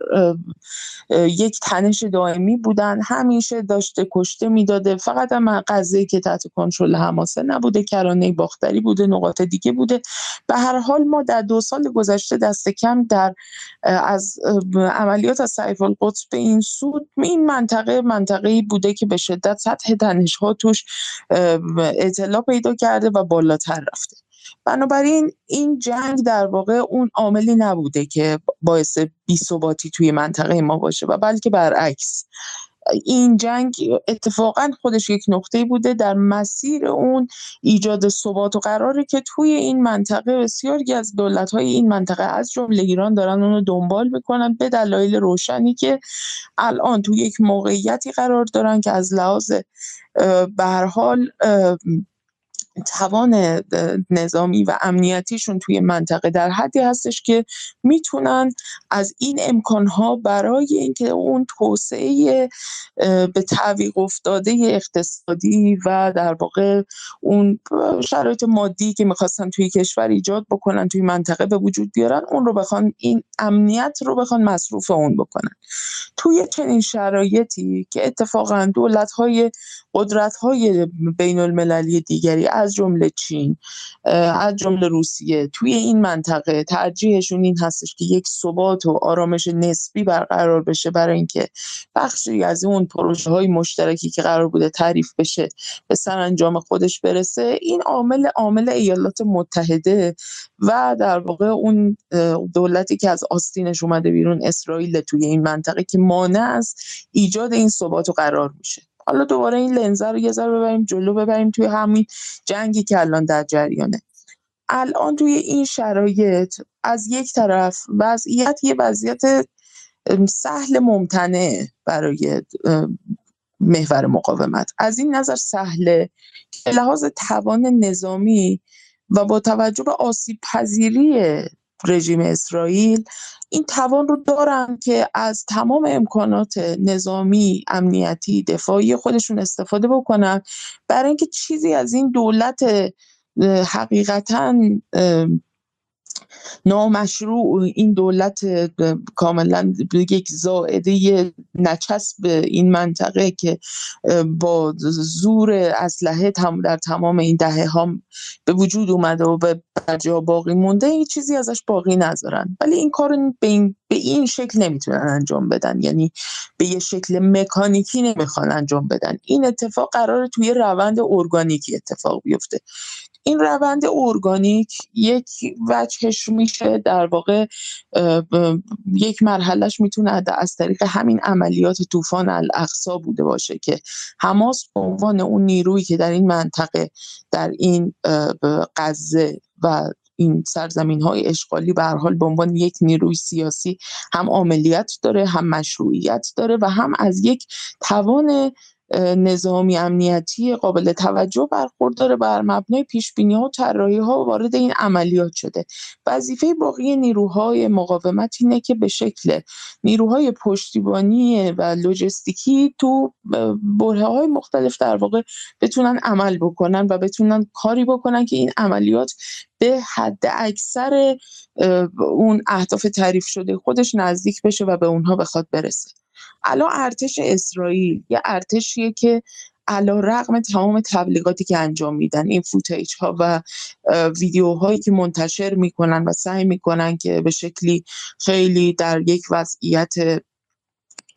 یک تنش دائمی بودن. همیشه داشته کشته می‌داده. فقط هم قضیه که تحت کنترل حماسه نبوده کرانه باختری بوده نقاط دیگه بوده. به هر حال ما در دو سال گذشته دست کم در از عملیات از سیف القدس به این سود این منطقه منطقه بوده که به شدت سطح تنش ها توش اطلاع پیدا کرده و بالاتر رفته. بنابراین این جنگ در واقع اون عاملی نبوده که باعث بیثباتی توی منطقه ما باشه و بلکه برعکس. این جنگ اتفاقا خودش یک نقطه بوده در مسیر اون ایجاد ثبات و قراره که توی این منطقه بسیاری از دولت های این منطقه از جمله ایران دارن اونو دنبال می‌کنن به دلایل روشنی که الان توی یک موقعیتی قرار دارن که از لحاظ به حال توان نظامی و امنیتیشون توی منطقه در حدی هستش که می‌تونن از این امکانها برای اینکه اون توسعه به تعویق افتاده اقتصادی و در واقع اون شرایط مادی که می‌خواستن توی کشور ایجاد بکنن توی منطقه به وجود بیارن اون رو بخوان این امنیت رو بخوان مصروف اون بکنن. توی چنین شرایطی که اتفاقا دولت های قدرت بین المللی دیگری جمله چین از جمله روسیه. توی این منطقه ترجیحشون این هستش که یک ثبات و آرامش نسبی برقرار بشه برای اینکه بخشی از اون پروژه های مشترکی که قرار بوده تعریف بشه به سرانجام خودش برسه. این عامل عامل ایالات متحده و در واقع اون دولتی که از آستینش اومده بیرون اسرائیل توی این منطقه که مانع از ایجاد این ثبات و قرار میشه. حالا دوباره این لنزه رو یه ذره ببریم جلو ببریم توی همین جنگی که الان در جریانه. الان توی این شرایط از یک طرف وضعیت یه وضعیت سهل ممتنع برای محور مقاومت. از این نظر سهله که لحاظ توان نظامی و با توجه به آسیب پذیری رژیم اسرائیل این توان رو دارن که از تمام امکانات نظامی امنیتی دفاعی خودشون استفاده بکنن. برای اینکه چیزی از این دولت حقیقتا نامشروع این دولت کاملا یک زائده نچسب این منطقه که با زور اسلحه در تمام این دهه ها به وجود اومده و به جا باقی مونده این چیزی ازش باقی نذارن. ولی این کار به این, به این شکل نمی‌تونن انجام بدن. یعنی به یه شکل مکانیکی نمی‌خوان انجام بدن. این اتفاق قراره توی روند ارگانیکی اتفاق بیفته. این روند ارگانیک یک وجهش میشه در واقع یک مرحلهش می‌تونه از طریق همین عملیات طوفان الاقصا بوده باشه که حماس به عنوان اون نیرویی که در این منطقه در این غزه و این سرزمین های اشغالی به هر حال به عنوان یک نیروی سیاسی هم عملیات داره هم مشروعیت داره و هم از یک توان نظامی امنیتی قابل توجه برخورداره بر مبنای پیش بینی ها و طراحی ها وارد این عملیات شده. وظیفه باقی نیروهای مقاومت اینه که به شکل نیروهای پشتیبانی و لوجستیکی تو بره های مختلف در واقع بتونن عمل بکنن و بتونن کاری بکنن که این عملیات به حد اکثر اون اهداف تعریف شده خودش نزدیک بشه و به اونها بخواد برسه. الان ارتش اسرائیل. یه ارتشیه که علا رقم تمام تبلیغاتی که انجام میدن این فوتیج ها و ویدیوهایی که منتشر می‌کنن و سعی می‌کنن که به شکلی خیلی در یک وضعیت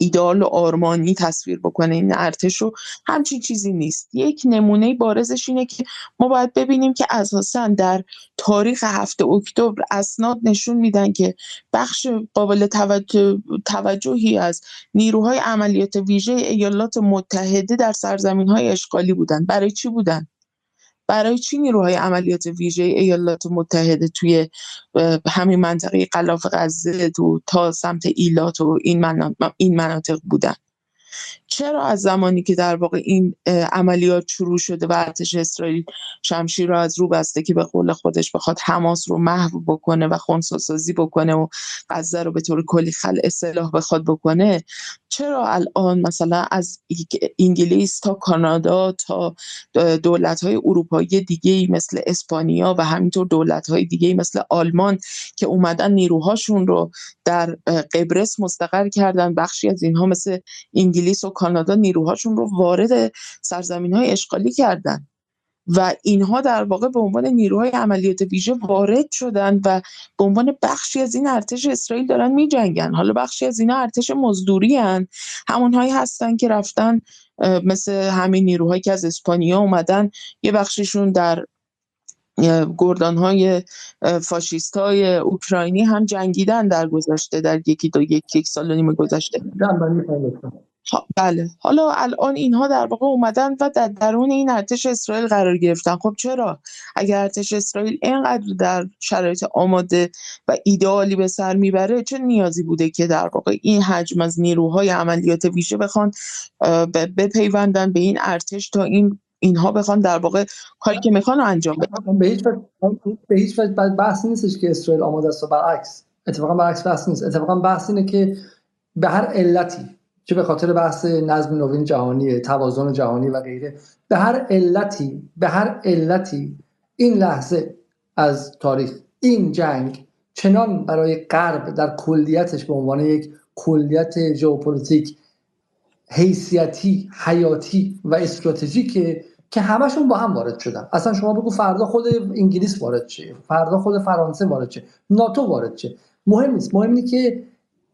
ایدال و آرمانی تصویر بکنه این ارتش رو. همچین چیزی نیست. یک نمونه بارزش اینه که ما باید ببینیم که اساسا در تاریخ هفته اکتبر اسناد نشون میدن که بخش قابل توجهی از نیروهای عملیات ویژه ایالات متحده در سرزمین های اشغالی بودن. برای چی بودن؟ برای چی نیروهای عملیات ویژه ایالات متحده توی همین منطقه قلاف غزه تو تا سمت ایلات و این مناطق بودن؟ چرا از زمانی که در واقع این عملیات شروع شده و ارتش اسرائیل شمشیر رو از رو بسته که به قول خودش بخواد حماس رو محو بکنه و خونساسازی بکنه و غزه رو به طور کلی خل اصلاح بخواد بکنه چرا الان مثلا از انگلیس تا کانادا تا دولت های اروپایی دیگه مثل اسپانیا و همینطور دولت های دیگه مثل آلمان که اومدن نیروهاشون رو در قبرس مستقر کردن بخشی از اینها مثل انگلیس و کانادا نیروهاشون رو وارد سرزمین های اشغالی کردن و اینها در واقع به عنوان نیروهای عملیات ویژه وارد شدن و به عنوان بخشی از این ارتش اسرائیل دارن می جنگن. حالا بخشی از اینا ارتش مزدوری هن. همونهایی هستن که رفتن مثل همین نیروهایی که از اسپانیا اومدن یه بخششون در گردان های فاشیست های اوکراینی هم جنگیدن در گذشته در یکی دو یک یک سال و نیم گذشته بله. حالا الان اینها در واقع اومدن و در درون این ارتش اسرائیل قرار گرفتن. خب چرا؟ اگر ارتش اسرائیل اینقدر در شرایط آماده و ایدئالی به سر می‌بره چه نیازی بوده که در واقع این حجم از نیروهای عملیات ویژه بخوان بپیوندن به این ارتش تا این اینها بخوان در واقع کاری که می‌خوان انجام بدن؟ به هیچ به هیچ بحث نیستش که اسرائیل آماده است و برعکس. اتفاقا برعکس بحث نیست. اتفاقا بحث اینه که به هر علتی چه به خاطر بحث نظم نوین جهانی توازن جهانی و غیره به هر علتی به هر علتی این لحظه از تاریخ این جنگ چنان برای غرب در کلیتش به عنوان یک کلیت ژئوپلیتیک حیثیتی حیاتی و استراتژیکه که همشون با هم وارد شدن. اصلا شما بگو فردا خود انگلیس وارد شه فردا خود فرانسه وارد شه ناتو وارد شه مهم نیست. مهم اینه که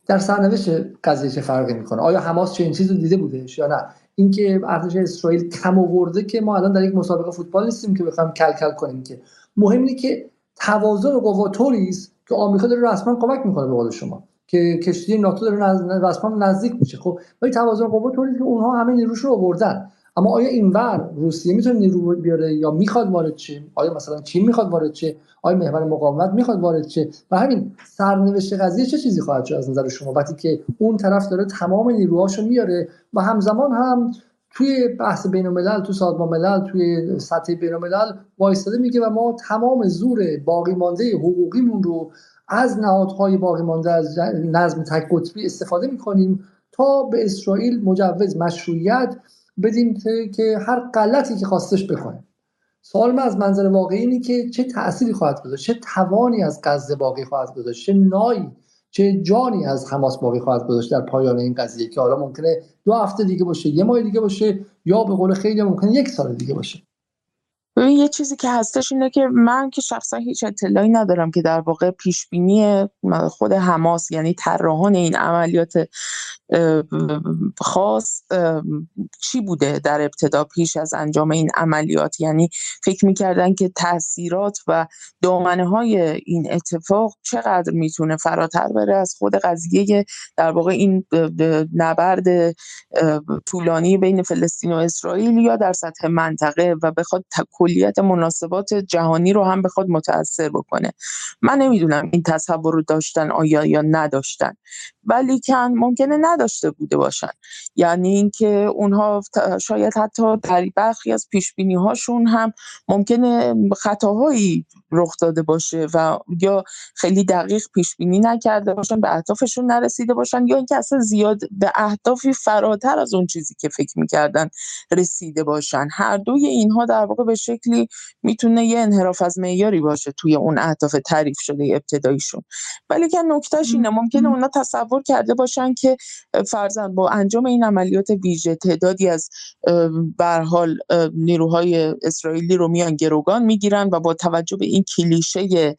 در سرنوشت قضیه چه فرقی می‌کنه؟ آیا حماس چه این چیز رو دیده بودش یا نه؟ اینکه ارتش اسرائیل کم آورده که ما الان در یک مسابقه فوتبال نیستیم که بخوایم کل کل کنیم که. مهم اینه که توازن قوا طوری که آمریکا داره رسما کمک می‌کنه به قول شما که کشتی ناتو داره رسما نزدیک میشه خب؟ ولی توازن قوا طوری که اونها همه نیروش رو آوردن. اما آیا اینور روسیه می‌تونه نیرو بیاره یا می‌خواد وارد شه؟ آیا مثلا چین می‌خواد وارد شه؟ آیا محور مقاومت می‌خواد وارد شه؟ و همین سرنوشت قضیه چه چیزی خواهد شد از نظر شما؟ وقتی که اون طرف داره تمام نیروهاشو میاره و همزمان هم توی بحث بین الملل تو سازمان ملل توی سطح بین الملل وایستاده میگه و ما تمام زور باقی مانده حقوقیمون رو از نهادهای باقی مانده از نظم تک قطبی استفاده می‌کنیم تا به اسرائیل مجوز مشروعیت بدیم که هر غلطی که خواستش بکنه. سوال من از منظر واقعی اینه که چه تأثیری خواهد گذاشت چه توانی از غزه باقی خواهد گذاشت چه نایی چه جانی از حماس باقی خواهد گذاشت در پایان این قضیه که حالا ممکنه دو هفته دیگه باشه یه ماه دیگه باشه یا به قول خیلی ممکنه یک سال دیگه باشه. ببین یه چیزی که هستش اینه که من که شخصا هیچ اطلاعی ندارم که در واقع پیش بینی خود حماس یعنی طراحان این عملیات خاص چی بوده در ابتدا پیش از انجام این عملیات؟ یعنی فکر می‌کردن که تاثیرات و دامنه های این اتفاق چقدر می‌تونه فراتر بره از خود قضیه در واقع این نبرد طولانی بین فلسطین و اسرائیل یا در سطح منطقه و بخواد کلیت مناسبات جهانی رو هم بخواد متاثر بکنه. من نمی‌دونم این تصور رو داشتن آیا یا نداشتن. ولی کن ممکنه نداشته بوده باشن. یعنی اینکه اونها شاید حتی در برخی از پیش هاشون هم ممکنه خطاهایی رخ داده باشه و یا خیلی دقیق پیش بینی نکرده باشن به اهدافشون نرسیده باشن یا اینکه اصلا زیاد به اهدافی فراتر از اون چیزی که فکر می‌کردن رسیده باشن. هر دوی اینها در واقع به شکلی می‌تونه یه انحراف از معیاری باشه توی اون اهداف تعریف شده ابتداییشون. ولی که نکتهش اینه ممکنه اونا تصور کرده باشن که فرزن با انجام این عملیات ویژه تعدادی از حال نیروهای اسرائیلی رو میان گروگان می‌گیرن و با توجه به این کلیشه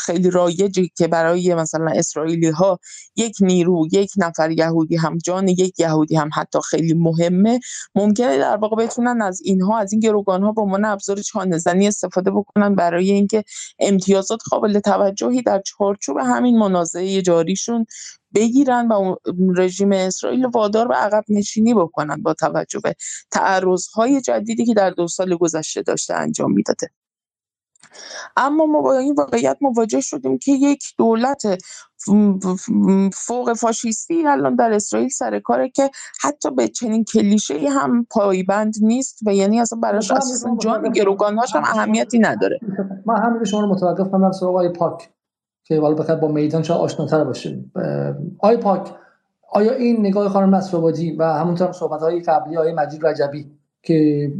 خیلی رایجی که برای مثلا اسرائیلی ها یک نیرو یک نفر یهودی هم جان یک یهودی هم حتی خیلی مهمه ممکنه در واقع بتونن از اینها از این گروگان ها به عنوان ابزار چانه زنی استفاده بکنن برای اینکه امتیازات قابل توجهی در چارچوب همین منازعه جاریشون بگیرن و رژیم اسرائیل وادار به عقب نشینی بکنن با توجه به تعرضهای جدیدی که در دو سال گذشته داشته انجام می‌داده اما ما با این واقعیت مواجه شدیم که یک دولت فوق فاشیستی الان در اسرائیل سر کاره که حتی به چنین کلیشه هم پایبند نیست و یعنی اصلا براش اصلا جان گروگانهاش هم اهمیتی نداره من همین شما رو متوقف کنم سراغ آقای پاک که حالا بخاطر با میدان شاید آشناتر باشیم آقای پاک آیا این نگاه خانم نصرآبادی و همونطور صحبت های قبلی آقای مجید رجبی که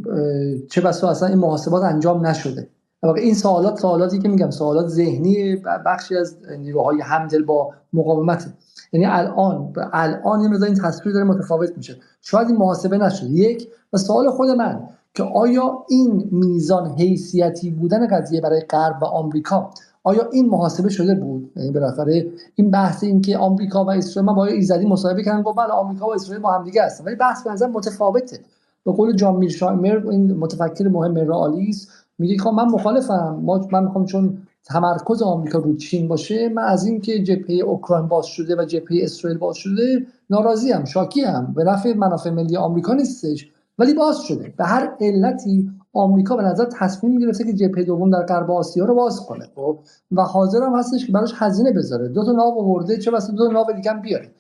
چه بسا اصلا این محاسبات انجام نشده؟ واقع این سوالات سوالاتی که میگم سوالات ذهنی بخشی از نیروهای همدل با مقاومت. یعنی الان الان این این تصویر داره متفاوت میشه. شاید این محاسبه نشده. یک و سوال خود من که آیا این میزان حیثیتی بودن قضیه برای غرب و آمریکا آیا این محاسبه شده بود؟ یعنی بالاخره این بحث این که آمریکا و اسرائیل من با ایزدی مصاحبه کردم گفت بله آمریکا و اسرائیل با هم دیگه هستن ولی بحث به نظر متفاوته. به قول جان میرشایمر این متفکر مهم رئالی میگه خب من مخالفم. ما من می‌خوام چون تمرکز آمریکا رو چین باشه من از اینکه جبهه اوکراین باز شده و جبهه اسرائیل باز شده ناراضی ام شاکی ام به نفع منافع ملی آمریکا نیستش ولی باز شده. به هر علتی آمریکا به نظر تصمیم گرفته که جبهه دوم در غرب آسیا رو باز کنه خب؟ و حاضر هم هستش که براش هزینه بذاره. دو تا ناو آورده چه واسه دو تا ناو دیگه هم بیاره.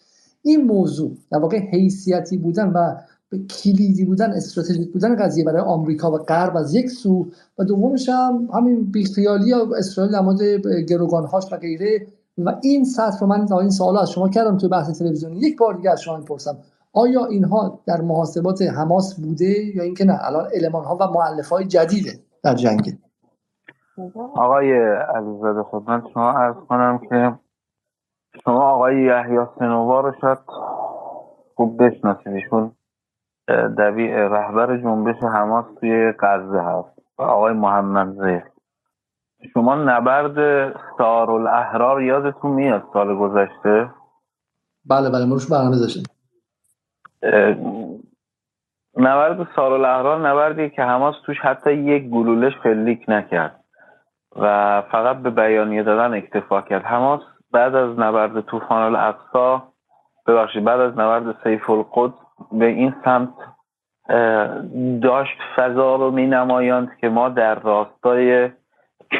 این موضوع در واقع حیثیتی بودن و کلیدی بودن استراتژیک بودن قضیه برای آمریکا و غرب از یک سو و دومش هم همین بیخیالی اسرائیل در مورد گروگانهاش و غیره. و این سطح رو من این سوال از شما کردم تو بحث تلویزیونی. یک بار دیگه از شما می‌پرسم. آیا اینها در محاسبات حماس بوده یا اینکه نه؟ الان المان ها و معلف های جدیده در جنگ. آقای عزیزاده خدمت شما ارز کنم که شما آقای یحیی سنوار رو شاید خوب بشناسید ایشون دبی رهبر جنبش حماس توی غزه هست و آقای محمد زیر شما نبرد سار الاحرار یادتون میاد سال گذشته؟ بله بله مروش برنامه داشتیم نبرد سار الاحرار نبردی که حماس توش حتی یک گلولش فلیک نکرد و فقط به بیانیه دادن اکتفا کرد. حماس بعد از نبرد طوفان الاقصا ببخشید بعد از نبرد سیف القدس به این سمت داشت فضا رو می نمایاند که ما در راستای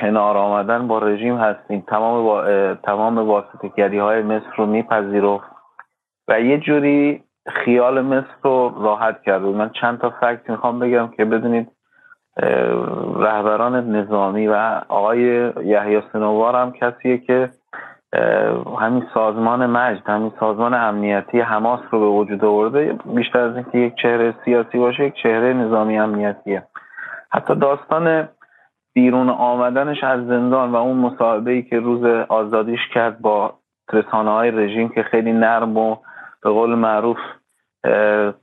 کنار آمدن با رژیم هستیم. تمام با... تمام واسطگری های مصر رو میپذیرفت و یه جوری خیال مصر رو راحت کرد. من چند تا فکت می‌خوام بگم که بدونید رهبران نظامی و آقای یحیی سنوار هم کسیه که همین سازمان مجد همین سازمان امنیتی حماس رو به وجود آورده. بیشتر از اینکه یک چهره سیاسی باشه یک چهره نظامی امنیتیه. حتی داستان بیرون آمدنش از زندان و اون مصاحبه ای که روز آزادیش کرد با رسانه های رژیم که خیلی نرم و به قول معروف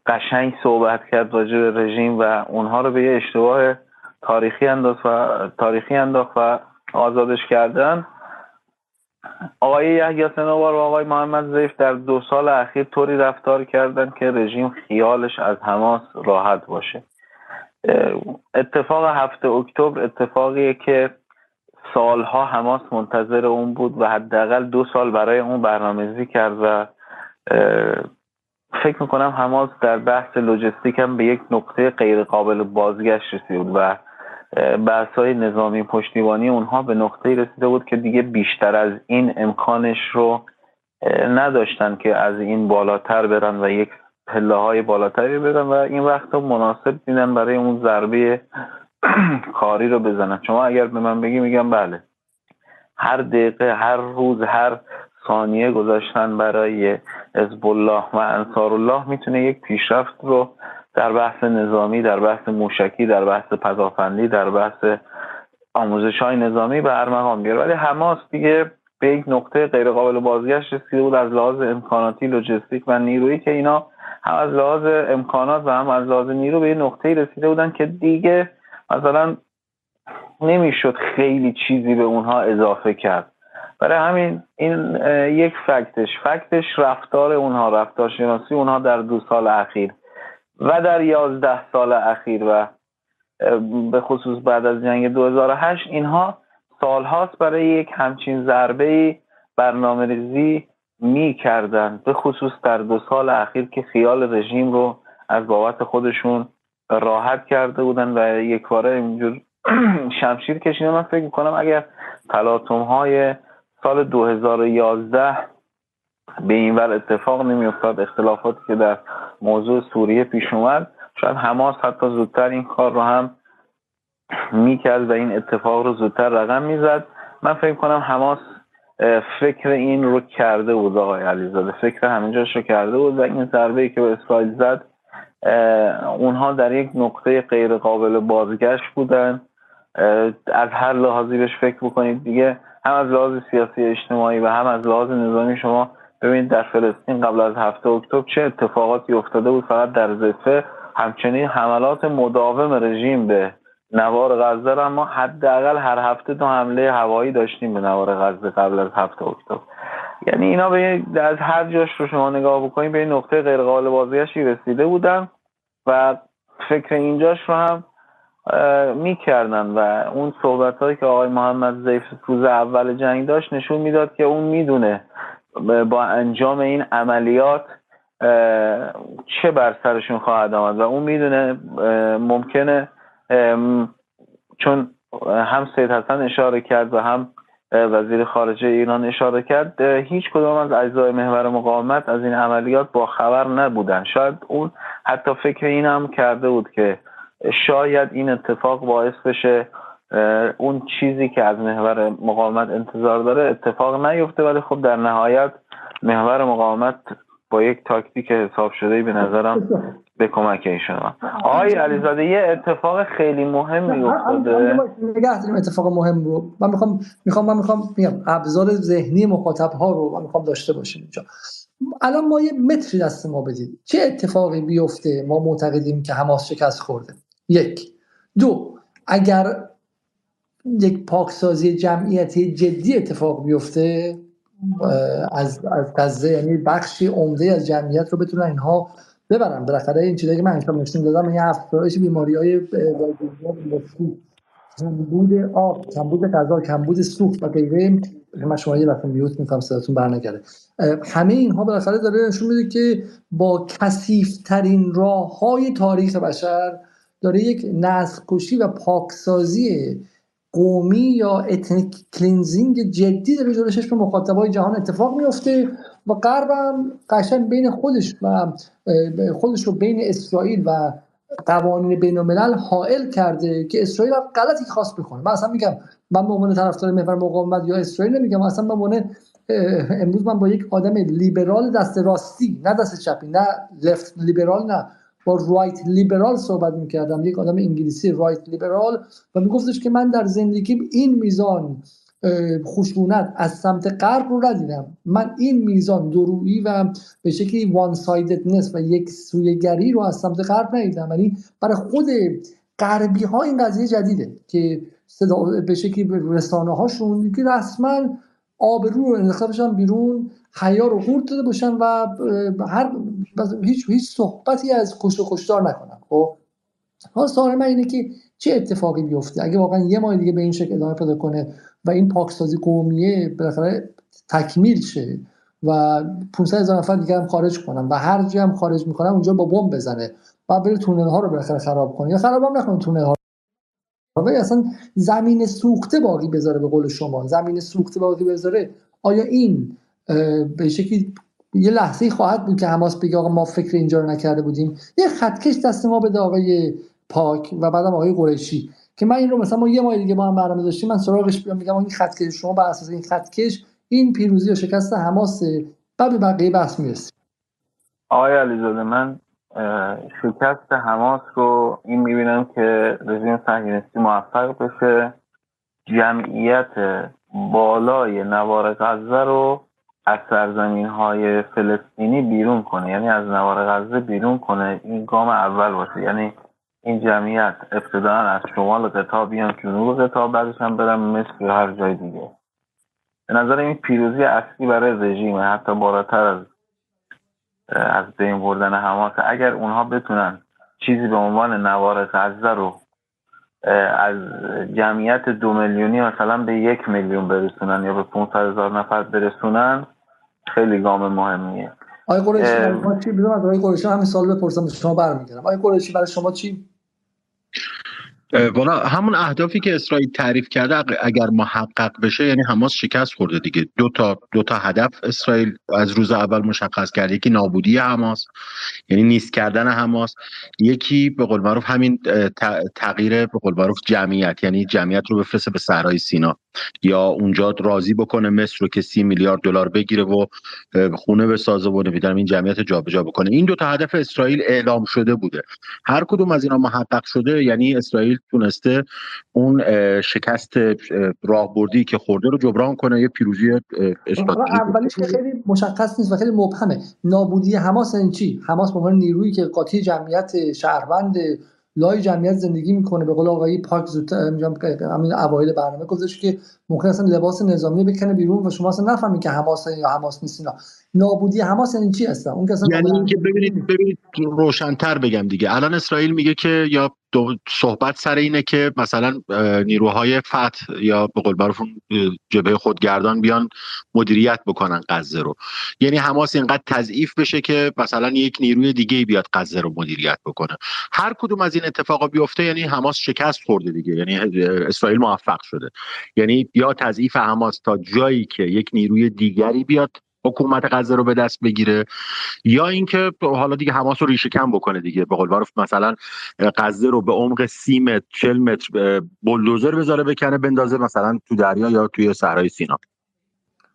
قشنگ صحبت کرد راجع به رژیم و اونها رو به یه اشتباه تاریخی انداخت و تاریخی انداخت و آزادش کردن. آقای یحیی سنوار و آقای محمد زیف در دو سال اخیر طوری رفتار کردن که رژیم خیالش از حماس راحت باشه. اتفاق هفته اکتبر اتفاقیه که سالها حماس منتظر اون بود و حداقل دو سال برای اون برنامه‌ریزی کرد و فکر می‌کنم حماس در بحث لوجستیک هم به یک نقطه غیر قابل بازگشت رسید و بحث های نظامی پشتیبانی اونها به نقطه رسیده بود که دیگه بیشتر از این امکانش رو نداشتن که از این بالاتر برن و یک پله های بالاتری برن و این وقت مناسب دیدن برای اون ضربه کاری رو بزنن. شما اگر به من بگی میگم بله. هر دقیقه هر روز هر ثانیه گذاشتن برای حزب الله و انصار الله می‌تونه یک پیشرفت رو در بحث نظامی در بحث موشکی در بحث پدافندی در بحث آموزش های نظامی به هر مقام بیاره. ولی حماس دیگه به یک نقطه غیر قابل بازگشت رسیده بود از لحاظ امکاناتی لوجستیک و نیرویی که اینا هم از لحاظ امکانات و هم از لحاظ نیرو به یک نقطه رسیده بودن که دیگه مثلا نمی‌شد خیلی چیزی به اونها اضافه کرد. برای همین این یک فکتش فکتش رفتار اونها رفتار شناسی اونها در دو سال اخیر و در یازده سال اخیر و به خصوص بعد از جنگ 2008 اینها سالهاست برای یک همچین ضربه برنامه ریزی می کردن به خصوص در دو سال اخیر که خیال رژیم رو از بابت خودشون راحت کرده بودن و یک باره اینجور شمشیر کشیدن. من فکر می‌کنم اگر تلاطم های سال 2011 به این ور اتفاق نمیافتاد. اختلافاتی که در موضوع سوریه پیش اومد. شاید حماس حتی زودتر این کار رو هم می‌کرد و این اتفاق رو زودتر رقم می‌زد. من فکر کنم حماس فکر این رو کرده بود آقای علیزاده. فکر همینجاش رو کرده بود و این ضربه که به اسرائیل زد اونها در یک نقطه غیر قابل بازگشت بودن. از هر لحاظی بهش فکر بکنید دیگه هم از لحاظ سیاسی اجتماعی و هم از لحاظ نظامی شما ببینید در فلسطین قبل از هفته اکتبر چه اتفاقاتی افتاده بود. فقط در زفه همچنین حملات مداوم رژیم به نوار غزه را ما حداقل هر هفته دو حمله هوایی داشتیم به نوار غزه قبل از هفته اکتبر. یعنی اینا به از هر جاش رو شما نگاه بکنید به نقطه غیر قابل رسیده بودن و فکر اینجاش رو هم می‌کردن و اون صحبت هایی که آقای محمد زیف روز اول جنگ داشت نشون می‌داد که اون می‌دونه با انجام این عملیات چه بر سرشون خواهد آمد. و اون می‌دونه ممکنه چون هم سید حسن اشاره کرد و هم وزیر خارجه ایران اشاره کرد هیچ کدام از اجزای محور مقاومت از این عملیات با خبر نبودن. شاید اون حتی فکر این هم کرده بود که شاید این اتفاق باعث بشه اون چیزی که از محور مقاومت انتظار داره اتفاق نیفته ولی خب در نهایت محور مقاومت با یک تاکتیک حساب شده به نظرم به کمک ایشون آقای علیزاده یه اتفاق خیلی مهمی افتاده. نگه داریم اتفاق مهم رو. من می‌خوام می‌خوام من می‌خوام میگم ابزار ذهنی مخاطب ها رو من می‌خوام داشته باشیم اینجا. الان ما یه متری دست ما بدید. چه اتفاقی بیفته؟ ما معتقدیم که حماس شکست خورده. یک. دو اگر یک پاکسازی جمعیتی جدی اتفاق بیفته از از غزه یعنی بخشی عمده از جمعیت رو بتونن اینها ببرن. بالاخره این چیزایی که من انجام نشون دادم این افزایش بیماری های کمبود آب کمبود غذا کمبود سوخت و غیره. من شما یه دفعه mute می‌کنم صداتون برنگرده. همه اینها بالاخره داره نشون میده که با کثیف ترین راه های تاریخ بشر داره یک نسل کشی و پاکسازی قومی یا ethnic cleansing جدی داره جلو چشم مخاطبای جهان اتفاق میفته و غرب هم قشنگ بین خودش و خودش رو بین اسرائیل و قوانین بین الملل حائل کرده که اسرائیل هم غلطی خواست بکنه. من اصلا میگم من به عنوان طرفدار محور مقاومت یا اسرائیل نمیگم اصلا به عنوان امروز من با یک آدم لیبرال دست راستی نه دست چپی نه left liberal نه با right liberal صحبت می‌کردم. یک آدم انگلیسی right liberal و میگفتش که من در زندگیم این میزان خشونت از سمت غرب رو ندیدم. من این میزان دورویی و به شکلی one-sidedness و یک سویه‌گری رو از سمت غرب ندیدم. یعنی برای خود غربی ها این قضیه جدیده که صدا به شکلی رسانه هاشون که رسما آبرو رو انداخته باشن بیرون حیا رو خورد داده باشن و هر هیچ هیچ صحبتی از کشت و کشتار نکنن خب؟ حالا سوال من اینه که چه اتفاقی بیفته؟ اگه واقعا یه ماه دیگه به این شکل ادامه پیدا کنه و این پاکسازی قومیه بالاخره تکمیل شه و 500 هزار نفر دیگه هم خارج کنن و هر جا هم خارج می‌کنن اونجا با بمب بزنه و بره تونل ها رو بالاخره خراب کنه. یا خراب هم نکنه تونل ها و اصلا زمین سوخته باقی بذاره به قول شما. زمین سوخته باقی بذاره. آیا این به شکلی یه لحظه خواهد بود که حماس بگه آقا ما فکر اینجا رو نکرده بودیم. یه خطکش دست ما بده آقای پاک و بعدم آقای قریشی که من این رو مثلا ما یه ماه دیگه ما هم برنامه داشتیم من سراغش بیام میگم این خطکش شما بر اساس این خطکش این پیروزی و شکست حماس بعد به بقیه بحث می‌رسیم. آقای علیزاده من شکست حماس رو این می‌بینم که رژیم صهیونیستی موفق بشه. جمعیت بالای نوار غزه رو از سرزمین های فلسطینی بیرون کنه یعنی از نوار غزه بیرون کنه این گام اول باشه. یعنی این جمعیت ابتدا از شمال قطاع بیان جنوب قطاع بعدش هم برن مصر هر جای دیگه. به نظر این پیروزی اصلی برای رژیم حتی بالاتر از از بین بردن حماس. اگر اونها بتونن چیزی به عنوان نوار غزه رو از جمعیت دو میلیونی مثلا به یک میلیون برسونن یا به 500 هزار نفر برسونن خیلی گام مهمیه. آقای قریشی ما چی از آقای قریشی همین سال بپرسم شما برمیگردم. آقای قریشی برای شما چی؟ والا همون اهدافی که اسرائیل تعریف کرده اگر محقق بشه یعنی حماس شکست خورده دیگه. دو تا دو تا هدف اسرائیل از روز اول مشخص کرد. یکی نابودی حماس یعنی نیست کردن حماس. یکی به قول معروف همین تغییر به قول معروف جمعیت یعنی جمعیت رو بفرسته به صحرای سینا. یا اونجا راضی بکنه مصر رو که سی میلیارد دلار بگیره و خونه بسازه و نمی‌دونم این جمعیت جابجا بکنه. این دو تا هدف اسرائیل اعلام شده بوده. هر کدوم از اینا محقق شده یعنی اسرائیل تونسته اون شکست راهبردی که خورده رو جبران کنه یه پیروزی اولیش که خیلی مشخص نیست و خیلی مبهمه. نابودی حماس این چی؟ حماس به عنوان نیرویی که قاطی جمعیت شهروند لای جمعیت زندگی می‌کنه. به قول آقای پاک زودتر همین اوایل برنامه گفتش که ممکن اصلا لباس نظامی بکنه بیرون و شما اصلا نفهمید که حماس یا حماس نیست اینا. نابودی حماس یعنی چی هستن؟ اون یعنی اینکه ببینید ببینید روشنتر بگم دیگه. الان اسرائیل میگه که یا صحبت سر اینه که مثلا نیروهای فتح یا به قول معروف جبهه خودگردان بیان مدیریت بکنن غزه رو. یعنی حماس اینقدر تضعیف بشه که مثلا یک نیروی دیگه بیاد غزه رو مدیریت بکنه. هر کدوم از این اتفاقا بیفته یعنی حماس شکست خورده دیگه. یعنی اسرائیل موفق شده. یعنی یا تضعیف حماس تا جایی که یک نیروی دیگری بیاد حکومت غزه رو به دست بگیره یا اینکه حالا دیگه حماس رو ریشه کم بکنه دیگه به قول معروف مثلا غزه رو به عمق 30 متر 40 متر بلدوزر بذاره بکنه بندازه مثلا تو دریا یا توی صحرای سینا.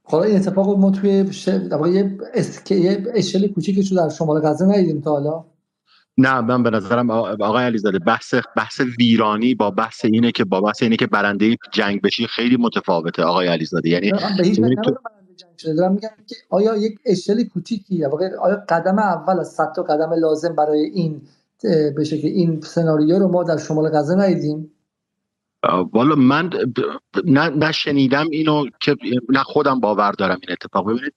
حالا این اتفاق ما توی یه یه اشل کوچیکی در شمال غزه ندیدیم تا حالا. نه من به نظرم آقای علیزاده بحث بحث ویرانی با بحث اینه که با بحث اینه که برنده جنگ بشی خیلی متفاوته آقای علیزاده. یعنی شده. دارم میگم که آیا یک اشل کوچیکی آیا قدم اول از صد تا قدم لازم برای این به شکل این سناریو رو ما در شمال غزه ندیدیم؟ والا من نشنیدم اینو که نه خودم باور دارم این اتفاق. ببینید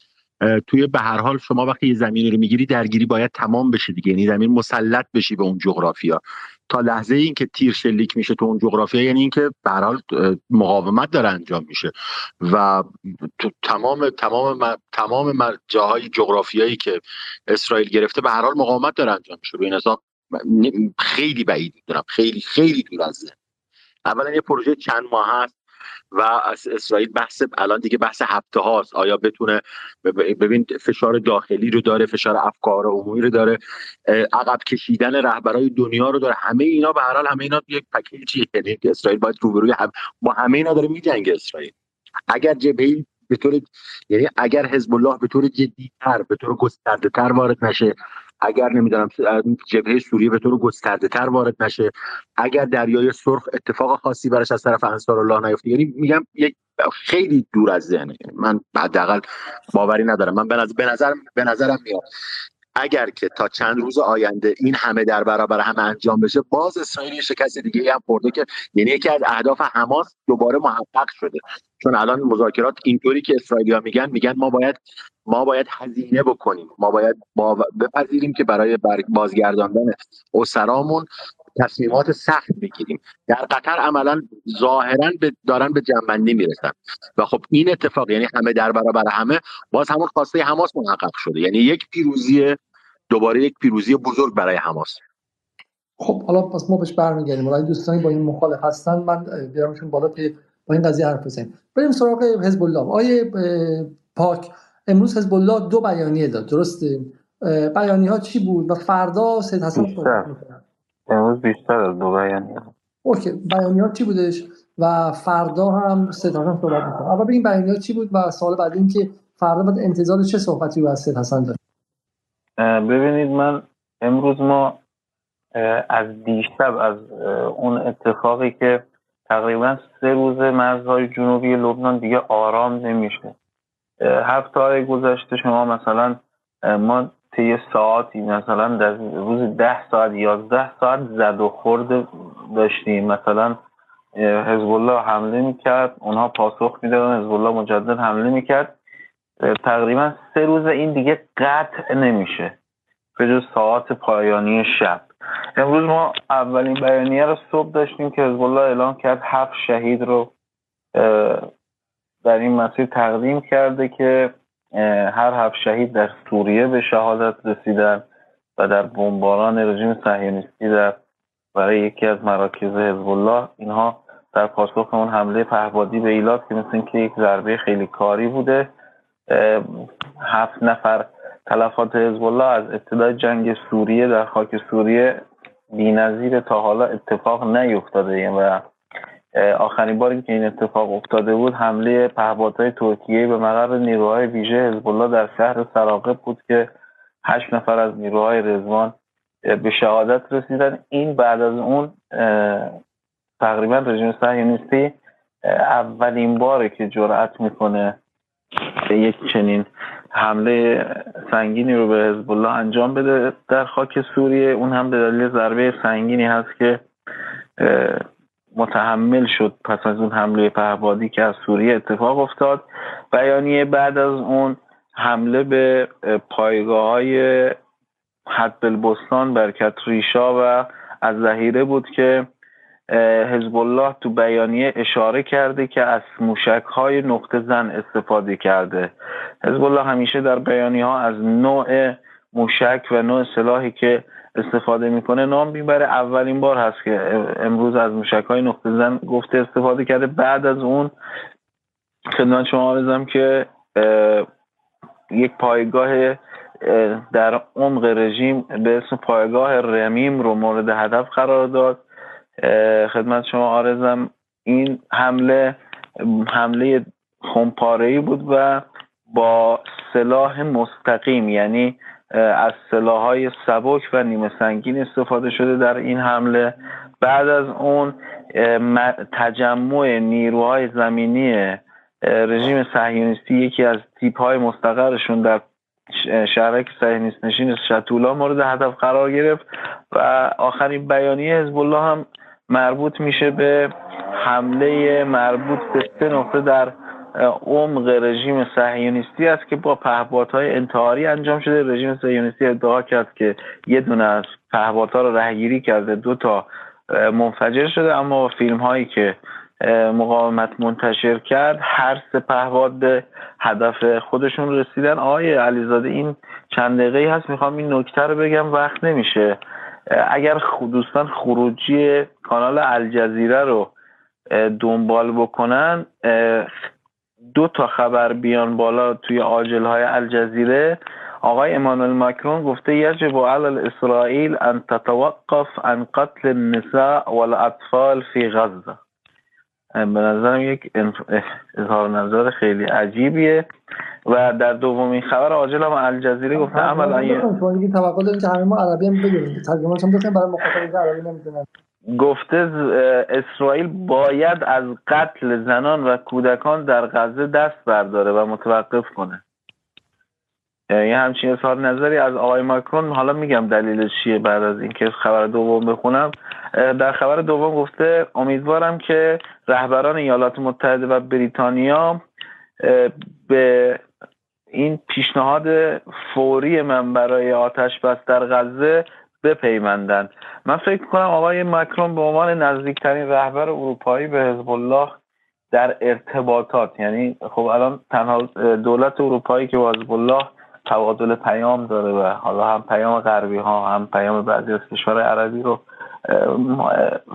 توی به هر حال شما وقتی یه رو می‌گیری درگیری باید تمام بشه دیگه. یعنی زمین مسلط بشی به اون جغرافیا. تا لحظه این که تیر شلیک میشه تو اون جغرافیا یعنی اینکه به حال مقاومت داره انجام میشه. و تو تمام تمام تمام جاهای جغرافیایی که اسرائیل گرفته به هر حال مقاومت داره انجام میشه. روی این حساب خیلی بعید می‌دونم. خیلی خیلی دور از اولا یه پروژه چند ماه هست. و از اسرائیل بحث الان دیگه بحث هفته هاست. آیا بتونه ببین فشار داخلی رو داره فشار افکار عمومی رو داره عقب کشیدن رهبرای دنیا رو داره. همه اینا به هر حال همه اینا یک پکیجی یعنی اسرائیل باید روبروی هم با همه اینا داره میجنگه اسرائیل. اگر جبهه به طور یعنی اگر حزب الله به طور جدیتر به طور گسترده تر وارد نشه اگر نمی‌دونم جبهه سوریه به طور گسترده تر وارد نشه اگر دریای سرخ اتفاق خاصی براش از طرف انصار الله نیفته یعنی میگم یک خیلی دور از ذهنه. من حداقل باوری ندارم. من به نظر به نظرم میاد. اگر که تا چند روز آینده این همه در برابر همه انجام بشه باز اسرائیل شکست دیگه هم خورده که یعنی یکی از اهداف حماس دوباره محقق شده. چون الان مذاکرات اینطوری که اسرائیلیا میگن میگن ما باید ما باید هزینه بکنیم. ما باید بپذیریم که برای بازگرداندن اسرامون تصمیمات سخت بگیریم. در قطر عملا ظاهرا دارن به جنبندی می‌رسن. و خب این اتفاق یعنی همه در برابر همه باز همون خواسته حماس محقق شده. یعنی یک پیروزی دوباره یک پیروزی بزرگ برای حماس. خب حالا پس ما بهش برمیگردیم. حالا دوستانی با این مخالف هستن من بیارمشون بالا که با این قضیه حرف بزنیم. بریم سراغ حزب الله آیه پاک امروز حزب الله دو بیانیه داد. درسته؟ بیانیه ها چی بود و فردا سید حسن امروز بیشتر از دو بیانیه. اوکی بیانیات چی بودش؟ و فردا هم سید حسن صحبت می‌کنه. اول ببین بیانیات چی بود و سوال بعد این که فردا باید انتظار چه صحبتی رو از سید حسن داشت ببینید من امروز ما از دیشب از اون اتفاقی که تقریبا سه روز مرزهای جنوبی لبنان دیگه آرام نمیشه. هفته های گذشته شما مثلا ما طی ساعتی مثلا در روز ده ساعت یازده ساعت زد و خورد داشتیم. مثلا حزب الله حمله می‌کرد اونها پاسخ می‌دادن حزب الله مجدد حمله می‌کرد. تقریبا سه روز این دیگه قطع نمیشه. به جز ساعت پایانی شب. امروز ما اولین بیانیه رو صبح داشتیم که حزب الله اعلام کرد هفت شهید رو در این مسیر تقدیم کرده که هر هفت شهید در سوریه به شهادت رسیدن و در بمباران رژیم صهیونیستی در برای یکی از مراکز حزب الله اینها در پاسخ اون حمله پهبادی به ایلات که مثل اینکه یک ضربه خیلی کاری بوده هفت نفر تلفات حزب الله از ابتدای جنگ سوریه در خاک سوریه بی‌نظیر تا حالا اتفاق نیفتاده و آخرین باری که این اتفاق افتاده بود حمله پهپادهای ترکیه به مقر نیروهای ویژه حزب الله در شهر سراقب بود که هشت نفر از نیروهای رزوان به شهادت رسیدن. این بعد از اون تقریبا رژیم صهیونیستی اولین باره که جرأت می‌کنه یک چنین حمله سنگینی رو به حزب الله انجام بده در خاک سوریه. اون هم به دلیل ضربه سنگینی هست که متحمل شد پس از اون حمله پهبادی که از سوریه اتفاق افتاد. بیانیه بعد از اون حمله به پایگاه های حد البستان برکت ریشا و از ظهیره بود که حزب الله تو بیانیه اشاره کرده که از موشک های نقطه زن استفاده کرده. حزب الله همیشه در بیانیه ها از نوع موشک و نوع سلاحی که استفاده می‌کنه نام می‌بره. اولین بار هست که امروز از موشک های نقطه زن گفته استفاده کرده. بعد از اون خدمت شما آرزم که یک پایگاه در عمق رژیم به اسم پایگاه رمیم رو مورد هدف قرار داد. خدمت شما آرزم این حمله حمله خمپاره بود و با سلاح مستقیم یعنی از سلاحهای سبک و نیمه سنگین استفاده شده در این حمله. بعد از اون تجمع نیروهای زمینی رژیم صهیونیستی یکی از تیپ های مستقرشون در شهرک صهیونیست نشین شتولا مورد هدف قرار گرفت و آخرین بیانیه حزب الله هم مربوط میشه به حمله مربوط به سه نقطه در عمق رژیم صهیونیستی است که با پهپادهای انتحاری انجام شده. رژیم صهیونیستی ادعا کرد که یه دونه از پهپادها رو رهگیری کرده دو تا منفجر شده. اما فیلم هایی که مقاومت منتشر کرد هر سه پهپاد به هدف خودشون رسیدن. آقای علیزاده این چند دقیقه هست می‌خوام این نکته رو بگم وقت نمیشه. اگر دوستان خروجی کانال الجزیره رو دنبال بکنن دو تا خبر بیان بالا توی آجل های الجزیره. آقای امانوئل ماکرون گفته یجب علی اسرائیل ان تتوقف عن قتل النساء والاطفال فی غزه. به نظرم یک اظهار نظر خیلی عجیبیه. و در دومین خبر عاجل هم الجزیره گفته عملا توقع دارید که همه ما عربی هم بگیریم ترجمه‌ش هم برای مخاطبین عربی نمی‌دونن. گفته اسرائیل باید از قتل زنان و کودکان در غزه دست برداره و متوقف کنه. یه همچین اظهار نظری از آقای ماکرون. حالا میگم دلیل چیه بعد از اینکه خبر دوم بخونم. در خبر دوم گفته امیدوارم که رهبران ایالات متحده و بریتانیا به این پیشنهاد فوری من برای آتش بس در غزه بپیوندند من فکر کنم آقای مکرون به عنوان نزدیکترین رهبر اروپایی به حزب الله در ارتباطات یعنی خب الان تنها دولت اروپایی که با حزب الله تبادل پیام داره و حالا هم پیام غربی ها هم پیام بعضی از کشور عربی رو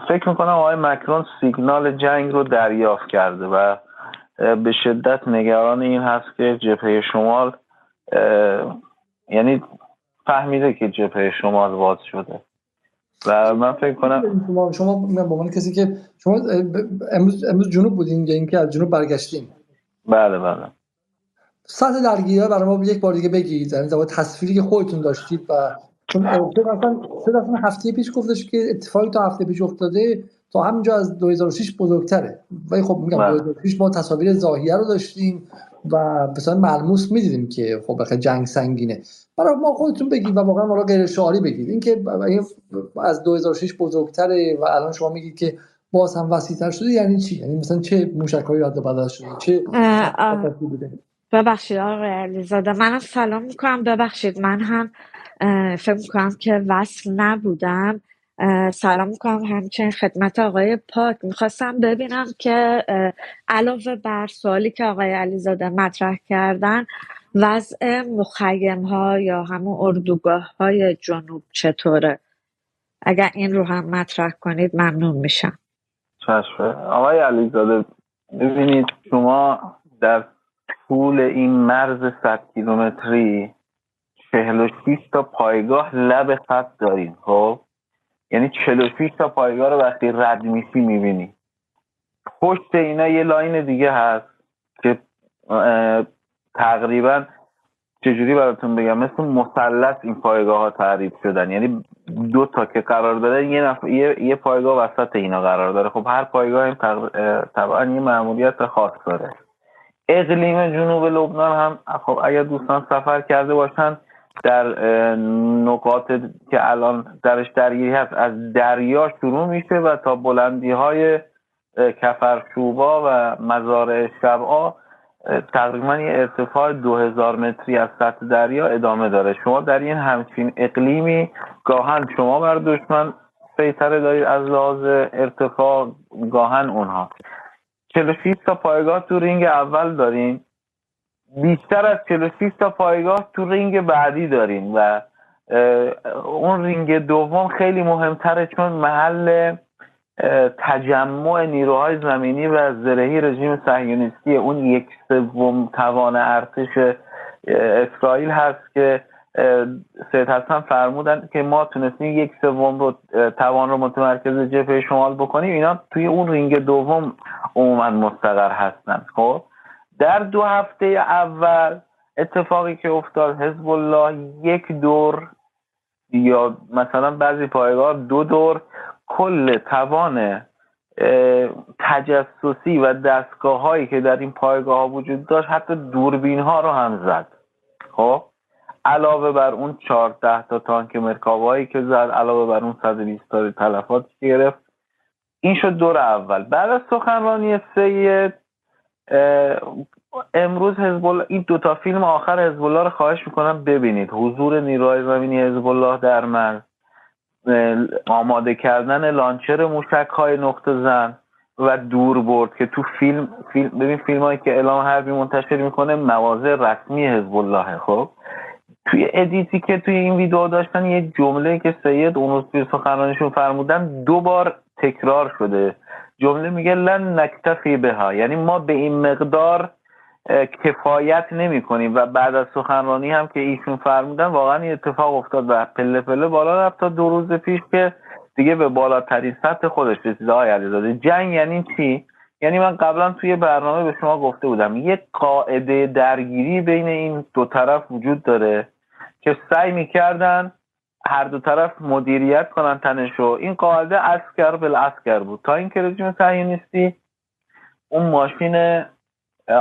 فکر می‌کنم آقای مکرون سیگنال جنگ رو دریافت کرده و به شدت نگران این هست که جبهه شمال یعنی فهمیده که جبهه شمال باز شده. و من فکر کنم شما شما به عنوان کسی که شما امروز امروز جنوب بودین یا اینکه از جنوب برگشتین. بله بله. سطح درگیری برای ما یک بار دیگه بگید. زمان تصویری که خودتون داشتید و چون مثلا سه هفته پیش گفتش که اتفاقی تا هفته پیش افتاده تا همینجا از 2006 بزرگتره. ولی خب میگم 2006 بله. ما تصاویر ظاهیه رو داشتیم. و مثلا ملموس می‌دیدیم که خب بخیر جنگ سنگینه. برای ما خودتون بگید و واقعا ما غیر شعاری بگید. اینکه از 2006 بزرگتره و الان شما میگید که باز هم وسیعتر شده یعنی چی؟ یعنی مثلا چه موشک‌هایی رد بدل شده؟ چه ببخشید آقای علیزاده منم سلام می‌کنم. ببخشید من هم فکر می‌کنم که وصل نبودم. سلام می‌کنم همچنین خدمت آقای پاک. می‌خواستم ببینم که علاوه بر سوالی که آقای علیزاده مطرح کردن وضع مخیم ها یا همون اردوگاه های جنوب چطوره؟ اگر این رو هم مطرح کنید ممنون میشم. چشمه. آقای علیزاده ببینید شما در طول این مرز 100 کیلومتری 46 تا پایگاه لب خط داریم خب؟ یعنی 46 تا پایگاه رو وقتی رد میشی می‌بینی. پشت اینا یه لاین دیگه هست که تقریبا چجوری براتون بگم؟ مثل مثلث این پایگاه ها تعریف شدن. یعنی دو تا که قرار داره یه, نف... یه... یه پایگاه وسط اینا قرار داره. خب هر پایگاه این طبعا یه معمولیت خاص داره. اقلیم جنوب لبنان هم خب اگر دوستان سفر کرده باشن در نقاط که الان درش درگیری هست از دریا شروع میشه و تا بلندی های کفرشوبا و مزارع شبعا تقریبا یه ارتفاع 2000 متری از سطح دریا ادامه داره. شما در این همچین اقلیمی گاهن شما بر دشمن سیطره دارید از لحاظ ارتفاع گاها اونها. 46 تا پایگاه تو رینگ اول داریم بیشتر از 46 تا پایگاه تو رینگ بعدی داریم و اون رینگ دوم خیلی مهمتره چون محل تجمع نیروهای زمینی و زرهی رژیم صهیونیستی اون یک سوم توان ارتش اسرائیل هست که سید حسن فرمودن که ما تونستیم یک سوم رو توان رو متمرکز جبهه شمال بکنیم. اینا توی اون رینگ دوم عموما مستقر هستن. خب؟ در دو هفته اول اتفاقی که افتاد حزب الله یک دور یا مثلا بعضی پایگاه دو دور کل توان تجسسی و دستگاه هایی که در این پایگاه ها وجود داشت حتی دوربین ها رو هم زد. خب؟ علاوه بر اون 14 تا تانک مرکاوایی که زد علاوه بر اون 120 تا تلفات گرفت. این شد دور اول. بعد از سخنرانی سید امروز حزب این دوتا فیلم آخر حزب الله رو خواهش می‌کنم ببینید. حضور نیروهای زمینی حزب الله در مرز آماده کردن لانچر موشک های نقطه زن و دور برد که تو فیلم, فیلم ببین فیلم هایی که اعلام حربی منتشر می‌کنه مواضع رسمی حزب الله خب؟ توی ادیتی که توی این ویدیو داشتن یه جمله که سید اون روز توی سخنرانیشون فرمودن دو بار تکرار شده. جمله میگه لن نکتفی بها. یعنی ما به این مقدار کفایت نمی کنیم و بعد از سخنرانی هم که ایشون فرمودن واقعا این اتفاق افتاد و پله پله بالا رفت تا دو روز پیش که دیگه به بالاترین سطح خودش رسیده های علیزاده جنگ یعنی چی؟ یعنی من قبلا توی برنامه به شما گفته بودم یک قاعده درگیری بین این دو طرف وجود داره که سعی می‌کردن هر دو طرف مدیریت کنن تنشو این قاعده اسکر بالاسکر بود. تا اینکه رژیم صهیونیستی اون ماشین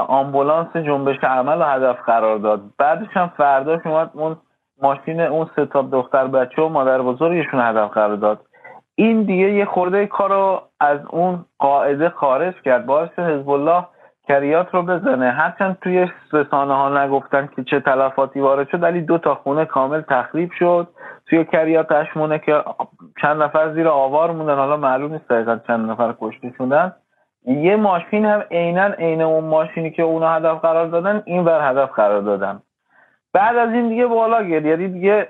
آمبولانس جنبش عمل رو هدف قرار داد. بعدش هم فرداش اومد اون ماشین اون ستاب دختر بچه و مادر بزرگشون هدف قرار داد. این دیگه یه خورده کار رو از اون قاعده خارج کرد. باعث حزب الله کریات رو بزنه. هرچند توی رسانه ها نگفتن که چه تلفاتی وارد شد ولی دو تا خونه کامل تخریب شد. توی کریات اشمونه که چند نفر زیر آوار موندن. حالا معلوم نیست دقیقا چند نفر کشته شدن. یه ماشین هم عینا عین اون ماشینی که اونا هدف قرار دادن این بر هدف قرار دادن. بعد از این دیگه بالا گرفت. یعنی دیگه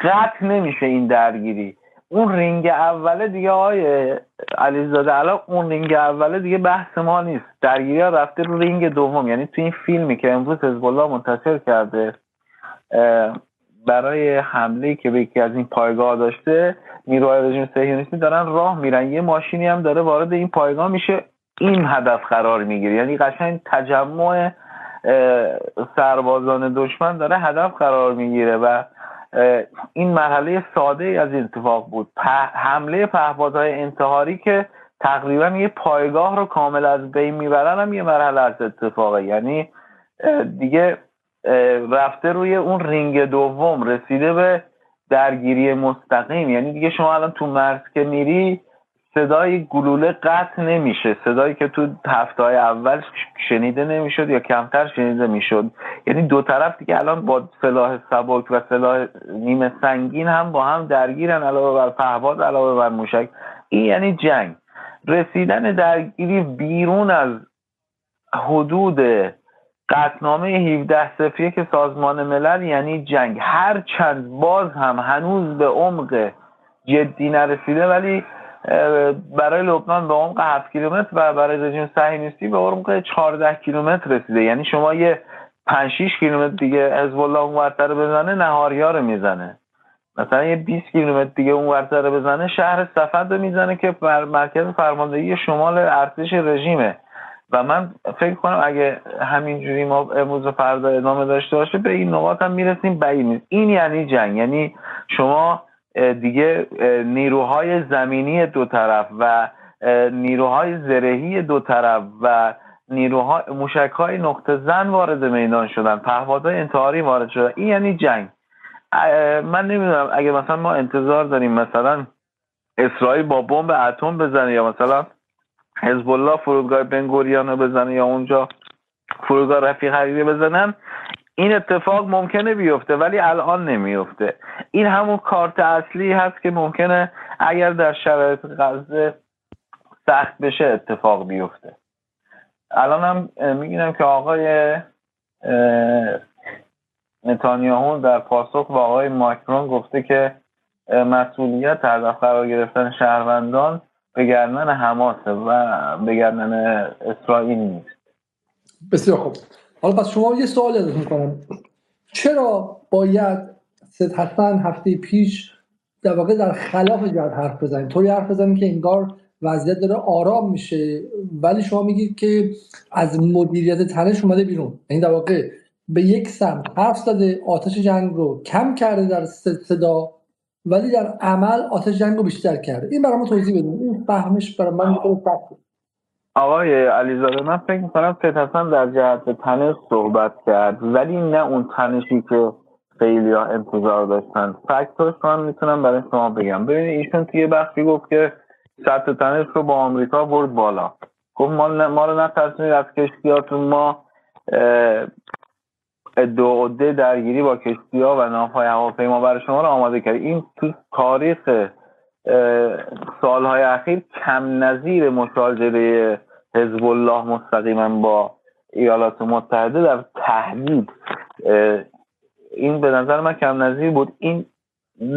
قطع نمیشه این درگیری. اون رینگ اوله دیگه آقای علیزاده الان اون رینگ اوله دیگه بحث ما نیست. درگیری ها رفته رو رینگ دوم. یعنی تو این فیلمی که امروز حزب منتشر کرده برای حمله که به یکی از این پایگاه داشته نیروهای رژیم صهیونیستی دارن راه میرن. یه ماشینی هم داره وارد این پایگاه میشه. این هدف قرار می‌گیره. یعنی قشنگ تجمع سربازان دشمن داره هدف قرار می‌گیره و این مرحله ساده از این اتفاق بود. حمله پهپادهای انتحاری که تقریبا یه پایگاه رو کامل از بین می‌برن هم یه مرحله از اتفاقه. یعنی دیگه رفته روی اون رینگ دوم رسیده به درگیری مستقیم. یعنی دیگه شما الان تو مرز که میری صدای گلوله قطع نمیشه. صدایی که تو هفته اول شنیده نمی‌شد یا کمتر شنیده می‌شد. یعنی دو طرف دیگه الان با سلاح سبک و سلاح نیمه سنگین هم با هم درگیرن علاوه بر پهباد علاوه بر موشک. این یعنی جنگ. رسیدن درگیری بیرون از حدود قطنامه 17 صفریه که سازمان ملل یعنی جنگ. هر چند باز هم هنوز به عمق جدی نرسیده ولی برای لبنان به عمق 7 کیلومتر و برای رژیم صهیونیستی به عمق 14 کیلومتر رسیده. یعنی شما یه 5 6 کیلومتر دیگه حزب الله اون ورتر بزنه نهاریا رو می‌زنه. مثلا یه 20 کیلومتر دیگه اون ورتر بزنه شهر صفد رو می‌زنه که بر مرکز فرماندهی شمال ارتش رژیمه. و من فکر کنم اگه همینجوری ما امروز و فردا ادامه داشته باشه به این نقاط هم می‌رسیم. بعید این یعنی جنگ. یعنی شما دیگه نیروهای زمینی دو طرف و نیروهای زرهی دو طرف و نیروهای موشک های نقطه زن وارد میدان شدن پهپادهای انتحاری وارد شدن. این یعنی جنگ. من نمی‌دونم اگه مثلا ما انتظار داریم مثلا اسرائیل با بمب اتم بزنه یا مثلا حزب الله فرودگاه بنگوریان رو بزنه یا اونجا فرودگاه رفیق حریری بزنن این اتفاق ممکنه بیفته ولی الان نمیفته. این همون کارت اصلی هست که ممکنه اگر در شرایط غزه سخت بشه اتفاق بیفته. الان هم میگینم که آقای نتانیاهو در پاسخ با آقای ماکرون گفته که مسئولیت هدف قرار گرفتن شهروندان به گردن حماسه و به گردن اسرائیل نیست. بسیار خوب. حالا پس شما یه سوال ازتون می‌کنم. چرا باید سید حسن هفته پیش در واقع در خلاف جد حرف بزنید طوری حرف بزنید که انگار وضعیت داره آرام میشه ولی شما میگید که از مدیریت تنش اومده بیرون. این یعنی در واقع به یک سمت حرف زده آتش جنگ رو کم کرده در صدا ولی در عمل آتش جنگ رو بیشتر کرده. این برای ما توضیح بدون فهمش برای من آقای علیزاده من فکر می‌کنم سید حسن در جهت تنش صحبت کرد ولی نه اون تنشی که خیلی ها انتظار داشتن. فکتاش من می‌تونم برای شما بگم. ببینید ایشون توی بخشی گفت که سطح تنش رو با آمریکا برد بالا. گفت ما, ما رو نترسونید از کشتیاتون ما دو عده درگیری با کشتی ها و ناوهای هواپیما برای شما رو آماده کرد. این تو تاریخ سالهای اخیر کم نظیر مشاجره حزب الله مستقیما با ایالات متحده در تهدید. این به نظر من کم نظیر بود. این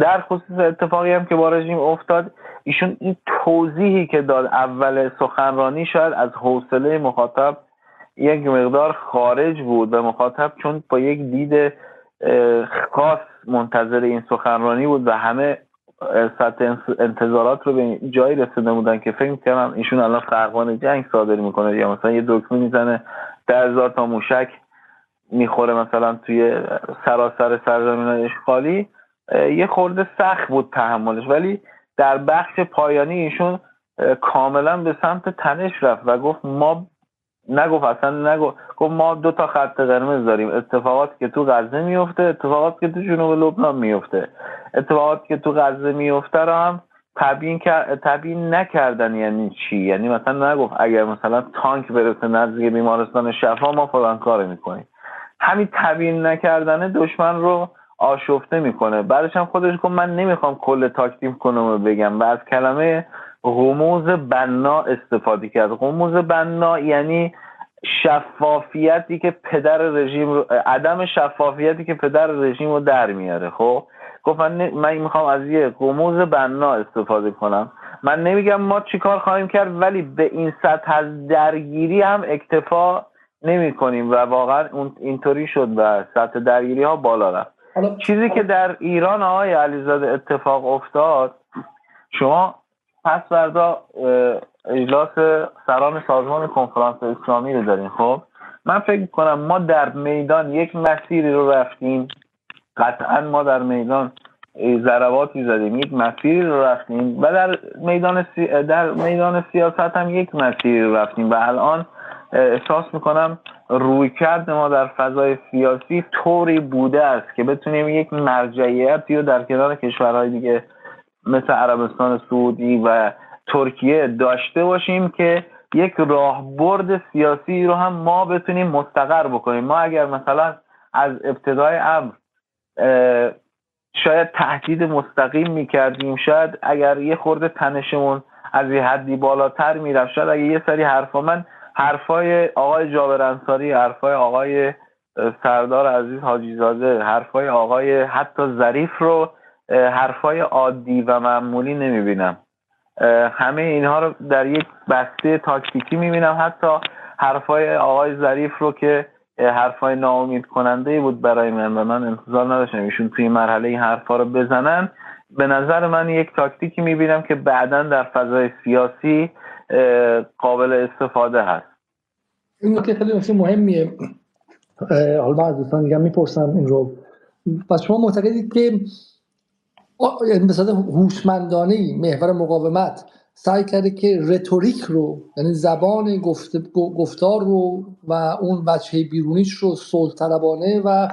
در خصوص اتفاقی هم که با رژیم افتاد ایشون این توضیحی که داد اول سخنرانی شاید از حوصله مخاطب یک مقدار خارج بود و مخاطب چون با یک دید خاص منتظر این سخنرانی بود و همه سطح انتظارات رو به جایی رسیده بودن که فکر کنم ایشون الان فرقان جنگ صادر می‌کنه یا مثلا یه دکمه می‌زنه در هزار تا موشک می‌خوره مثلا توی سراسر سرزمین اشغالی یه خورده سخت بود تحملش. ولی در بخش پایانی ایشون کاملا به سمت تنش رفت و گفت ما نگفت اصلا نگفت. گفت ما دو تا خط قرمز داریم. اتفاقاتی که تو غزه میفته اتفاقاتی که تو جنوب لبنان میفته اتفاقاتی که تو غزه میفته رو هم تبیین تبیین نکردن یعنی چی؟ یعنی مثلا نگفت اگر مثلا تانک برسه نزدیک بیمارستان شفا ما فلان کار می‌کنیم. همین تبیین نکردن دشمن رو آشفته می‌کنه. بعدش هم خودش گفت من نمی‌خوام کل تاکتیک کنم بگم و از کلمه غموز بنا استفاده کرد. غموز بنا یعنی شفافیتی که پدر رژیم رو عدم شفافیتی که پدر رژیم رو در میاره خب؟ گفت من, من می‌خوام از یه غموز بنا استفاده کنم. من نمیگم ما چیکار خواهیم کرد ولی به این سطح از درگیری هم اکتفا نمی کنیم و واقعا اینطوری شد و سطح درگیری ها بالا رفت. چیزی که در ایران آقای علیزاده اتفاق افتاد شما پس فردا اجلاس سران سازمان کنفرانس اسلامی رو داریم خب؟ من فکر کنم ما در میدان یک مسیری رو رفتیم. قطعا ما در میدان ضرباتی زدیم یک مسیری رو رفتیم و در میدان, در میدان سیاست هم یک مسیری رو رفتیم و الان احساس می‌کنم روی کرد ما در فضای سیاسی طوری بوده است که بتونیم یک مرجعیتی رو در کنار کشورهای دیگه مثل عربستان سعودی و ترکیه داشته باشیم که یک راهبرد سیاسی رو هم ما بتونیم مستقر بکنیم. ما اگر مثلا از ابتدای امر شاید تهدید مستقیم می‌کردیم شاید اگر یه خورده تنشمون از یه حدی بالاتر می‌رفت شاید اگر یه سری حرفا من حرفای آقای جابر انصاری حرفای آقای سردار عزیز حاجی زاده حرفای آقای حتی ظریف رو حرفای عادی و معمولی نمی‌بینم. همه اینها رو در یک بسته تاکتیکی می‌بینم. حتی حرفای آقای ظریف رو که حرفای ناامید کننده بود برای من و من انتظار نداشتم ایشون توی مرحله این حرفا رو بزنن. به نظر من یک تاکتیکی می‌بینم که بعدا در فضای سیاسی قابل استفاده هست. این نکته خیلی نکته مهمیه. حالا از دوستان دیگه می‌پرسم این رو. پس شما معتقدید که به صورت هوشمندانه محور مقاومت سعی کرده که رتوریک رو یعنی زبان گفتار رو و اون وجهه بیرونیش رو صلح طلبانه و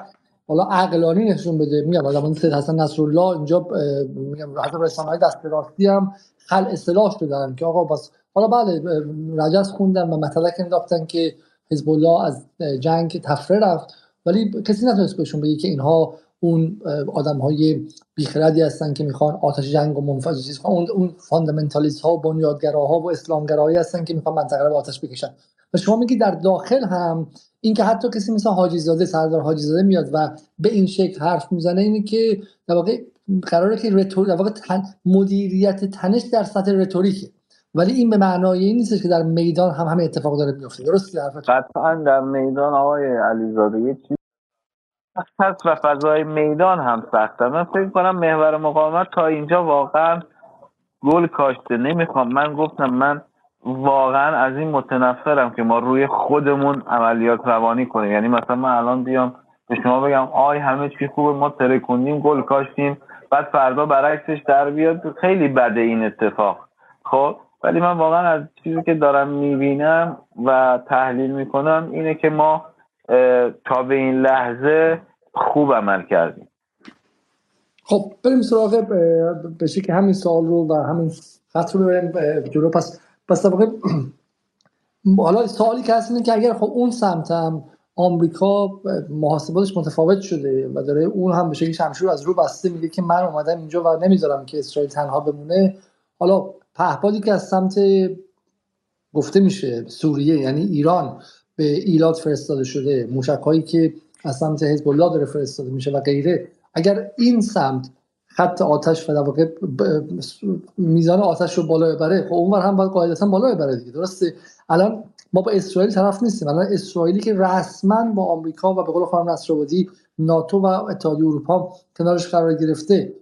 حالا عقلانی نشون بده. میگم زمان سید حسن نصرالله اینجا میگم حتی رسانه های دست راستی هم خل اصطلاح بدن که آقا بس حالا بله رجس خوندن و مطلق انداختن که حزب الله از جنگ تفره رفت ولی کسی نتونست بهشون بگه که اینها اون آدم های بیخردی هستن که می‌خوان آتش جنگ و منفجر چیز اون اون فاندامنتالیست ها و بنیادگراها و اسلامگرایی هستن که می‌خوان منطقه رو آتش بکشن. و شما میگی در داخل هم اینکه حتی کسی مثل حاجی زاده سردار حاجی زاده میاد و به این شکل حرف می‌زنه اینه که در واقع قراره که رتور در واقع تن مدیریت تنش در سطح رتوریکه. ولی این به معنای این نیست که در میدان هم همه اتفاق داره میفته درسته؟ قطعا در میدان آقای علیزاده یه پس و فضای میدان هم سخته من فکر کنم محور مقاومت تا اینجا واقعا گل کاشته. نمی‌خوام. من گفتم من واقعا از این متنفرم که ما روی خودمون عملیات روانی کنیم. یعنی مثلا من الان بیام به شما بگم آی همه چی خوبه ما ترکوندیم گل کاشتیم بعد فردا برعکسش در بیاد. خیلی بده این اتفاق. خب ولی من واقعا از چیزی که دارم می‌بینم و تحلیل می‌کنم اینه که ما تا به این لحظه خوب عمل کردیم. خب بریم سراغ به که همین سال رو و همین خط رو ببریم جلو. پس پس در حالا سوالی که هست اینه که اگر خب اون سمت هم آمریکا محاسباتش متفاوت شده و داره اون هم به شکلی شمشیر از رو بسته میگه که من اومدم اینجا و نمی‌ذارم که اسرائیل تنها بمونه. حالا پهپادی که از سمت گفته میشه سوریه یعنی ایران به ایلات فرستاده شده. موشک هایی که از سمت حزب الله داره فرستاده میشه و غیره. اگر این سمت خط آتش و در میزان آتش رو بالا ببره خب اونور هم باید قاعدتا بالا ببره دیگه. درسته؟ الان ما با اسرائیل طرف نیستیم. الان اسرائیلی که رسما با آمریکا و به قول خانم نصرآبادی ناتو و اتحادیه اروپا کنارش قرار گرفته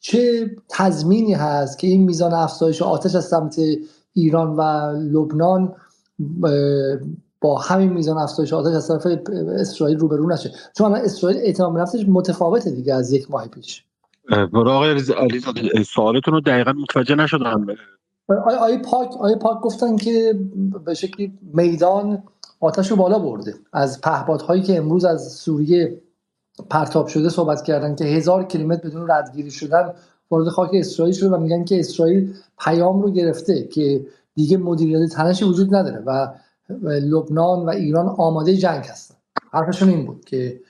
چه تضمینی هست که این میزان افزایش آتش از سمت ایران و لبنان با همین میزان افزایش آتش از طرف اسرائیل روبرو نشه. چون اسرائیل اعتماد نفسش متفاوته دیگه از یک ماه پیش. برای آقای سوالتون رو دقیقا متوجه نشدم. آقای پاک آقای پاک گفتن که به شکلی میدان آتش رو بالا برده. از پهپادهایی که امروز از سوریه پرتاب شده صحبت کردن که هزار کیلومتر بدون ردگیری شدن وارد خاک اسرائیل شده و میگن که اسرائیل پیام رو گرفته که دیگه مدیریت تنشی وجود نداره و لبنان و ایران آماده جنگ هستن. حرفشون این بود که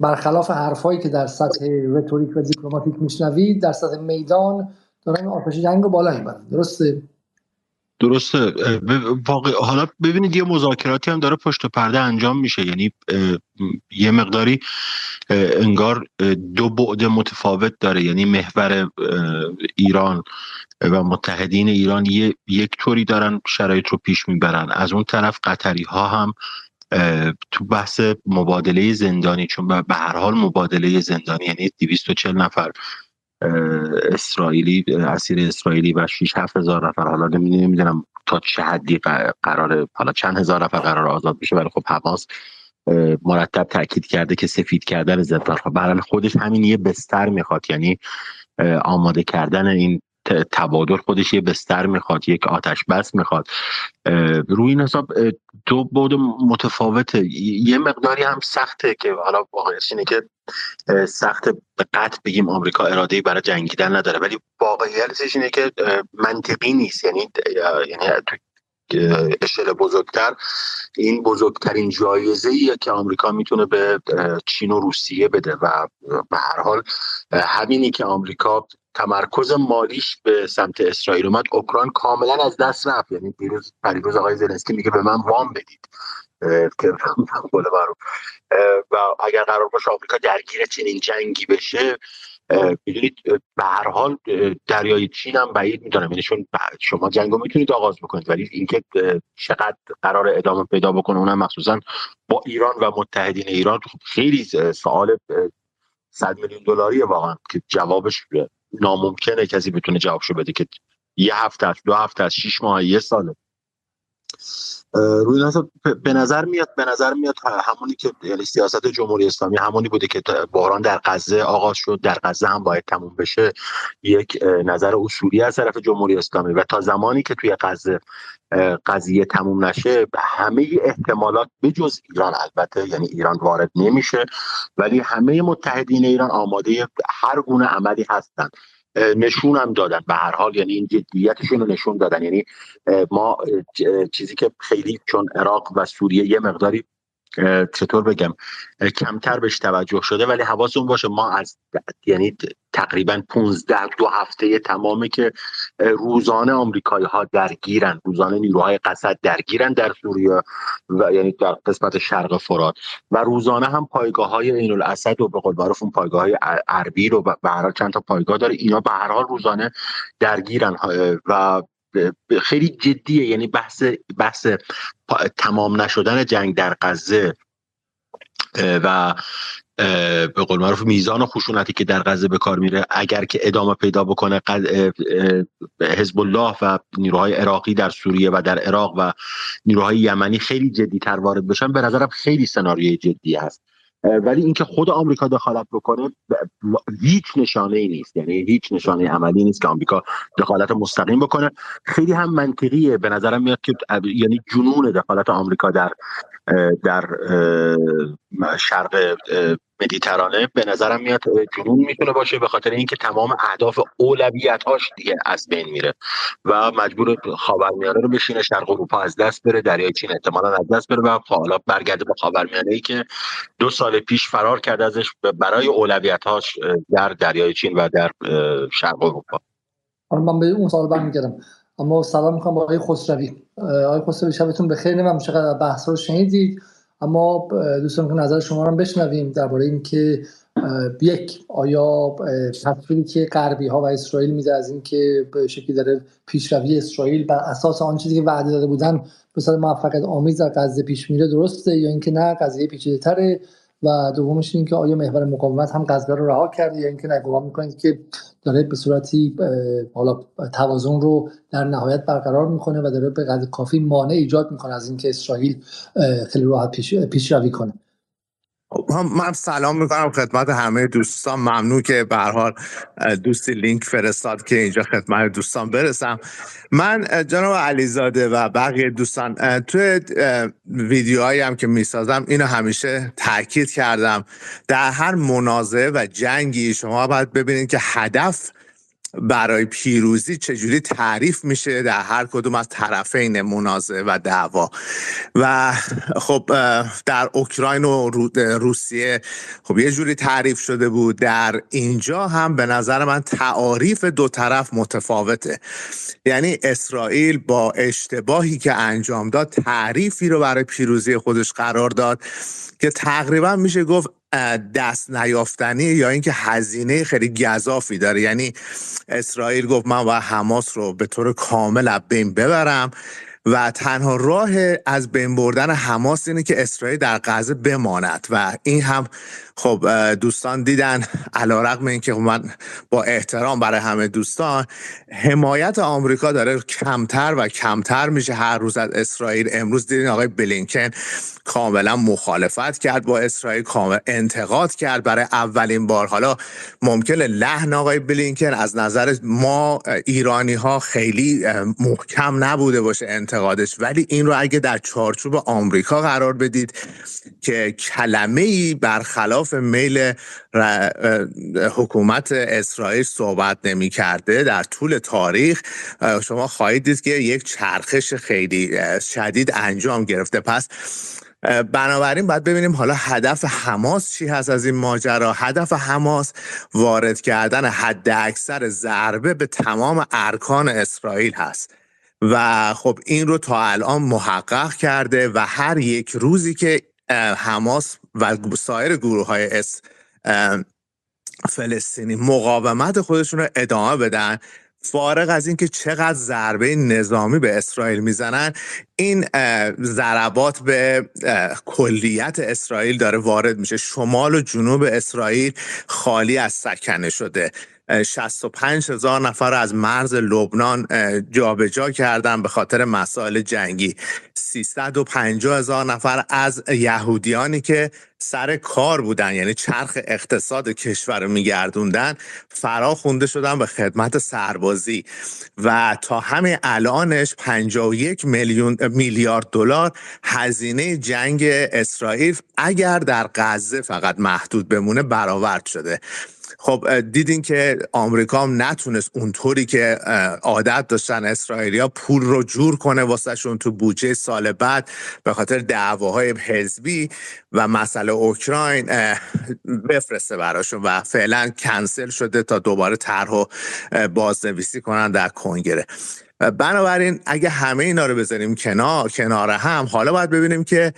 برخلاف حرفایی که در سطح رتوریک و دیپلماتیک میشنوید در سطح میدان دارن آتش جنگ رو بالا می‌برن درسته؟ درسته. حالا ببینید یه مذاکراتی هم داره پشت پرده انجام میشه. یعنی یه مقداری انگار دو بعد متفاوت داره. یعنی محور ایران و متحدین ایران یک طوری دارن شرایط رو پیش می‌برن. از اون طرف قطری ها هم تو بحث مبادله زندانی چون به هر حال مبادله زندانی یعنی 240 نفر اسرائیلی اسیر اسرائیلی و 6 7 هزار نفر. حالا نمی‌دونم تا چه حدی قرار حالا چند هزار نفر قرار آزاد بشه ولی خب حماس مرتب تاکید کرده که سفید کردن زندان برای خودش همین یه بستر می‌خواد یعنی آماده کردن این تبادل خودش یه بستر می‌خواد یک آتش بس می‌خواد. روی این حساب دو بود متفاوته. یه مقداری هم سخته که حالا واقعیتش اینه که سخت به قطع بگیم آمریکا اراده برای جنگیدن نداره. ولی واقعیتش اینه که منطقی نیست. یعنی یعنی اشل بزرگتر این بزرگترین جایزه ایه که آمریکا می‌تونه به چین و روسیه بده. و به هر حال همینی که آمریکا تمرکز مالیش به سمت اسرائیل اومد. اوکراین کاملا از دست رفت. یعنی دیروز پریروز آقای زلنسکی میگه به من وام بدید. که و اگر قرار باشه آمریکا درگیر چنین جنگی بشه می‌دونید به هر حال دریای چین هم بعید می‌دونم. یعنی چون شما جنگ رو می‌تونید آغاز بکنید. ولی اینکه چقدر قرار ادامه پیدا بکنه اونم مخصوصا با ایران و متحدین ایران خب خیلی سوال 100 میلیون دلاری واقعا که جوابش ناممکنه کسی بتونه جوابشو بده که یه هفته است دو هفته است شیش ماه یه ساله. روی به نظر میاد به نظر میاد همونی که یعنی سیاست جمهوری اسلامی همونی بوده که بحران در غزه آغاز شد در غزه هم باید تموم بشه یک نظر اصولی از طرف جمهوری اسلامی. و تا زمانی که توی غزه قضیه تموم نشه همه احتمالات به جز ایران البته یعنی ایران وارد نمیشه ولی همه متحدین ایران آماده هر گونه عملی هستند نشون هم دادن به هر حال یعنی این جدیتشون رو نشون دادن. یعنی ما چیزی که خیلی چون عراق و سوریه یه مقداری چطور بگم کمتر بهش توجه شده ولی حواستون باشه ما از یعنی تقریبا 15 دو هفته تمامی که روزانه آمریکایی ها درگیرن روزانه نیروهای قصد درگیرن در سوریه و یعنی در قسمت شرق فرات و روزانه هم پایگاه های این الاسد و به قول معروف اون پایگاه های عربی رو به هر چند تا پایگاه داره اینا به هر حال روزانه درگیرن و خیلی جدیه. یعنی بحث بحث تمام نشدن جنگ در غزه و به قول معروف میزان خشونتی که در غزه به کار میره اگر که ادامه پیدا بکنه حزب الله و نیروهای عراقی در سوریه و در عراق و نیروهای یمنی خیلی جدی تر وارد بشن به نظرم خیلی سناریوی جدی هست. ولی اینکه خود آمریکا دخالت بکنه هیچ نشانه ای نیست. یعنی هیچ نشانه عملی نیست که آمریکا دخالت مستقیم بکنه. خیلی هم منطقیه. به نظرم میاد که یعنی جنون دخالت آمریکا در در شرق مدیترانه به نظرم میاد جنون می‌تونه باشه به خاطر اینکه تمام اهداف اولویت هاش دیگه از بین میره و مجبور خاورمیانه رو بشینه شرق اروپا از دست بره دریای چین احتمالا از دست بره و حالا برگرده به خاورمیانه ای که دو سال پیش فرار کرده ازش برای اولویت هاش در دریای چین و در شرق اروپا. من به اون سال برمیگردم. اما سلام می‌کنم با آقای خسروی. آقای خسروی شبتون بخیر. نمیم چقدر بحث رو شنیدید. اما دوستان که نظر شما رو بشنویم درباره اینکه یک آیا تصویری که غربی ها و اسرائیل میده از اینکه به شکلی داره پیشروی اسرائیل بر اساس آن چیزی که وعده داده بودن به صورت موفقیت آمیز در غزه پیش میره درسته؟ یا اینکه نه قضیه پیچیده تره و دومش این که آیا محور مقاومت هم غزه رو رها کرده یا اینکه نگوان می‌کنید که داره به صورتی حالا توازن رو در نهایت برقرار می‌کنه و داره به قدر کافی مانع ایجاد می‌کنه از اینکه اسرائیل خیلی راحت پیش, پیش روی کنه. من سلام می‌کنم خدمت همه دوستان. ممنون که به حال دوستی لینک فرستاد که اینجا خدمت دوستان برسم. من جناب علیزاده و بقیه دوستان توی ویدیوهایی هم که می‌سازم اینو همیشه تاکید کردم. در هر منازعه و جنگی شما باید ببینید که هدف برای پیروزی چجوری تعریف میشه در هر کدوم از طرفین منازعه و دعوا؟ و خب در اوکراین و روسیه خب یه جوری تعریف شده بود. در اینجا هم به نظر من تعاریف دو طرف متفاوته. یعنی اسرائیل با اشتباهی که انجام داد تعریفی رو برای پیروزی خودش قرار داد. که تقریبا میشه گفت دست نیافتنی یا اینکه هزینه خیلی گذافی داره. یعنی اسرائیل گفت من و حماس رو به طور کامل از بین ببرم و تنها راه از بین بردن حماس اینه که اسرائیل در غزه بماند و این هم خب دوستان دیدن علا رقم این که من با احترام برای همه دوستان حمایت آمریکا داره کمتر و کمتر میشه هر روز از اسرائیل. امروز دیدین آقای بلینکن کاملا مخالفت کرد با اسرائیل کامل انتقاد کرد برای اولین بار. حالا ممکن لحن آقای بلینکن از نظر ما ایرانی ها خیلی محکم نبوده باشه انتقادش ولی این رو اگه در چارچوب آمریکا قرار بدید که کلمه ای برخلاف میل حکومت اسرائیل صحبت نمی کرده در طول تاریخ. شما خواهید دید که یک چرخش خیلی شدید انجام گرفته. پس بنابراین باید ببینیم حالا هدف حماس چی هست از این ماجرا. هدف حماس وارد کردن حد اکثر ضربه به تمام ارکان اسرائیل هست. و خب این رو تا الان محقق کرده و هر یک روزی که حماس و سایر گروه های اس فلسطینی مقاومت خودشون رو ادامه بدن فارغ از اینکه چقدر ضربه نظامی به اسرائیل می‌زنن این ضربات به کلیت اسرائیل داره وارد میشه. شمال و جنوب اسرائیل خالی از سکنه شده. 65 هزار نفر از مرز لبنان جابجا کردن به خاطر مسائل جنگی. 350 هزار نفر از یهودیانی که سر کار بودن یعنی چرخ اقتصاد کشور رو میگردوندن فرا خونده شدن به خدمت سربازی. و تا همه الانش 51 میلیون میلیارد دلار هزینه جنگ اسرائیل اگر در غزه فقط محدود بمونه برآورد شده. خب دیدین که آمریکا هم نتونست اونطوری که عادت داشتن اسرائیلیا پول رو جور کنه واسهشون تو بودجه سال بعد به خاطر دعواهای حزبی و مسئله اوکراین بفرسته براشون و فعلا کنسل شده تا دوباره طرح و بازنویسی کنن در کنگره. بنابراین اگه همه اینا رو بذاریم کنار کنار هم حالا باید ببینیم که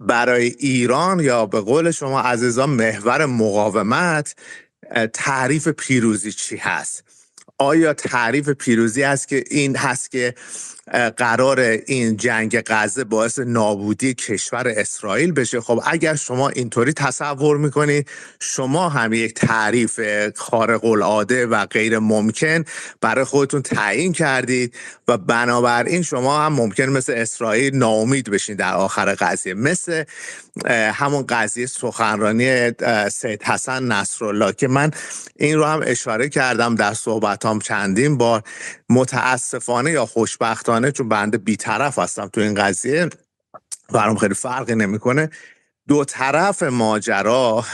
برای ایران یا به قول شما عزیزان محور مقاومت تعریف پیروزی چی هست؟ آیا تعریف پیروزی است که این هست که قرار این جنگ غزه باعث نابودی کشور اسرائیل بشه؟ خب اگر شما اینطوری تصور می‌کنید شما هم یک تعریف خارق العاده و غیر ممکن برای خودتون تعیین کردید و بنابراین شما هم ممکن مثل اسرائیل ناامید بشین در آخر قضیه. مثل همون قضیه سخنرانی سید حسن نصرالله که من این رو هم اشاره کردم در صحبتام چندین بار. متاسفانه یا خوشبختانه چون بنده بیطرف هستم تو این قضیه برام خیلی فرقی نمی‌کنه. دو طرف ماجرا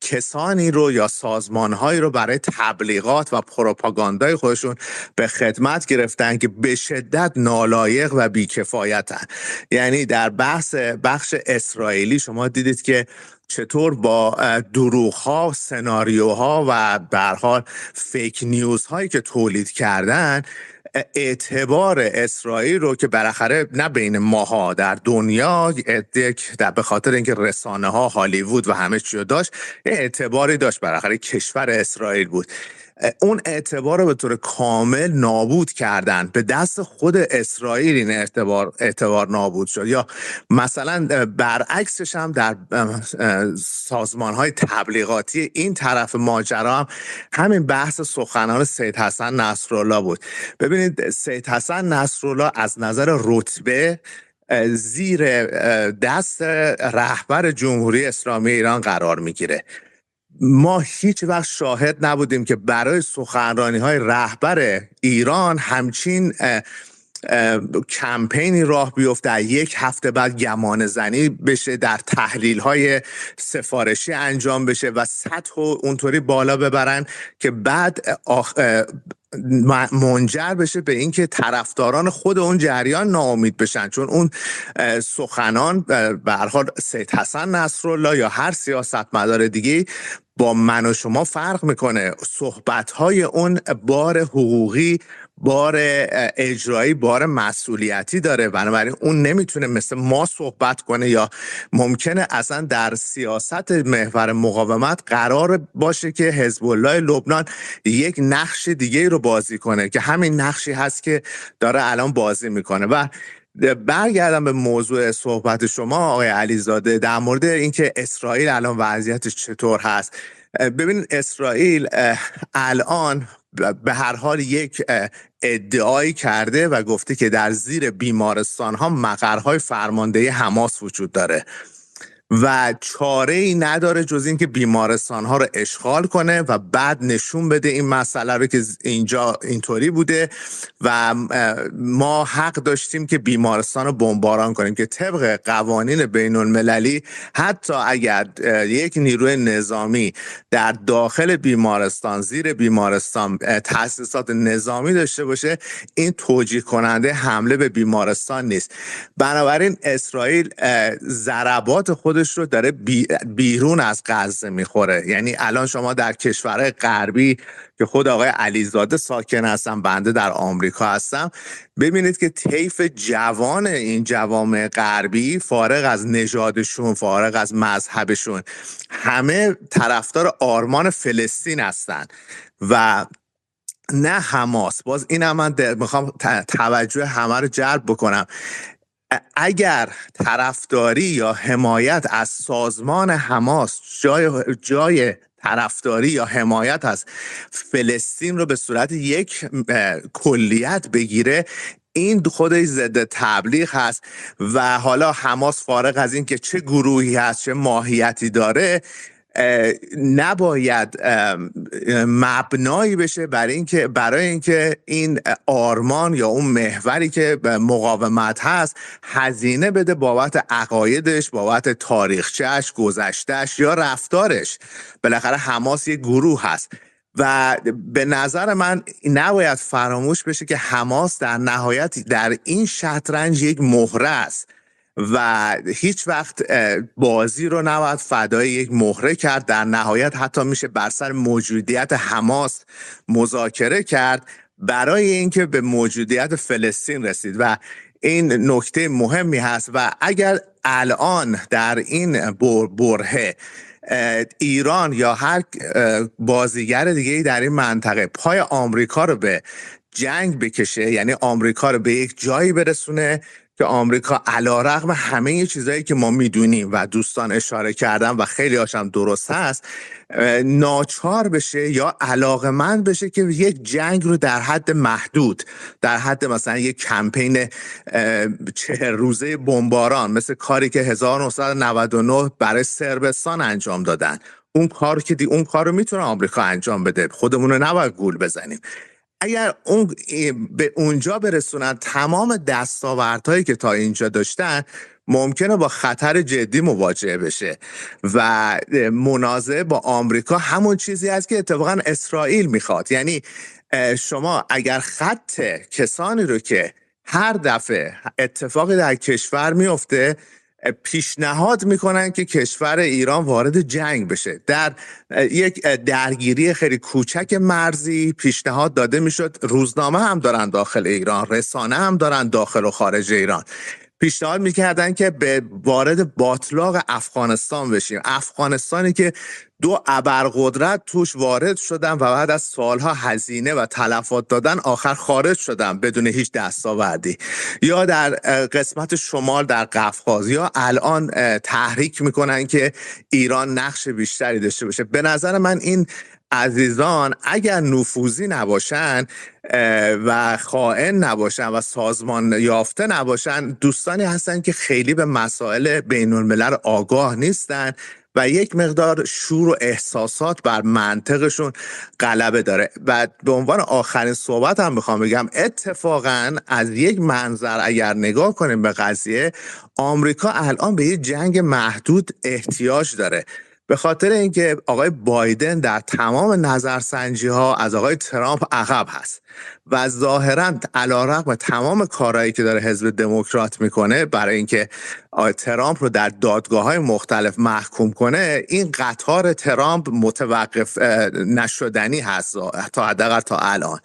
کسانی رو یا سازمانهایی رو برای تبلیغات و پروپاگاندای خودشون به خدمت گرفتن که به شدت نالایق و بیکفایتن. یعنی در بحث بخش اسرائیلی شما دیدید که چطور با دروغ ها سناریوها و برحال فیک نیوز هایی که تولید کردن اعتبار اسرائیل رو که بالاخره نه بین ماها در دنیا در به خاطر اینکه رسانه ها هالیوود و همه چی داشت اعتباری داشت. بالاخره کشور اسرائیل بود. اون اعتبار رو به طور کامل نابود کردن. به دست خود اسرائیل این اعتبار, اعتبار نابود شد. یا مثلا برعکسش هم در سازمان های تبلیغاتی این طرف ماجرا هم همین بحث سخنان سید حسن نصرالله بود. ببینید سید حسن نصرالله از نظر رتبه زیر دست رهبر جمهوری اسلامی ایران قرار می‌گیره. ما هیچ وقت شاهد نبودیم که برای سخنرانی های رهبر ایران همچین کمپینی راه بیفته. یک هفته بعد گمان زنی بشه در تحلیل های سفارشی انجام بشه و سطح اونطوری بالا ببرن که بعد منجر بشه به اینکه طرفداران خود اون جریان ناامید بشن. چون اون سخنان به حال سید حسن نصرالله یا هر سیاستمدار دیگه با من و شما فرق می‌کنه. صحبت های اون بار حقوقی بار اجرایی بار مسئولیتی داره. بنابراین اون نمی‌تونه مثل ما صحبت کنه یا ممکنه اصلا در سیاست محور مقاومت قرار باشه که حزب الله لبنان یک نقش دیگه رو بازی کنه که همین نقشی هست که داره الان بازی می‌کنه. و برگردم به موضوع صحبت شما آقای علیزاده در مورد اینکه اسرائیل الان وضعیتش چطور هست. ببین اسرائیل الان به هر حال یک ادعایی کرده و گفته که در زیر بیمارستان ها مقرهای فرماندهی حماس وجود داره. و چاره ای نداره جز اینکه بیمارستان ها رو اشغال کنه و بعد نشون بده این مسئله رو که اینجا اینطوری بوده و ما حق داشتیم که بیمارستان رو بمباران کنیم که طبق قوانین بین المللی حتی اگر یک نیروی نظامی در داخل بیمارستان زیر بیمارستان تاسیسات نظامی داشته باشه این توجیه کننده حمله به بیمارستان نیست. بنابراین اسرائیل ضربات خود خودش رو داره بیرون از غزه می‌خوره. یعنی الان شما در کشورهای غربی که خود آقای علیزاده ساکن هستم بنده در آمریکا هستم ببینید که طیف جوان این جوامع غربی فارغ از نژادشون فارغ از مذهبشون همه طرفدار آرمان فلسطین هستند و نه حماس. باز این هم من می‌خوام توجه همه رو جلب بکنم. اگر طرفداری یا حمایت از سازمان حماس جای, جای طرفداری یا حمایت از فلسطین رو به صورت یک کلیت بگیره این خودش ضد تبلیغ هست و حالا حماس فارغ از این که چه گروهی هست چه ماهیتی داره نباید مبنایی بشه برای اینکه برای اینکه این آرمان یا اون محوری که مقاومت هست هزینه بده بابت عقایدش بابت تاریخچهش گذشتهش یا رفتارش. بالاخره حماس یک گروه هست و به نظر من نباید فراموش بشه که حماس در نهایت در این شطرنج یک مهره است. و هیچ وقت بازی رو نباید فدای یک مهره کرد. در نهایت حتی میشه بر سر موجودیت حماس مذاکره کرد برای اینکه به موجودیت فلسطین رسید. و این نکته مهمی هست و اگر الان در این برهه ایران یا هر بازیگر دیگه در این منطقه پای آمریکا رو به جنگ بکشه یعنی آمریکا رو به یک جایی برسونه که آمریکا علا رقم همه چیزهایی که ما می‌دونیم و دوستان اشاره کردن و خیلی هاشم درست هست ناچار بشه یا علاقمند بشه که یک جنگ رو در حد محدود در حد مثلا یک کمپین چهر روزه بمباران مثل کاری که 1999 برای سربستان انجام دادن. اون کار که دی اون کار رو می‌تونه آمریکا انجام بده. خودمون رو نباید گول بزنیم. اگر اون به اونجا برسونن تمام دستاوردهایی که تا اینجا داشتن ممکنه با خطر جدی مواجه بشه. و منازعه با آمریکا همون چیزی است که اتفاقا اسرائیل می‌خواد. یعنی شما اگر خط کسانی رو که هر دفعه اتفاقی در کشور میفته پیشنهاد می‌کنن که کشور ایران وارد جنگ بشه. در یک درگیری خیلی کوچک مرزی پیشنهاد داده می‌شد. روزنامه هم دارن داخل ایران رسانه هم دارن داخل و خارج ایران. پیشنهاد می‌کردن که به وارد باطلاق افغانستان بشیم. افغانستانی که دو ابرقدرت توش وارد شدن و بعد از سالها هزینه و تلفات دادن آخر خارج شدن بدون هیچ دستاوردی. یا در قسمت شمال در قفقاز یا الان تحریک می‌کنن که ایران نقش بیشتری داشته باشه. به نظر من این عزیزان اگر نفوذی نباشن و خائن نباشن و سازمان یافته نباشن دوستانی هستن که خیلی به مسائل بین الملل آگاه نیستن. و یک مقدار شور و احساسات بر منطقشون غلبه داره. و به عنوان آخرین صحبت هم می‌خوام بگم اتفاقا از یک منظر اگر نگاه کنیم به قضیه آمریکا الان به یک جنگ محدود احتیاج داره. به خاطر اینکه آقای بایدن در تمام نظرسنجی ها از آقای ترامپ عقب هست و ظاهرا علیرغم تمام کارهایی که داره حزب دموکرات می‌کنه برای اینکه آقای ترامپ رو در دادگاه های مختلف محکوم کنه این قطار ترامپ متوقف نشدنی هست تا حداقل تا الان.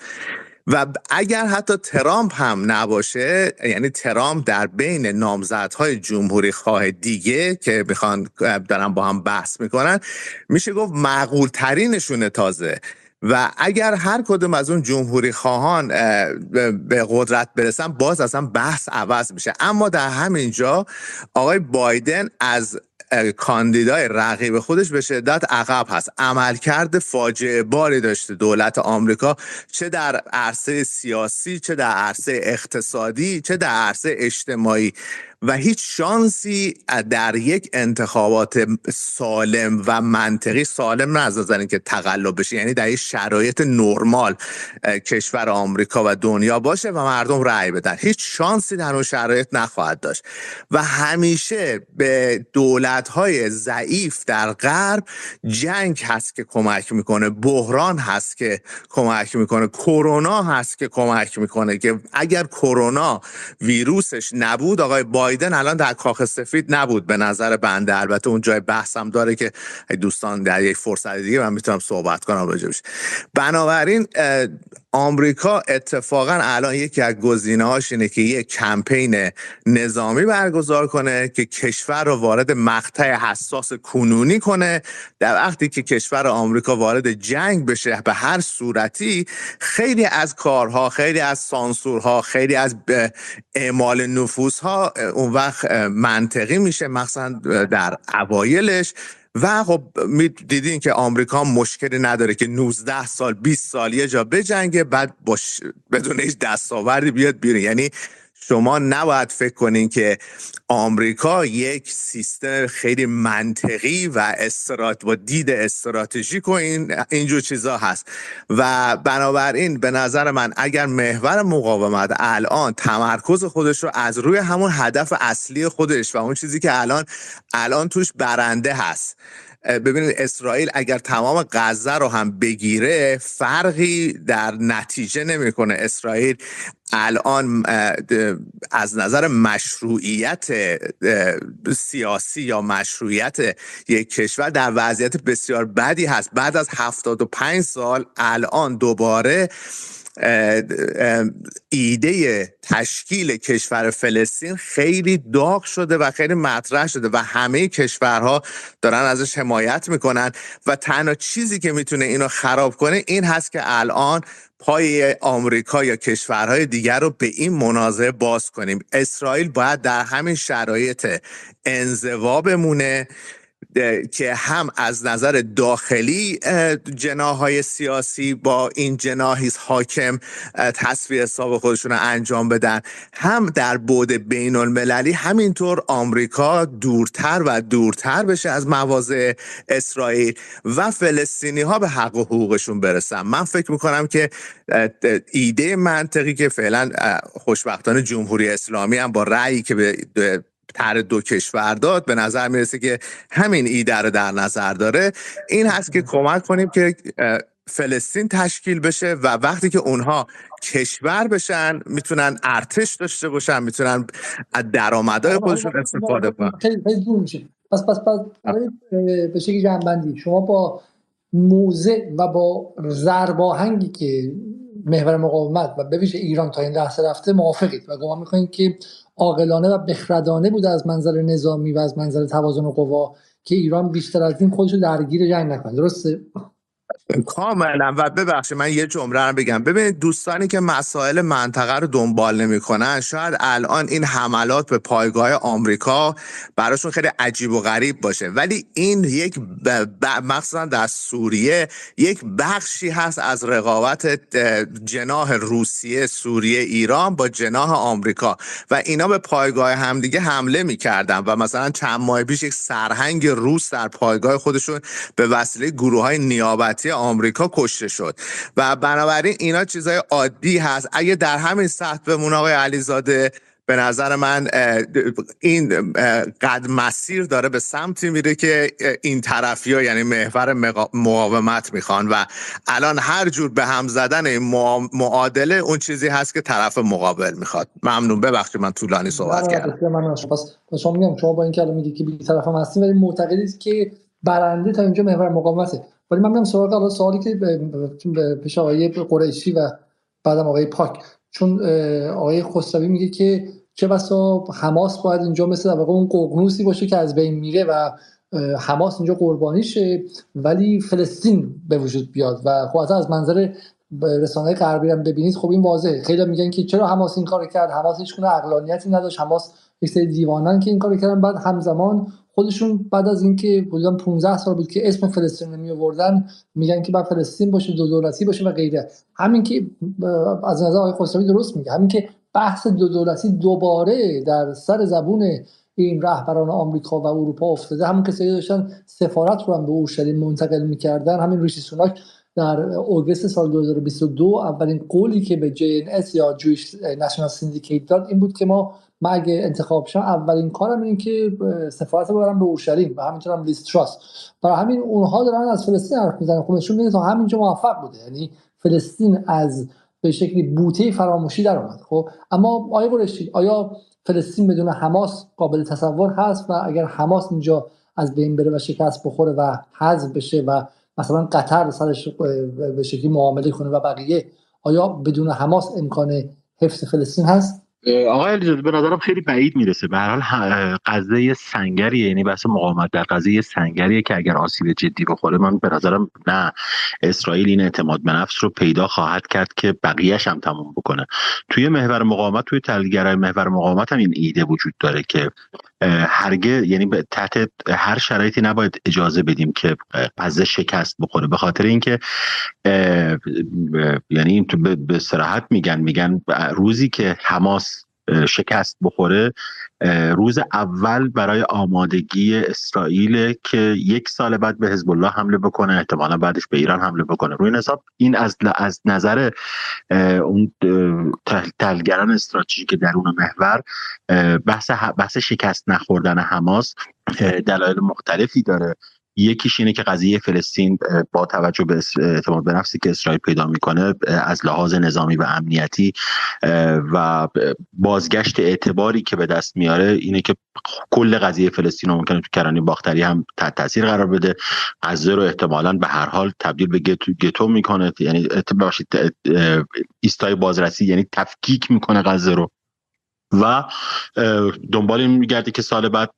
و اگر حتی ترامپ هم نباشه یعنی ترامپ در بین نامزدهای جمهوری خواه دیگه که می‌خوان دارن با هم بحث می‌کنن میشه گفت معقول ترینشونه تازه. و اگر هر کدوم از اون جمهوری خواهان به قدرت برسن باز اصلا بحث عوض میشه. اما در همین جا آقای بایدن از کاندیدای رقیب خودش به شدت عقب هست. عملکرد فاجعه باری داشته دولت آمریکا. چه در عرصه سیاسی چه در عرصه اقتصادی چه در عرصه اجتماعی. و هیچ شانسی در یک انتخابات سالم و منطقی سالم نه از که تقلب بشه. یعنی در یک شرایط نرمال کشور آمریکا و دنیا باشه و مردم رأی بدن. هیچ شانسی در اون شرایط نخواهد داشت. و همیشه به دولت های ضعیف در غرب جنگ هست که کمک می‌کنه بحران هست که کمک می‌کنه کرونا هست که کمک می‌کنه که اگر کرونا ویروسش نبود آقای بایدن الان در کاخ سفید نبود به نظر بنده. البته اون جای بحثم داره که دوستان در یک فرصت دیگه من می‌تونم صحبت کنم راجبش بنابراین آمریکا اتفاقا الان یکی از گزینه‌هاش اینه که یک کمپین نظامی برگزار کنه که کشور رو وارد مقطع حساس کنونی کنه. در وقتی که کشور آمریکا وارد جنگ بشه به هر صورتی خیلی از کارها خیلی از سانسورها خیلی از اعمال نفوذها اون وقت منطقی میشه مثلا در اوایلش. و خب دیدین که آمریکا مشکلی نداره که 19 سال 20 سال یه جا بجنگه بعد بدون هیچ دستاوردی بیاد بیرون. یعنی شما نباید فکر کنین که آمریکا یک سیستم خیلی منطقی و استرات و دید استراتژیک و این اینجور چیزا هست. و بنابراین به نظر من اگر محور مقاومت الان تمرکز خودش رو از روی همون هدف اصلی خودش و اون چیزی که الان الان توش برنده هست. ببینید اسرائیل اگر تمام غزه رو هم بگیره فرقی در نتیجه نمی‌کنه. اسرائیل الان از نظر مشروعیت سیاسی یا مشروعیت یک کشور در وضعیت بسیار بدی هست. بعد از 75 سال الان دوباره ایده تشکیل کشور فلسطین خیلی داغ شده و خیلی مطرح شده و همه کشورها دارن ازش حمایت می‌کنن و تنها چیزی که می‌تونه اینو خراب کنه این هست که الان پای آمریکا یا کشورهای دیگر رو به این منازعه باز کنیم. اسرائیل باید در همین شرایط انزوا بمونه که هم از نظر داخلی جناهای سیاسی با این جناهی حاکم تصویر حساب خودشون رو انجام بدن. هم در بود بین المللی همینطور آمریکا دورتر و دورتر بشه از مواضع اسرائیل و فلسطینی ها به حق و حقوقشون برسن. من فکر می‌کنم که ایده منطقی که فعلا خوشبختانه جمهوری اسلامی هم با رأیی که به تر دو کشور داد به نظر می‌رسه که همین ایده رو در نظر داره. این هست که کمک کنیم که فلسطین تشکیل بشه و وقتی که اونها کشور بشن می‌تونن ارتش داشته باشن می‌تونن از درآمدهای خودشون استفاده کنن. پس پس پس به شکل جنبندی شما با موضع و با زرباهنگی که محور مقاومت و به ایران تا این لحظه رفته موافقید و گمان می‌کنید که عاقلانه و بخردانه بود از منظر نظامی و از منظر توازن قوا که ایران بیشتر از این خودش درگیر جنگ نکنه. درسته؟ کاملا. و ببخشید من یه جمله رو بگم. ببینید دوستانی که مسائل منطقه رو دنبال نمی‌کنن شاید الان این حملات به پایگاه آمریکا براشون خیلی عجیب و غریب باشه. ولی این یک مخصوصا در سوریه یک بخشی هست از رقابت جناح روسیه سوریه ایران با جناح آمریکا. و اینا به پایگاه همدیگه حمله می‌کردن و مثلا چند ماه پیش یک سرهنگ روس در پایگاه خودشون به وسیله گروه های نیابتی آمریکا کشته شد. و بنابراین اینا چیزای عادی هست. اگه در همین سطح بمون آقای علیزاده به نظر من این قد مسیر داره به سمتی میره که این طرفی ها یعنی محور مقاومت می‌خوان و الان هر جور به هم زدن این معادله اون چیزی هست که طرف مقابل می‌خواد. ممنون. ببخشید من طولانی صحبت کردم. من شما میگم شما با این کلمه میگی که بی طرف هم هستیم ولی معتقدید که برنده تا اینجا محور مقاومته. ولی من میگم سوال حالا سوالی که پیش آقای قریشی و بعدم آقای پاک. چون آقای خسروی میگه که چه بسا حماس باید اینجا مثل در اون ققنوسی باشه که از بین میره و حماس اینجا قربانی شه ولی فلسطین به وجود بیاد و خب از منظر رسانه غربی هم ببینید خب این واضحه. خیلی میگن که چرا حماس این کار کرد؟ حماس هیچ گونه عقلانیتی نداشت. حماس یک سری دیوانن که این کار کردن بعد همزمان خودشون بعد از اینکه بودن 15 سال بود که اسم فلسطین نمی آوردن میگن که بعد فلسطین باشه دو دولتی باشه و غیره. همین که از نظر آقای خسروی درست میگه. همین که بحث دو دولتی دوباره در سر زبون این رهبران آمریکا و اروپا افتاده. همون کسایی داشتن سفارت رو هم به اورشلیم منتقل می‌کردن. همین ریشی سوناک در اوگست سال 2022 اولین قولی که به JNS یا جویش نشنال سیندیکیت داد این بود که ما من اگه انتخاب شم اولین کارم این که سفارت ببرم به اورشلیم و همینطور هم لیست تراست برای همین اونها دارن از فلسطین حرف می‌زنن. خب نشون میده تا همینجا موفق بوده. یعنی فلسطین از به شکلی بوته فراموشی در اومد. خب اما آیا قرشی آیا فلسطین بدون حماس قابل تصور هست؟ و اگر حماس اینجا از بین بره و شکست بخوره و حذف بشه و مثلا قطر سرش به شکلی معامله کنه و بقیه آیا بدون حماس امکان حفظ فلسطین هست؟ آقای علیزاده به نظرم خیلی بعید می‌رسه. به هر حال قضیه سنگریه یعنی بحث مقاومت در قضیه سنگریه که اگر آسیب جدی بخوره من به نظرم نه. اسرائیل این اعتماد به نفس رو پیدا خواهد کرد که بقیهش هم تموم بکنه. توی محور مقاومت توی تلگرای محور مقاومت هم این ایده وجود داره که هرگه یعنی تحت هر شرایطی نباید اجازه بدیم که قضیه شکست بخوره. به خاطر اینکه یعنی به صراحت میگن میگن روزی که حماس شکست بخوره روز اول برای آمادگی اسرائیل که یک سال بعد به حزب الله حمله بکنه احتمالا بعدش به ایران حمله بکنه. روی حساب این از از نظر اون تلگران استراتژیک درون محور بحث بحث شکست نخوردن حماس دلایل مختلفی داره. یکیش اینه که قضیه فلسطین با توجه به اعتماد به نفسی که اسرائیل پیدا می‌کنه از لحاظ نظامی و امنیتی و بازگشت اعتباری که به دست میاره اینه که کل قضیه فلسطین رو ممکنه تو کرانی باختری هم تحت تاثیر قرار بده. غزه رو احتمالا به هر حال تبدیل به گتو, گتو می‌کنه. یعنی ایستای بازرسی یعنی تفکیک می‌کنه غزه رو. و دنبال این میگرده که سال بعد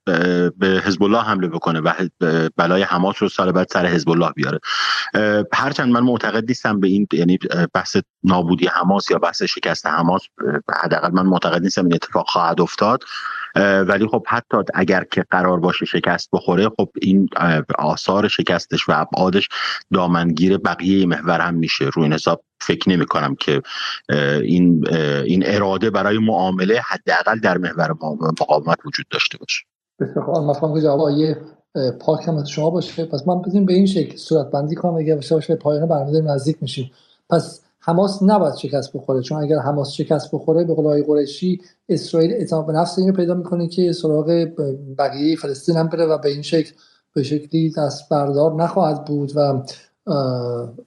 به حزب الله حمله بکنه و بلای حماس رو سال بعد سر حزب الله بیاره هرچند من معتقد نیستم به این یعنی بحث نابودی حماس یا بحث شکست حماس حداقل من معتقد نیستم این اتفاق خواهد افتاد. ولی خب حتی اگر که قرار باشه شکست بخوره خب این آثار شکستش و ابعادش دامنگیر بقیه محور هم میشه. روی حساب فکر نمی کنم که این این اراده برای معامله حداقل در محور مقاومت وجود داشته باشه. بسیار جواب پاک هم شما باشه. پس من بزنیم به این شکل صورت بندی کنم. اگر باشه باشه پایان برنامه نزدیک میشیم. پس حماس نباید شکست بخوره. چون اگر حماس شکست بخوره به قول قریشی اسرائیل اعتماد به نفس اینو پیدا می‌کنه که سراغ بقیه فلسطین هم بره و به این شکل به شکلی دست بردار نخواهد بود. و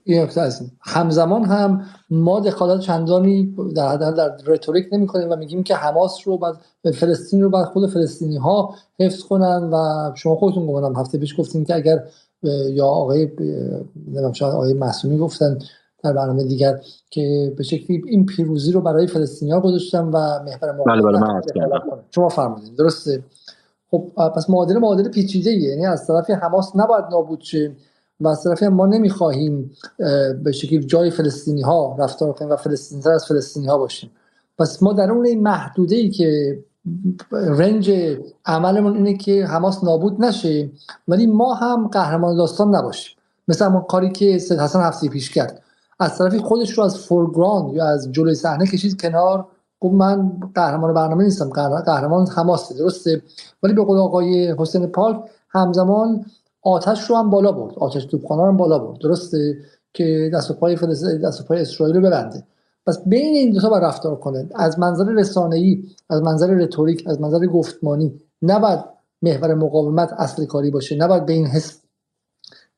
این از همزمان هم ما دخالت چندانی در حد در رتوریک نمی کنیم و میگیم که حماس رو بعد فلسطین رو بعد خود فلسطینی ها حفظ کنن و شما خودتون گفتم هفته پیش گفتیم که اگر یا آقای نمی‌دونم شاید آقای محسومی گفتن در برنامه دیگر که به شکلی این پیروزی رو برای فلسطینیا گذاشتم و محور بله بله من شما فرمودید درسته. خب پس معادله معادله پیچیده یعنی از طرف حماس نباید نابود شه و از طرف ما نمی‌خواهیم به شکل جای فلسطینی ها رفتار کنیم و فلسطینی تر از فلسطینی ها باشیم. پس ما در اون محدوده ای که رنج عملمون اینه که حماس نابود نشه ولی ما هم قهرمان داستان نباشیم. مثل ما کاری که سید حسن هفته پیش کرد. از طرفی خودش رو از فورگراند یا از جلوی صحنه کشید کنار. گفت من قهرمان برنامه نیستم قهرمان حماسه درسته. ولی به قول آقای حسین پاک همزمان آتش رو هم بالا برد آتش توپخانه رو هم بالا برد درسته؟ که دست و پای دست و پای اسرائیل رو ببنده. پس بین این دو تا رفتار کنه. از منظر رسانه‌ای از منظر رتوریک از منظر گفتمانی نباید محور مقاومت اصل کاری باشه نباید به این حس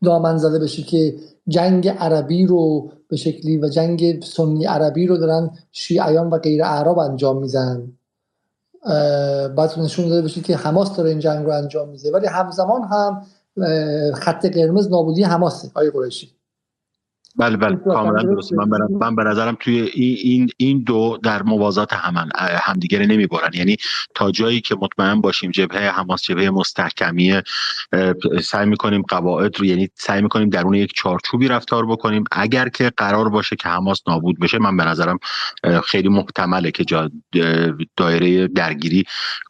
دامن زده بشه که جنگ عربی رو به شکلی و جنگ سنی عربی رو دارن شیعیان و غیر اعراب انجام میزن باید نشون داده بشه که حماس داره این جنگ رو انجام میده. ولی همزمان هم خط قرمز نابودی حماسه آقای قریشی. بله بله. کاملا درست من برم من به نظرم توی این این دو در موازات همن همدیگه نمی‌برن. یعنی تا جایی که مطمئن باشیم جبهه حماس جبهه مستحکمیه سعی می‌کنیم قواعد رو یعنی سعی می‌کنیم درون یک چارچوبی رفتار بکنیم. اگر که قرار باشه که حماس نابود بشه من به نظرم خیلی محتمله که جا دایره درگیری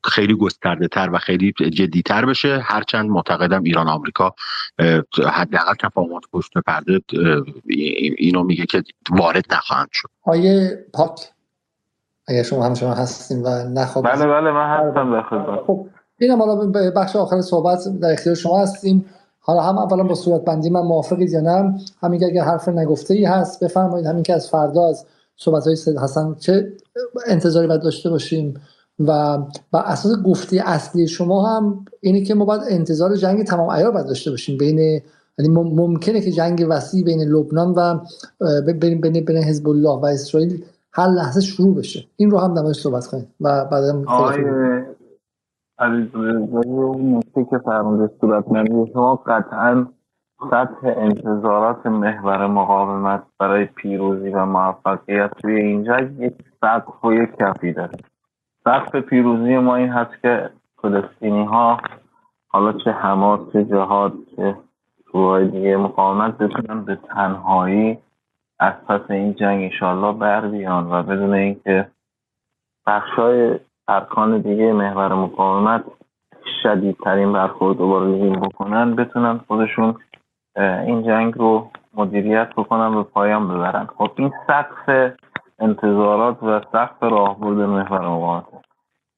خیلی گسترده تر و خیلی جدی تر بشه. هرچند معتقدم ایران آمریکا حداقل تفاهمات پشت پرده اینو میگه که وارد نخواهند شد. آیه پاک. اگر شما هم شما هستیم و نخواب بله بله من هستم خب اینم حالا به بخش آخر صحبت در اختیار شما هستیم. حالا هم اولا با صورت بندی من موافقید یا نه؟ همین که اگر حرف نگفته ای هست بفرمایید همین که از فردا از صحبت های سید حسن چه انتظاری باید داشته باشیم و بر اساس گفته اصلی شما هم اینه که ما باید انتظار جنگ تمام عیار باید داشته باشیم بین یعنی ممکنه که جنگ وسیع بین لبنان و بین بین بین حزب الله و اسرائیل هر لحظه شروع بشه. این رو هم نمایش صحبت کنیم و عزیز نکته که فرموده صورت شما قطعا سطح انتظارات محور مقاومت برای پیروزی و موفقیت توی این جنگ یک سقف و یک کفی داره. سقف پیروزی ما این هست که فلسطینی ها حالا چه حماس چه جهاد چه گروه دیگه مقاومت بتونن به تنهایی از پس این جنگ انشالله بر بیان و بدون اینکه بخشای ارکان دیگه محور مقاومت شدیدترین برخورد رو با بکنن بتونن خودشون این جنگ رو مدیریت بکنن و پایان ببرن. خب این سقف انتظارات و سقف راهبرد محور مقاومت.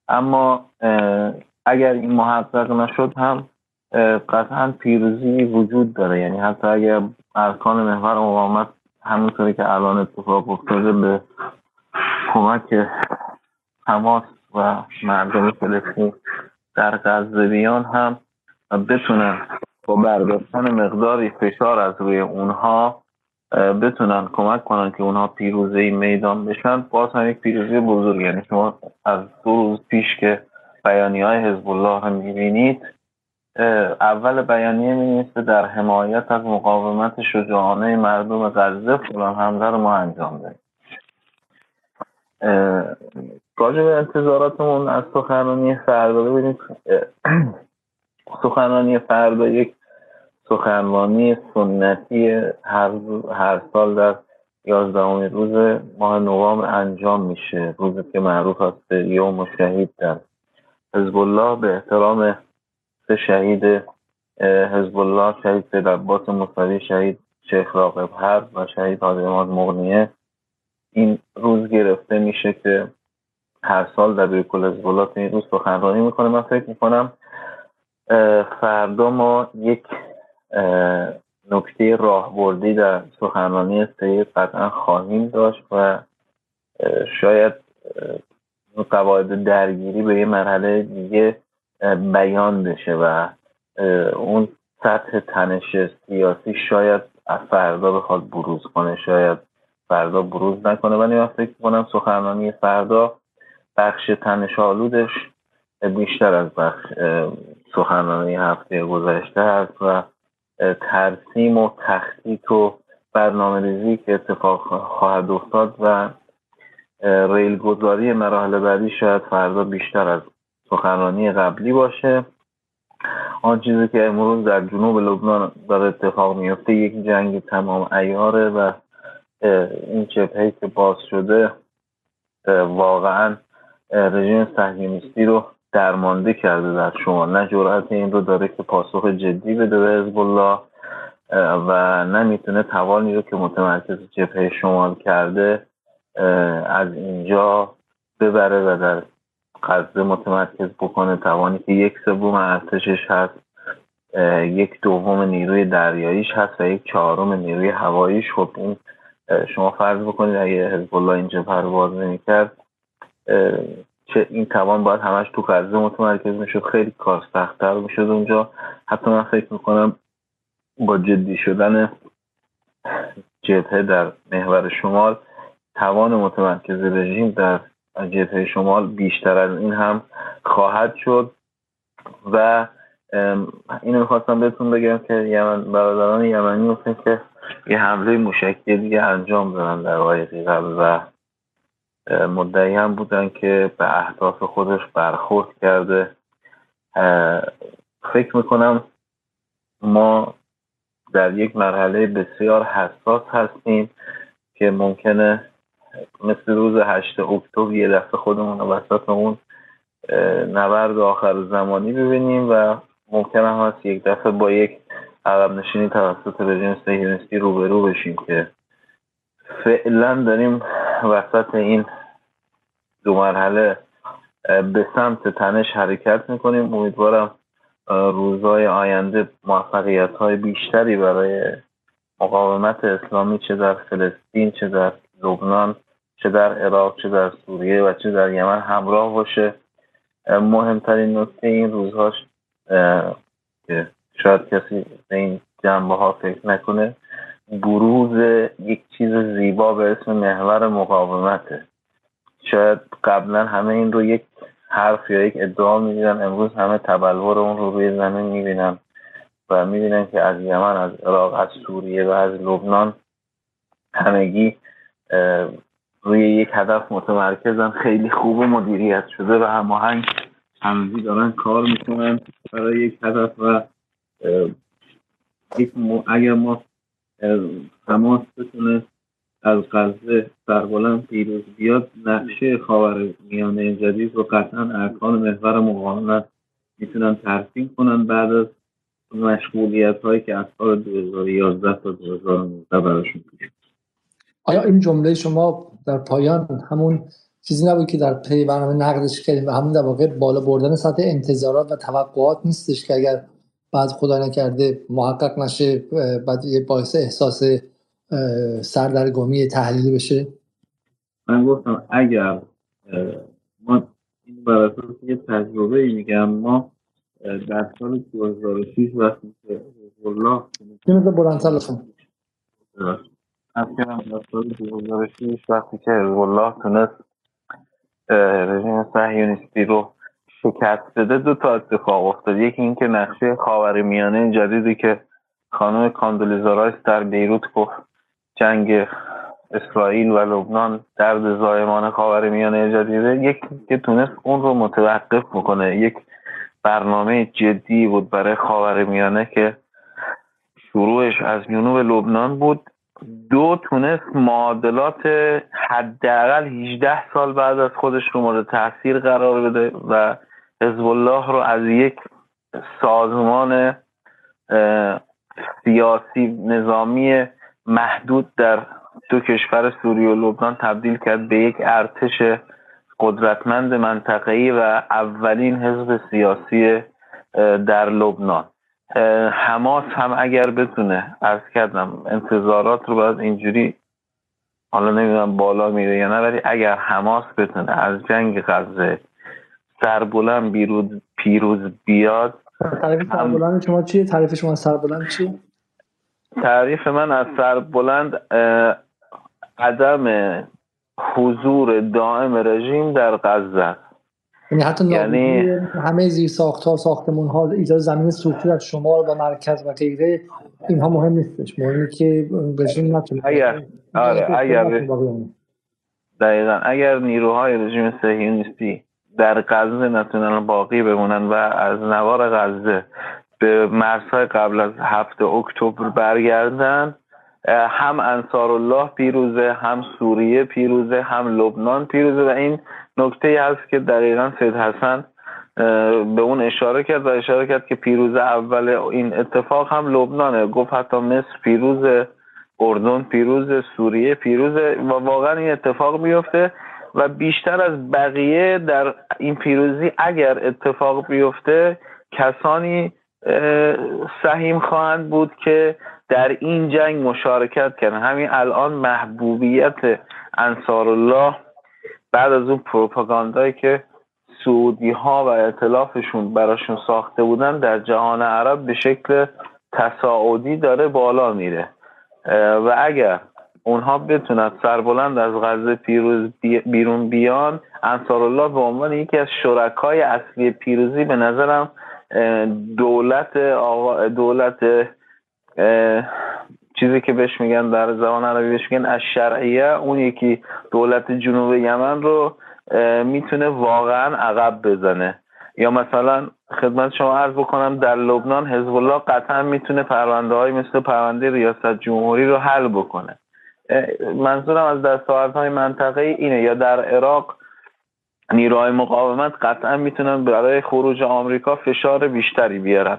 اما اگر این محقق نشد هم قطعا پیروزی وجود داره. یعنی حتی اگر ارکان محور مقاومت همونطوری که الان اتفاق افتاده به کمک حماس و مردم فلسطین در غزه بیان هم بتونن با برداشتن مقداری فشار از روی اونها بتونن کمک کنن که اونها پیروزی میدان بشن. باز هم یک پیروزی بزرگ. یعنی شما از دو روز پیش که بیانی های حزب الله هم می‌بینید اول بیانیه می در حمایت از مقاومت شجاعانه مردم غزه فلان حمله رو ما انجام دهیم. راجع به انتظاراتمون از سخنرانی فردا ببینید سخنرانی فردا یک سخنرانی سنتی هر, هر سال در یازدهمین روز ماه نوامبر انجام میشه. روزی که معروف است یوم شهید در حزب الله. به احترام سه شهید حزب الله شهید سید عباس موسوی شهید شیخ راقب هر و شهید حاجی مغنیه. این روز گرفته میشه که هر سال در کل حزب این روز سخنرانی می‌کنه من فکر می‌کنم. فردا ما یک نکته راهبردی در سخنرانی سید قطعا خواهیم داشت و شاید قواعد درگیری به یه مرحله دیگه بیان بشه و اون سطح تنش سیاسی شاید از فردا بخواد بروز کنه شاید فردا بروز نکنه. ولی من فکر کنم سخنرانی فردا بخش تنش آلودش بیشتر از بخش سخنرانی هفته گذشته است و ترسیم و تخطیط و برنامه ریزی که اتفاق خواهد افتاد و ریل گذاری مراحل بعدی شاید فردا بیشتر از سخنرانی قبلی باشه. آن چیزی که امروز در جنوب لبنان داره اتفاق میفته یک جنگ تمام ایاره و این جبهه که باز شده واقعا رژیم صهیونیستی رو درمانده کرده در شما نه جرأت این رو داره که پاسخ جدی بده به حزب الله و نمی‌تونه توانی رو که متمرکز جبهه شمال کرده از اینجا ببره و در غزه متمرکز بکنه توانی که یک سوم ارتشش هست یک دوم نیروی دریاییش هست و یک چهارم نیروی هواییش. خب این شما فرض بکنید اگه حزب الله اینجا پرواز نمی‌کرد چه این توان باید همش تو غزه متمرکز می‌شد. خیلی کار سختتر می‌شد اونجا. حتی من فکر می‌کنم با جدی شدن جبهه در محور شمال توان متمرکز رژیم در جبهه شمال بیشتر از این هم خواهد شد. و اینو می‌خواستم بهتون بگم که یمن برادران یمنی مثل که یه حمله موشکی دیگه انجام دادن در آقای قبل و مدعی هم بودن که به اهداف خودش برخورد کرده. فکر می‌کنم ما در یک مرحله بسیار حساس هستیم که ممکنه مثل روز هشت اکتبر یه دفعه خودمون وسط اون نبرد آخر زمانی ببینیم و ممکن هم هست یک دفعه با یک عقب نشینی توسط رژیم صهیونیستی روبرو بشیم که فعلا داریم وسط این دو مرحله به سمت تنش حرکت می‌کنیم. امیدوارم روزهای آینده موفقیت های بیشتری برای مقاومت اسلامی چه در فلسطین چه در لبنان چه در عراق چه در سوریه و چه در یمن همراه باشه. مهمترین نکته این روزهاش شاید کسی به این جنبه ها فکر نکنه بروز یک چیز زیبا به اسم محور مقاومته. شاید قبلا همه این رو یک حرف یا یک ادعا می‌دیدن امروز همه تبلور اون رو روی زمین می‌بینن و می‌بینن که از یمن از عراق از سوریه و از لبنان همگی روی یک هدف متمرکزن خیلی خوب مدیریت شده و هماهنگ همزی دارن کار می‌کنن برای یک هدف و اگر ما تماس بتونه از غزه سربلند پیروز بیاد نقشه خاور میانه جدید رو قطعا ارکان محور مقاومت می‌تونن ترسیم کنن بعد از مشغولیت هایی که از سال 2011 تا 2019 براشون پیش آیا این جمله شما در پایان همون چیزی نبود که در پی برنامه نقدش کردیم و همون در واقع بالا بردن سطح انتظارات و توقعات نیستش که اگر بعد خدا نکرده محقق نشه بعد یه باعث احساس سردرگمی تحلیلی بشه؟ من گفتم اگر ما این بر یه تجربه ای میگم ما در سال 2006 وقتی که الله 2006 وقتی که الله تونست رژیم صهیونیستی رو شکست بده دو تا اتفاق افتاد. یکی اینکه نقشه خاور میانه جدیدی که خانم کاندولیزا رایس در بیروت گفت جنگ اسرائیل و لبنان درد زایمان خاور میانه جدیده. یک که تونست اون رو متوقف بکنه. یک برنامه جدی بود برای خاور میانه که شروعش از جنوب لبنان بود. دو تونست معادلات حداقل 18 سال بعد از خودش رو مورد تاثیر قرار بده و حزب الله رو از یک سازمان سیاسی نظامی محدود در دو کشور سوریه و لبنان تبدیل کرد به یک ارتش قدرتمند منطقه‌ای و اولین حزب سیاسی در لبنان. حماس هم اگر بتونه از کردم انتظارات رو باید اینجوری حالا نمی‌دونم بالا میره یا نه ولی اگر حماس بتونه از جنگ غزه سربلند بیروز پیروز بیاد تعریف سربلند شما چیه؟ تعریف شما سربلند چیه؟ تعریف من از سربلند عدم حضور دائم رژیم در غزه یعنی حتی یعنی همه زیر ساخت ها ساختمون ها ایجاد زمین سوختی از شمال و مرکز و غیره اینها مهم نیستش. مهمه که رژیم نتونه اگر آره اگر دقیقا. اگر نیروهای رژیم صهیونیستی در غزه نتونن باقی بمونن و از نوار غزه به مرزهای قبل از هفته اکتبر برگردن هم انصار الله پیروزه هم سوریه پیروزه هم لبنان پیروزه و این نکته هست که دقیقا سید حسن به اون اشاره کرد و اشاره کرد که پیروز اول این اتفاق هم لبنانه. گفت حتی مصر پیروز اردن پیروز سوریه پیروز و واقعا این اتفاق میفته و بیشتر از بقیه در این پیروزی اگر اتفاق بیفته کسانی سهیم خواهند بود که در این جنگ مشارکت کردن. همین الان محبوبیت انصار الله بعد از اون پروپاگاندایی که سعودی ها و اطلافشون براشون ساخته بودن در جهان عرب به شکل تصاعدی داره بالا میره. و اگر اونها بتونن سربلند از غزه پیروز بیرون بیان انصار الله به عنوان یکی از شرکای اصلی پیروزی به نظرم دولت دولت چیزی که بهش میگن در زبان عربی بهش میگن از شرعیه اون یکی دولت جنوب یمن رو می‌تونه واقعا عقب بزنه. یا مثلا خدمت شما عرض بکنم در لبنان حزب الله قطعا می‌تونه پرونده های مثل پرونده ریاست جمهوری رو حل بکنه. منظورم از دستاوردهای منطقه اینه. یا در عراق نیروهای مقاومت قطعا می‌تونن برای خروج آمریکا فشار بیشتری بیارن.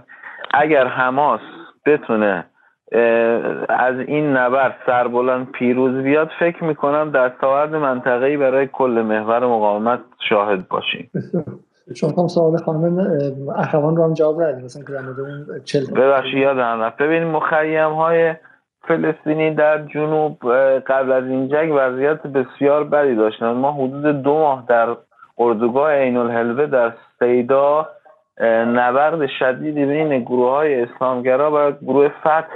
اگر حماس بتونه از این نبرد سربلند پیروز بیاد فکر می‌کنم دستاورد منطقه‌ای برای کل محور مقاومت شاهد باشیم. چون هم سوال خانم اخوان رو هم جواب ندید مثلا که اون چل ببخشید یادم رفت. ببینید مخیم های فلسطینی در جنوب قبل از این جنگ وضعیت بسیار بدی داشتن. ما حدود دو ماه در اردوگاه عین الحلوه در سیدا نبرد شدیدی بین گروه های اسلامگرا و گروه فتح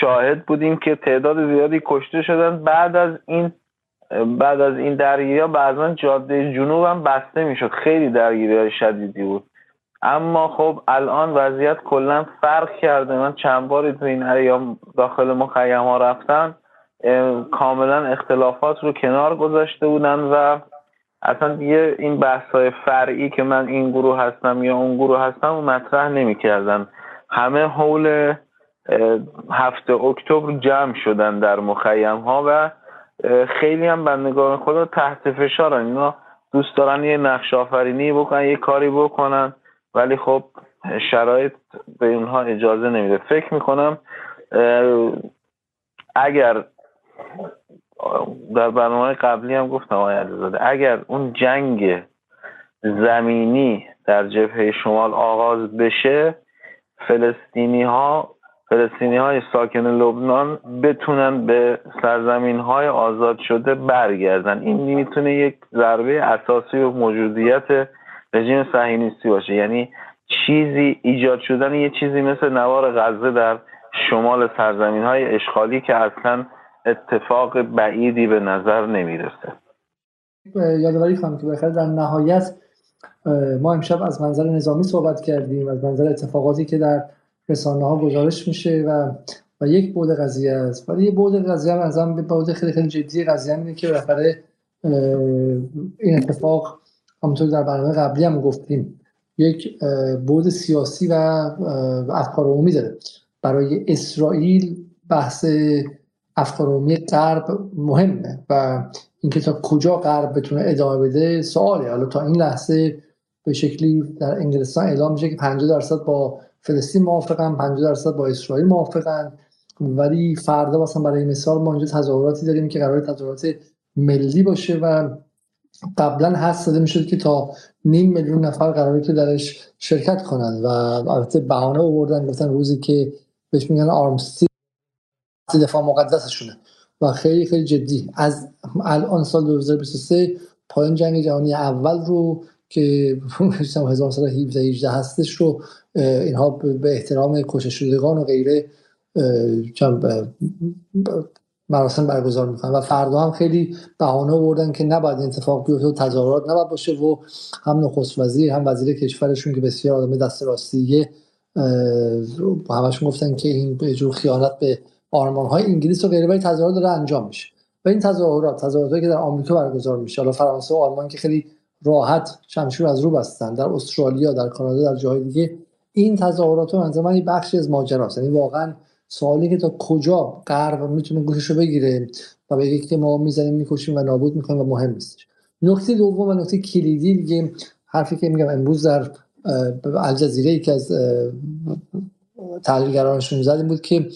شاهد بودیم که تعداد زیادی کشته شدن. بعد از این بعد از این درگیری ها بعضا جاده جنوب هم بسته می‌شد. خیلی درگیری های شدیدی بود. اما خب الان وضعیت کلا فرق کرده. من چند باری تو این ایام داخل مخیم ها رفتم. کاملا اختلافات رو کنار گذاشته بودن و اصلا دیگه این بحث های فرعی که من این گروه هستم یا اون گروه هستم و مطرح نمی‌کردن. همه حول هفته اکتبر جمع شدن در مخیم ها و خیلی هم بندگان خدا تحت فشارن. اینا دوست دارن یه نقش آفرینی بکنن یه کاری بکنن ولی خب شرایط به اونها اجازه نمیده. فکر می‌کنم اگر در برنامه قبلی هم گفتم آقای علیزاده اگر اون جنگ زمینی در جبهه شمال آغاز بشه فلسطینی ها فلسطینی های ساکن لبنان بتونن به سرزمین های آزاد شده برگردن. این می‌تونه یک ضربه اساسی و موجودیت رژیم صهیونیستی باشه. یعنی چیزی ایجاد شدن یه چیزی مثل نوار غزه در شمال سرزمین های اشغالی که اصلا اتفاق بعیدی به نظر نمی‌رسه. یادواری کنم که بخیر در نهایت ما امشب از منظر نظامی صحبت کردیم از منظر اتفاقاتی که در رسانه ها گزارش میشه و و یک بود قضیه است. ولی یه بود قضیه هم از هم به بود خیلی خیلی جدی قضیه اینه که بالاخره این اتفاق همونطور در برنامه قبلی هم گفتیم. یک بود سیاسی و افکار عمومی داره. برای اسرائیل بحث افکار عمومی غرب مهمه و اینکه تا کجا غرب بتونه ادامه بده سواله. حالا تا این لحظه به شکلی در انگلستان اعلام میشه که 50 درصد با فلسطین موافقن 50 درصد با اسرائیل موافقن. ولی فردا مثلا برای مثال ما اینجا تظاهراتی داریم که قرار تظاهرات ملی باشه و قبلا حس داده می‌شد که تا نیم میلیون نفر قراره که درش شرکت کنند و البته بهانه آوردن گفتن روزی که بهش میگن آرمستی دفاع مقدسشونه و خیلی خیلی جدی. از الان سال 2023 پایان جنگ جهانی اول رو که 1917 18 هستش رو اینها به احترام کشش شدگان و غیره مراسم برگزار می‌کنن. و فردا هم خیلی بهانه آوردن که نباید اتفاق بیفته و تظاهرات نباید باشه و هم نخست وزیر هم وزیر کشورشون که بسیار آدم دست راستیه همشون گفتن که این جور خیانت به آرمان های انگلیس و غیره ولی تظاهرات داره انجام میشه. و این تظاهرات تظاهراتی که در آمریکا برگزار میشه حالا فرانسه و آلمان که خیلی راحت شمشیر از رو بستن. در استرالیا در کانادا در جاهای دیگه این تظاهرات من بخشی از ماجراست یعنی واقعا سوالی که تا کجا غرب می‌تونه گوشش رو بگیره و بگه که ما می‌زنیم می‌کشیم و نابود می‌کنیم و مهم نیستش نکته دوم و نکته کلیدی دیگه حرفی که میگم امروز در الجزیره که از تحلیلگرانشون زد این بود که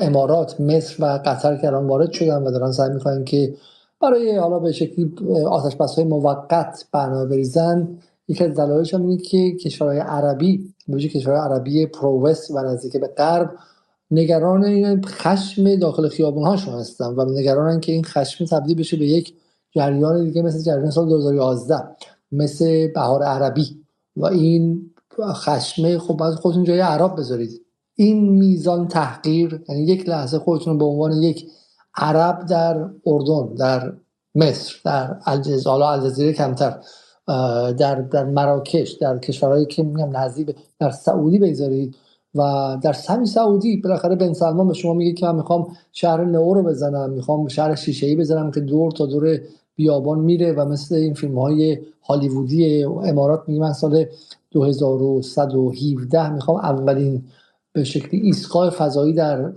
امارات مصر و قطر که الان وارد شدن و دارن سعی می‌کنن که برای حالا به شکلی آتش های موقت برنامه بریزن یکی از دلایلش هم اینه که کشورهای عربی به کشورهای عربی پرووست و نزدیک به غرب نگران این خشم داخل خیابون هاشون هستن و نگرانن که این خشم تبدیل بشه به یک جریان دیگه مثل جریان سال 2011 مثل بهار عربی. و این خشمه خب باید خودتون جای عرب بذارید. این میزان تحقیر یعنی یک لحظه خودتون به عنوان یک عرب در اردن در مصر در الجزایر الجزیره کمتر در در مراکش در کشورهایی که میگم نزدیک در سعودی بگذارید و در سمی سعودی بالاخره بن سلمان به شما میگه که من می‌خوام شهر نو رو بزنم می‌خوام شهر شیشه ای بزنم که دور تا دور بیابان میره و مثل این فیلم های هالیوودی امارات میگه من سال 2117 می‌خوام اولین به شکلی ایستگاه فضایی در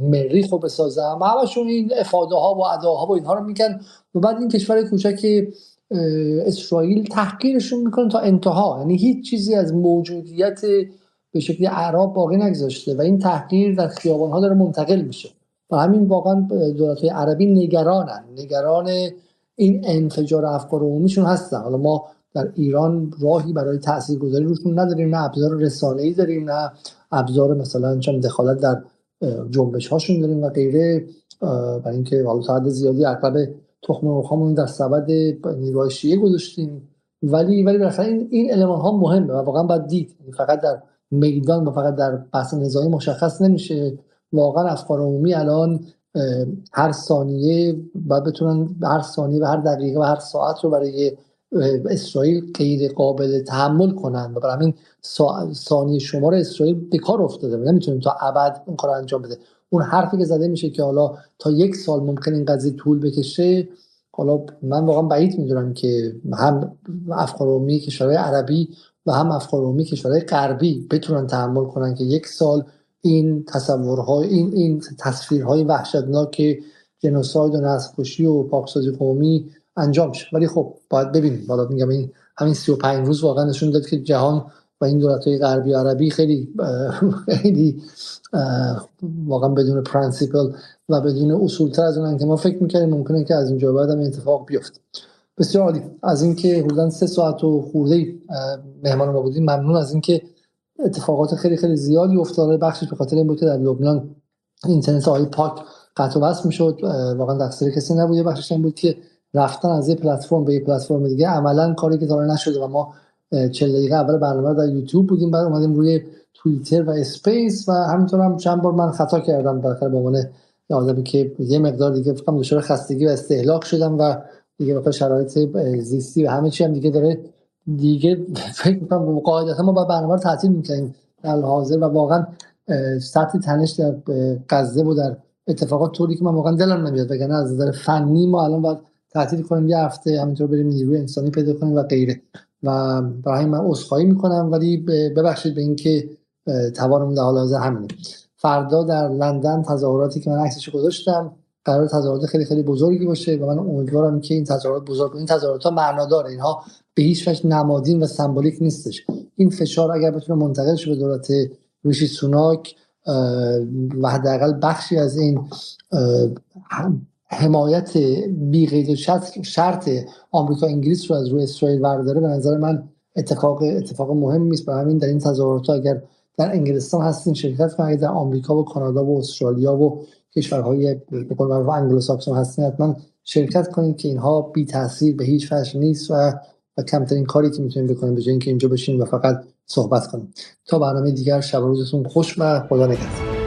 مریخ رو بسازم. همشون این افاده ها و اداها و اینها رو میگن. و بعد این کشور کوچک اسرائیل تحقیرشون می‌کنه تا انتها. یعنی هیچ چیزی از موجودیت به شکلی عرب باقی نگذاشته. و این تحقیر در خیابان ها داره منتقل میشه. و همین واقعا دولت عربی نگرانن. نگران این انفجار افکار عمومیشون هستن. حالا ما در ایران راهی برای تاثیرگذاری روشون نداریم نه ابزار رسانه ای داریم نه ابزار مثلا چون دخالت در جنبش هاشون داریم و غیره. برای اینکه حالا تا زیادی اغلب تخم مرغ در سبد نیروهای شیعه گذاشتیم. ولی ولی بالاخره این این المان ها مهمه و واقعا باید دید. یعنی فقط در میدان و فقط در بحث نظامی مشخص نمیشه. واقعا افکار عمومی الان هر ثانیه باید بتونن هر ثانیه و هر دقیقه و هر ساعت رو برای اسرائیل غیر قابل تحمل کنن و برای همین ثانیه شمار اسرائیل به کار افتاده نمی‌تونیم تا ابد این کار انجام بده. اون حرفی که زده میشه که حالا تا یک سال ممکن این قضیه طول بکشه حالا من واقعا بعید می‌دونم که هم افکار عمومی کشورهای عربی و هم افکار عمومی کشورهای غربی بتونن تحمل کنن که یک سال این تصورهای این این تصویرهای وحشتناک جنوساید و نسل و پاکسازی قومی انجام شه ولی خب باید ببینیم. بالا میگم این همین 35 روز واقعا نشون داد که جهان و این دولت های غربی عربی خیلی خیلی واقعا بدون principle و بدون اصول تر از اونن که ما فکر می‌کنیم ممکنه که از اینجا بعد هم اتفاق بیفته. بسیار عالی. از اینکه حدودا سه ساعت و خورده مهمان ما بودیم ممنون از اینکه اتفاقات خیلی خیلی زیادی افتاده. بخشش به خاطر این بود که در لبنان اینترنت آقای پاک قطع و وصل می‌شد. واقعا تقصیر کسی نبود. بخشش این بود که رفتن از یه پلتفرم به یه پلتفرم دیگه. عملا کاری که تا نشده و ما 40 دقیقه اول برنامه در یوتیوب بودیم بعد اومدیم روی توییتر و اسپیس و همینطور هم چند بار من خطا کردم. بالاخره به عنوان آدمی که یه مقدار دیگه فکر دچار خستگی و استهلاک شدم و دیگه بخاطر شرایط زیستی و همه چی هم دیگه داره دیگه فکر می‌کنم قاعدتا ما با برنامه رو تعطیل می‌کنیم در حاضر و واقعا سطح تنش در غزه و در اتفاقات طوری که من واقعا دلم نمیاد وگرنه از نظر فنی ما الان باید تعطیل کنیم یه هفته همینطور بریم نیروی انسانی پیدا کنیم و غیره. و برای من عذرخواهی می‌کنم ولی ببخشید به اینکه توانم در حال حاضر همینه. فردا در لندن تظاهراتی که من عکسش گذاشتم قرار تظاهرات خیلی خیلی بزرگی باشه و من امیدوارم که این تظاهرات بزرگ این تظاهرات ها معنا داره. اینها به هیچ وجه نمادین و سمبولیک نیستش. این فشار اگر بتونه منتقل شه به دولت ریشی سوناک و حداقل بخشی از این حمایت بی و شرط آمریکا انگلیس رو از روی اسرائیل برداره به نظر من اتفاق اتفاق مهم است برای همین در این تظاهرات اگر در انگلستان هستین شرکت کنید. در آمریکا و کانادا و استرالیا و کشورهای به قول معروف انگلوساکسون هستین حتما شرکت کنید که اینها بی تاثیر به هیچ وجه نیست و و کمترین کاری که می‌تونیم بکنیم به اینکه اینجا بشین و فقط صحبت کنیم تا برنامه دیگر شب روزتون خوش و خدا نگهدار.